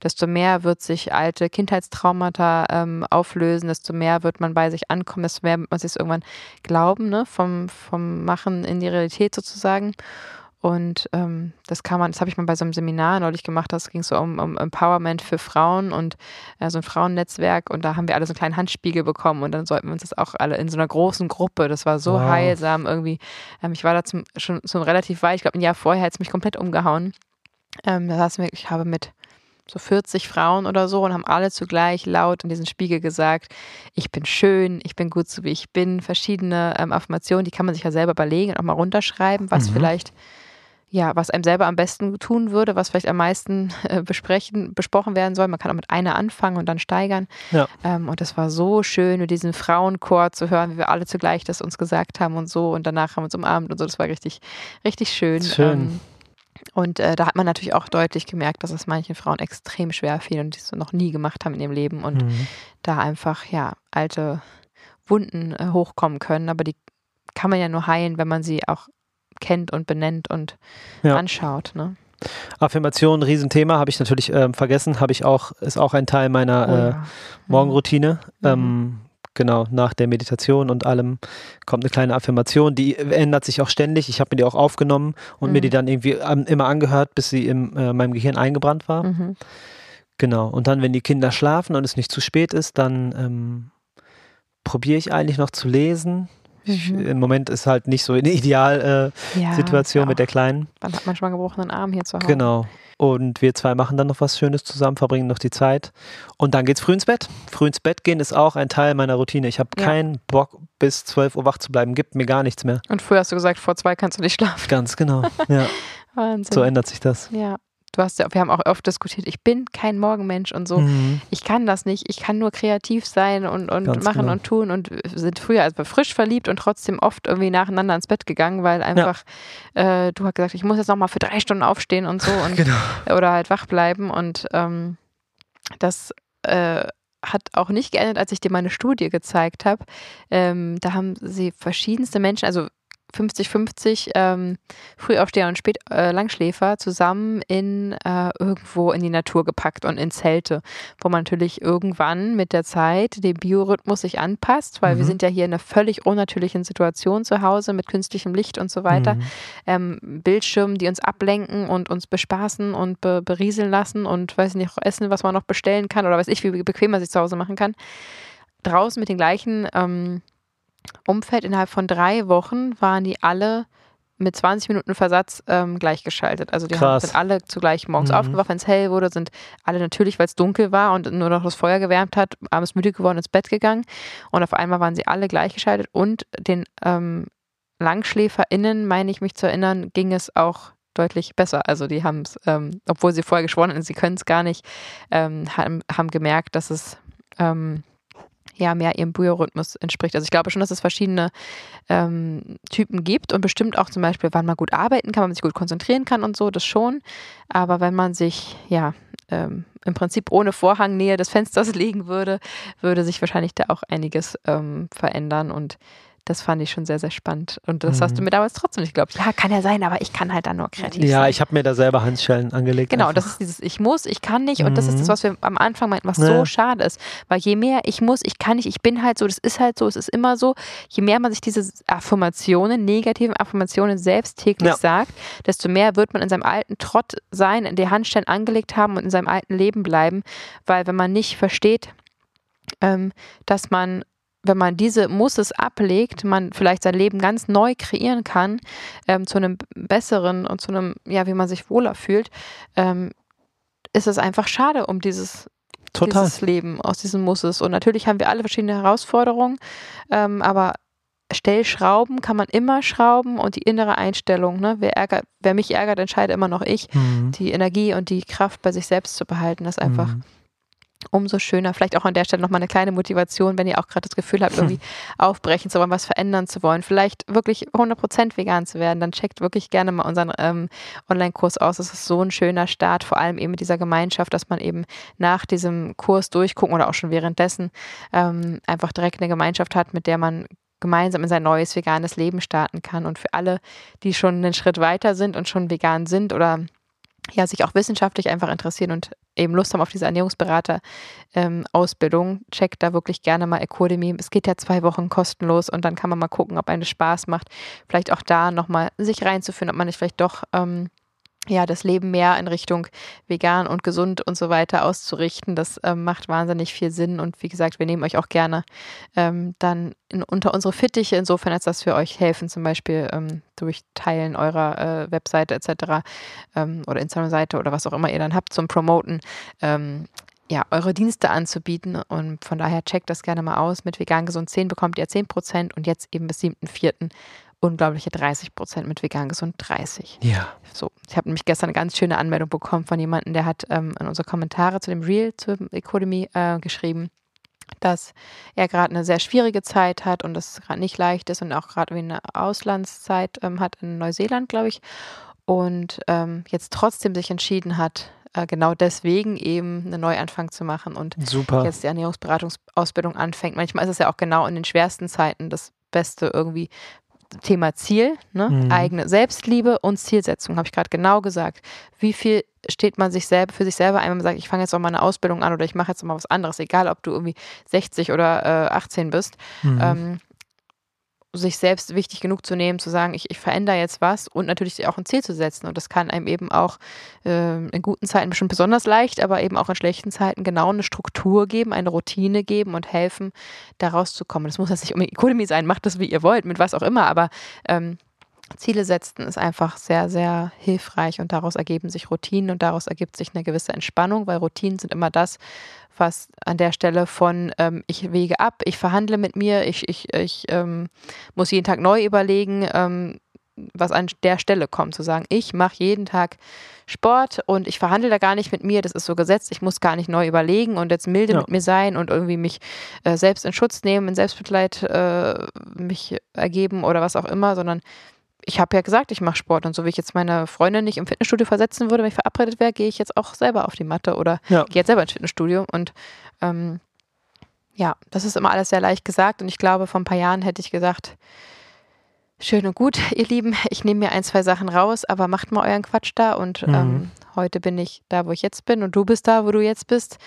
desto mehr wird sich alte Kindheitstraumata ähm, auflösen, desto mehr wird man bei sich ankommen, desto mehr wird man sich irgendwann glauben, ne? vom, vom Machen in die Realität sozusagen. Und ähm, das kann man, das habe ich mal bei so einem Seminar neulich gemacht, das ging so um, um Empowerment für Frauen und äh, so ein Frauennetzwerk und da haben wir alle so einen kleinen Handspiegel bekommen und dann sollten wir uns das auch alle in so einer großen Gruppe, das war so Wow. heilsam irgendwie. Ähm, ich war da zum, schon, schon relativ weit, ich glaube ein Jahr vorher hat es mich komplett umgehauen. Ähm, da saßen wir, ich habe mit so 40 Frauen oder so und haben alle zugleich laut in diesen Spiegel gesagt, ich bin schön, ich bin gut so wie ich bin, verschiedene ähm, Affirmationen, die kann man sich ja selber überlegen und auch mal runterschreiben, was Mhm. vielleicht ja, was einem selber am besten tun würde, was vielleicht am meisten äh, besprechen, besprochen werden soll. Man kann auch mit einer anfangen und dann steigern. Ja. Ähm, und das war so schön, mit diesem Frauenchor zu hören, wie wir alle zugleich das uns gesagt haben und so. Und danach haben wir uns umarmt und so. Das war richtig, richtig schön. Schön. Ähm, und äh, da hat man natürlich auch deutlich gemerkt, dass es manchen Frauen extrem schwer fiel und die es noch nie gemacht haben in ihrem Leben und Mhm. da einfach, ja, alte Wunden äh, hochkommen können. Aber die kann man ja nur heilen, wenn man sie auch kennt und benennt und Ja. anschaut. Ne? Affirmation, Riesenthema, habe ich natürlich ähm, vergessen, habe ich auch, ist auch ein Teil meiner Oh äh, ja. Morgenroutine. Mhm. Ähm, genau, nach der Meditation und allem kommt eine kleine Affirmation, die ändert sich auch ständig. Ich habe mir die auch aufgenommen und mhm. mir die dann irgendwie immer angehört, bis sie in äh, meinem Gehirn eingebrannt war. Mhm. Genau. Und dann, wenn die Kinder schlafen und es nicht zu spät ist, dann ähm, probiere ich eigentlich noch zu lesen. Ich, mhm. Im Moment ist halt nicht so eine Idealsituation äh, ja, mit der Kleinen. Dann hat man schon mal gebrochenen Arm hier zu Hause. Genau. Und wir zwei machen dann noch was Schönes zusammen, verbringen noch die Zeit. Und dann geht's früh ins Bett. Früh ins Bett gehen ist auch ein Teil meiner Routine. Ich habe ja. keinen Bock, bis 12 Uhr wach zu bleiben. Gibt mir gar nichts mehr. Und früher hast du gesagt, vor zwei kannst du nicht schlafen. Ganz genau. Ja. Wahnsinn. So ändert sich das. Ja du hast ja, wir haben auch oft diskutiert, ich bin kein Morgenmensch und so. Mhm. Ich kann das nicht. Ich kann nur kreativ sein und, und machen genau. und tun und sind früher also frisch verliebt und trotzdem oft irgendwie nacheinander ins Bett gegangen, weil einfach ja. äh, du hast gesagt, ich muss jetzt nochmal für drei Stunden aufstehen und so und genau. oder halt wach bleiben und ähm, das äh, hat auch nicht geändert, als ich dir meine Studie gezeigt habe. Ähm, da haben sie verschiedenste Menschen, also 50-50 ähm, Frühaufsteher und Spät äh, Langschläfer zusammen in äh, irgendwo in die Natur gepackt und in Zelte, wo man natürlich irgendwann mit der Zeit den Biorhythmus sich anpasst, weil mhm. wir sind ja hier in einer völlig unnatürlichen Situation zu Hause mit künstlichem Licht und so weiter. Mhm. Ähm, Bildschirmen, die uns ablenken und uns bespaßen und be berieseln lassen und weiß nicht, essen, was man noch bestellen kann oder weiß ich, wie bequem man sich zu Hause machen kann. Draußen mit den gleichen ähm, Umfeld innerhalb von drei Wochen waren die alle mit 20 Minuten Versatz ähm, gleichgeschaltet. Also die haben, sind alle zugleich morgens mhm. aufgewacht, wenn es hell wurde, sind alle natürlich, weil es dunkel war und nur noch das Feuer gewärmt hat, abends müde geworden, ins Bett gegangen. Und auf einmal waren sie alle gleichgeschaltet und den ähm, LangschläferInnen, meine ich mich zu erinnern, ging es auch deutlich besser. Also die haben es, ähm, obwohl sie vorher geschworen hatten, sie können es gar nicht, ähm, haben, haben gemerkt, dass es ähm, ja mehr ihrem Biorhythmus entspricht. Also ich glaube schon, dass es verschiedene ähm, Typen gibt und bestimmt auch zum Beispiel, wann man gut arbeiten kann, wann man sich gut konzentrieren kann und so, das schon. Aber wenn man sich ja ähm, im Prinzip ohne Vorhangnähe des Fensters legen würde, würde sich wahrscheinlich da auch einiges ähm, verändern und das fand ich schon sehr, sehr spannend. Und das mhm. hast du mhm. mir damals trotzdem nicht geglaubt. Ja, kann ja sein, aber ich kann halt dann nur kreativ ja, sein. Ja, ich habe mir da selber Handschellen angelegt. Genau, einfach. das ist dieses Ich muss, ich kann nicht. Und mhm. das ist das, mhm. was wir am Anfang meinten, was ja. so schade ist. Weil je mehr ich muss, ich kann nicht, ich bin halt so, das ist halt so, es ist immer so, je mehr man sich diese Affirmationen, negativen Affirmationen selbst täglich ja. sagt, desto mehr wird man in seinem alten Trott sein, in der Handstellen angelegt haben und in seinem alten Leben bleiben. Weil wenn man nicht versteht, ähm, dass man wenn man diese Musses ablegt, man vielleicht sein Leben ganz neu kreieren kann, ähm, zu einem besseren und zu einem, ja, wie man sich wohler fühlt, ähm, ist es einfach schade um dieses, dieses Leben aus diesen Musses. Und natürlich haben wir alle verschiedene Herausforderungen, ähm, aber Stellschrauben kann man immer schrauben und die innere Einstellung, ne? wer, ärgert, wer mich ärgert, entscheide immer noch ich, mhm. die Energie und die Kraft bei sich selbst zu behalten, ist einfach mhm umso schöner. Vielleicht auch an der Stelle nochmal eine kleine Motivation, wenn ihr auch gerade das Gefühl habt, irgendwie aufbrechen zu wollen, was verändern zu wollen, vielleicht wirklich 100% vegan zu werden, dann checkt wirklich gerne mal unseren ähm, Online-Kurs aus. Es ist so ein schöner Start, vor allem eben mit dieser Gemeinschaft, dass man eben nach diesem Kurs durchgucken oder auch schon währenddessen ähm, einfach direkt eine Gemeinschaft hat, mit der man gemeinsam in sein neues veganes Leben starten kann. Und für alle, die schon einen Schritt weiter sind und schon vegan sind oder ja, sich auch wissenschaftlich einfach interessieren und eben Lust haben auf diese Ernährungsberater-Ausbildung, ähm, checkt da wirklich gerne mal Academy. Es geht ja zwei Wochen kostenlos und dann kann man mal gucken, ob einem Spaß macht. Vielleicht auch da nochmal sich reinzuführen, ob man nicht vielleicht doch ähm, ja, das Leben mehr in Richtung vegan und gesund und so weiter auszurichten. Das ähm, macht wahnsinnig viel Sinn. Und wie gesagt, wir nehmen euch auch gerne ähm, dann in, unter unsere Fittiche, insofern als dass wir euch helfen, zum Beispiel ähm, durch Teilen eurer äh, Webseite etc. Ähm, oder Instagram-Seite oder was auch immer ihr dann habt zum Promoten. Ähm, ja, eure Dienste anzubieten und von daher checkt das gerne mal aus. Mit Vegan Gesund 10 bekommt ihr 10% und jetzt eben bis 7.4 unglaubliche 30 Prozent mit vegan gesund 30. Ja. So, ich habe nämlich gestern eine ganz schöne Anmeldung bekommen von jemandem, der hat ähm, in unsere Kommentare zu dem Reel zur Economy äh, geschrieben, dass er gerade eine sehr schwierige Zeit hat und es gerade nicht leicht ist und auch gerade wie eine Auslandszeit ähm, hat in Neuseeland, glaube ich, und ähm, jetzt trotzdem sich entschieden hat, äh, genau deswegen eben einen Neuanfang zu machen und Super. jetzt die Ernährungsberatungsausbildung anfängt. Manchmal ist es ja auch genau in den schwersten Zeiten das Beste irgendwie Thema Ziel, ne? Mhm. eigene Selbstliebe und Zielsetzung, habe ich gerade genau gesagt. Wie viel steht man sich selber für sich selber ein, wenn man sagt, ich fange jetzt auch mal eine Ausbildung an oder ich mache jetzt mal was anderes, egal ob du irgendwie 60 oder äh, 18 bist. Mhm. Ähm, sich selbst wichtig genug zu nehmen, zu sagen, ich, ich verändere jetzt was und natürlich auch ein Ziel zu setzen. Und das kann einem eben auch äh, in guten Zeiten bestimmt besonders leicht, aber eben auch in schlechten Zeiten genau eine Struktur geben, eine Routine geben und helfen, da rauszukommen. Das muss jetzt nicht um Economy sein, macht das wie ihr wollt, mit was auch immer, aber ähm, Ziele setzen ist einfach sehr, sehr hilfreich und daraus ergeben sich Routinen und daraus ergibt sich eine gewisse Entspannung, weil Routinen sind immer das, was an der Stelle von ähm, ich wege ab, ich verhandle mit mir, ich, ich, ich ähm, muss jeden Tag neu überlegen, ähm, was an der Stelle kommt, zu sagen, ich mache jeden Tag Sport und ich verhandle da gar nicht mit mir, das ist so gesetzt, ich muss gar nicht neu überlegen und jetzt milde ja. mit mir sein und irgendwie mich äh, selbst in Schutz nehmen, in Selbstmitleid äh, mich ergeben oder was auch immer, sondern ich habe ja gesagt, ich mache Sport und so wie ich jetzt meine Freundin nicht im Fitnessstudio versetzen würde, wenn ich verabredet wäre, gehe ich jetzt auch selber auf die Matte oder ja. gehe jetzt selber ins Fitnessstudio und ähm, ja, das ist immer alles sehr leicht gesagt und ich glaube, vor ein paar Jahren hätte ich gesagt, schön und gut, ihr Lieben, ich nehme mir ein, zwei Sachen raus, aber macht mal euren Quatsch da und mhm. ähm, heute bin ich da, wo ich jetzt bin und du bist da, wo du jetzt bist.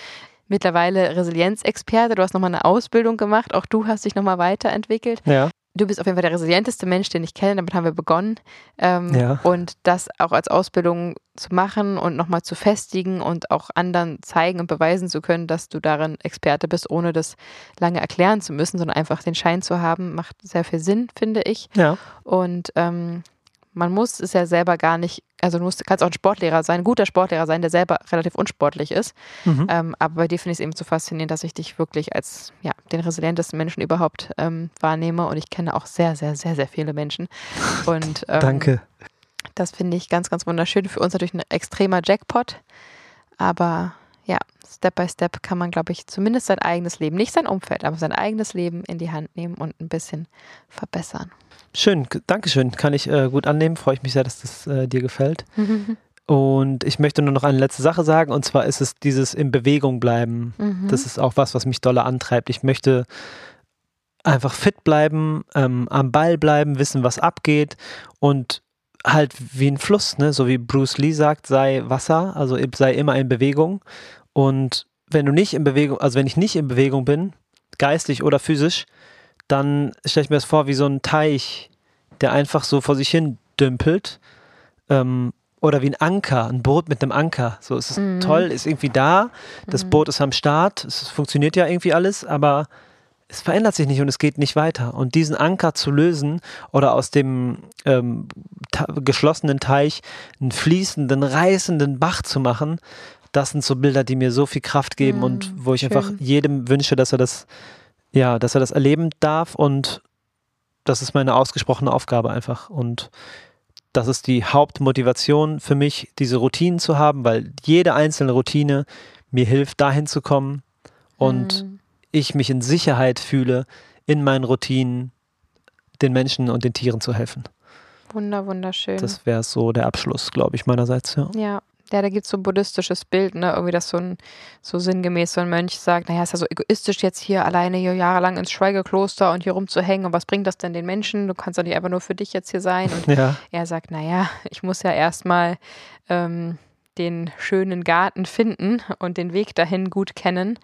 Mittlerweile Resilienzexperte, du hast nochmal eine Ausbildung gemacht, auch du hast dich nochmal weiterentwickelt. Ja du bist auf jeden Fall der resilienteste Mensch, den ich kenne. Damit haben wir begonnen. Ähm, ja. Und das auch als Ausbildung zu machen und nochmal zu festigen und auch anderen zeigen und beweisen zu können, dass du darin Experte bist, ohne das lange erklären zu müssen, sondern einfach den Schein zu haben, macht sehr viel Sinn, finde ich. Ja. Und ähm, man muss es ja selber gar nicht, also du musst, kannst auch ein Sportlehrer sein, ein guter Sportlehrer sein, der selber relativ unsportlich ist. Mhm. Ähm, aber bei dir finde ich es eben so faszinierend, dass ich dich wirklich als ja, den resilientesten Menschen überhaupt ähm, wahrnehme. Und ich kenne auch sehr, sehr, sehr, sehr viele Menschen. Und, ähm, Danke. Das finde ich ganz, ganz wunderschön. Für uns natürlich ein extremer Jackpot. Aber ja, Step by Step kann man, glaube ich, zumindest sein eigenes Leben, nicht sein Umfeld, aber sein eigenes Leben in die Hand nehmen und ein bisschen verbessern. Schön, Dankeschön. Kann ich äh, gut annehmen. Freue ich mich sehr, dass das äh, dir gefällt. Mhm. Und ich möchte nur noch eine letzte Sache sagen, und zwar ist es dieses in Bewegung bleiben. Mhm. Das ist auch was, was mich doller antreibt. Ich möchte einfach fit bleiben, ähm, am Ball bleiben, wissen, was abgeht und halt wie ein Fluss, ne? so wie Bruce Lee sagt, sei Wasser, also sei immer in Bewegung. Und wenn du nicht in Bewegung, also wenn ich nicht in Bewegung bin, geistig oder physisch, dann stelle ich mir das vor wie so ein Teich, der einfach so vor sich hin dümpelt. Ähm, oder wie ein Anker, ein Boot mit einem Anker. So, es ist mhm. toll, ist irgendwie da. Das mhm. Boot ist am Start, es funktioniert ja irgendwie alles, aber es verändert sich nicht und es geht nicht weiter. Und diesen Anker zu lösen oder aus dem ähm, geschlossenen Teich einen fließenden, reißenden Bach zu machen, das sind so Bilder, die mir so viel Kraft geben mhm, und wo ich schön. einfach jedem wünsche, dass er das ja, dass er das erleben darf und das ist meine ausgesprochene Aufgabe einfach. Und das ist die Hauptmotivation für mich, diese Routinen zu haben, weil jede einzelne Routine mir hilft, dahin zu kommen und mhm. ich mich in Sicherheit fühle, in meinen Routinen den Menschen und den Tieren zu helfen. Wunder, wunderschön. Das wäre so der Abschluss, glaube ich, meinerseits, ja. Ja, ja, da gibt es so ein buddhistisches Bild, ne? Irgendwie, dass so ein, so sinngemäß so ein Mönch sagt, naja, ist ja so egoistisch jetzt hier alleine hier jahrelang ins Schweigekloster und hier rumzuhängen und was bringt das denn den Menschen? Du kannst doch nicht einfach nur für dich jetzt hier sein. Und ja. er sagt, naja, ich muss ja erstmal ähm, den schönen Garten finden und den Weg dahin gut kennen,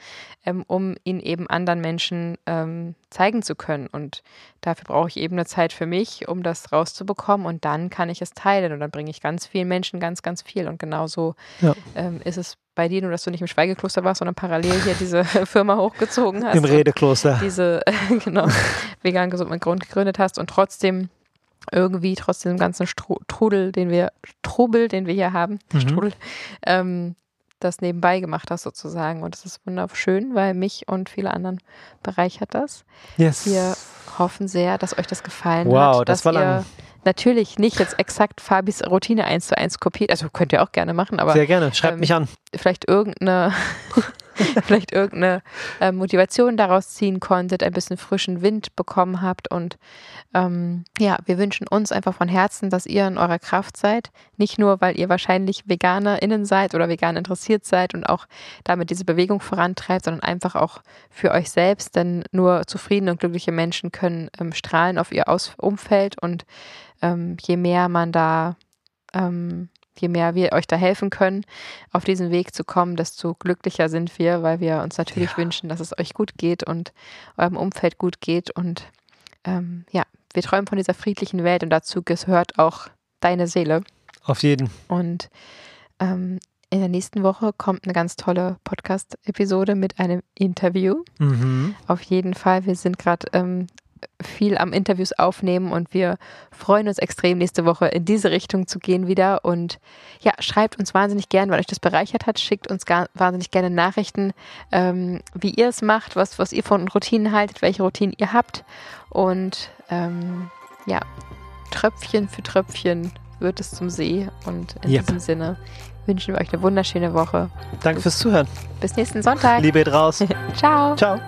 ähm, um ihn eben anderen Menschen ähm, zeigen zu können. Und dafür brauche ich eben eine Zeit für mich, um das rauszubekommen und dann kann ich es teilen und dann bringe ich ganz vielen Menschen ganz, ganz viel. Und genauso ja. ähm, ist es bei dir, nur dass du nicht im Schweigekloster warst, sondern parallel hier diese Firma hochgezogen hast. Im Redekloster. Diese, genau, vegan gesund mit Grund gegründet hast und trotzdem irgendwie trotz diesem ganzen Strudel, den wir, Trubel, den wir hier haben, mhm. Strudel, ähm, das nebenbei gemacht hast sozusagen. Und das ist wunderschön, weil mich und viele anderen bereichert das. Yes. Wir hoffen sehr, dass euch das gefallen wow, hat. das war lang. Natürlich nicht jetzt exakt Fabis Routine eins zu eins kopiert. Also könnt ihr auch gerne machen, aber. Sehr gerne, schreibt ähm, mich an. Vielleicht irgendeine vielleicht irgendeine äh, Motivation daraus ziehen konntet, ein bisschen frischen Wind bekommen habt. Und ähm, ja, wir wünschen uns einfach von Herzen, dass ihr in eurer Kraft seid. Nicht nur, weil ihr wahrscheinlich VeganerInnen seid oder vegan interessiert seid und auch damit diese Bewegung vorantreibt, sondern einfach auch für euch selbst. Denn nur zufriedene und glückliche Menschen können ähm, strahlen auf ihr Aus Umfeld. Und ähm, je mehr man da ähm, je mehr wir euch da helfen können, auf diesen Weg zu kommen, desto glücklicher sind wir, weil wir uns natürlich ja. wünschen, dass es euch gut geht und eurem Umfeld gut geht. Und ähm, ja, wir träumen von dieser friedlichen Welt und dazu gehört auch deine Seele. Auf jeden. Und ähm, in der nächsten Woche kommt eine ganz tolle Podcast-Episode mit einem Interview. Mhm. Auf jeden Fall. Wir sind gerade ähm, viel am Interviews aufnehmen und wir freuen uns extrem, nächste Woche in diese Richtung zu gehen wieder. Und ja, schreibt uns wahnsinnig gerne, weil euch das bereichert hat. Schickt uns gar, wahnsinnig gerne Nachrichten, ähm, wie ihr es macht, was, was ihr von Routinen haltet, welche Routinen ihr habt. Und ähm, ja, Tröpfchen für Tröpfchen wird es zum See. Und in yep. diesem Sinne wünschen wir euch eine wunderschöne Woche. Danke fürs Zuhören. Bis nächsten Sonntag. Liebe raus. Ciao. Ciao.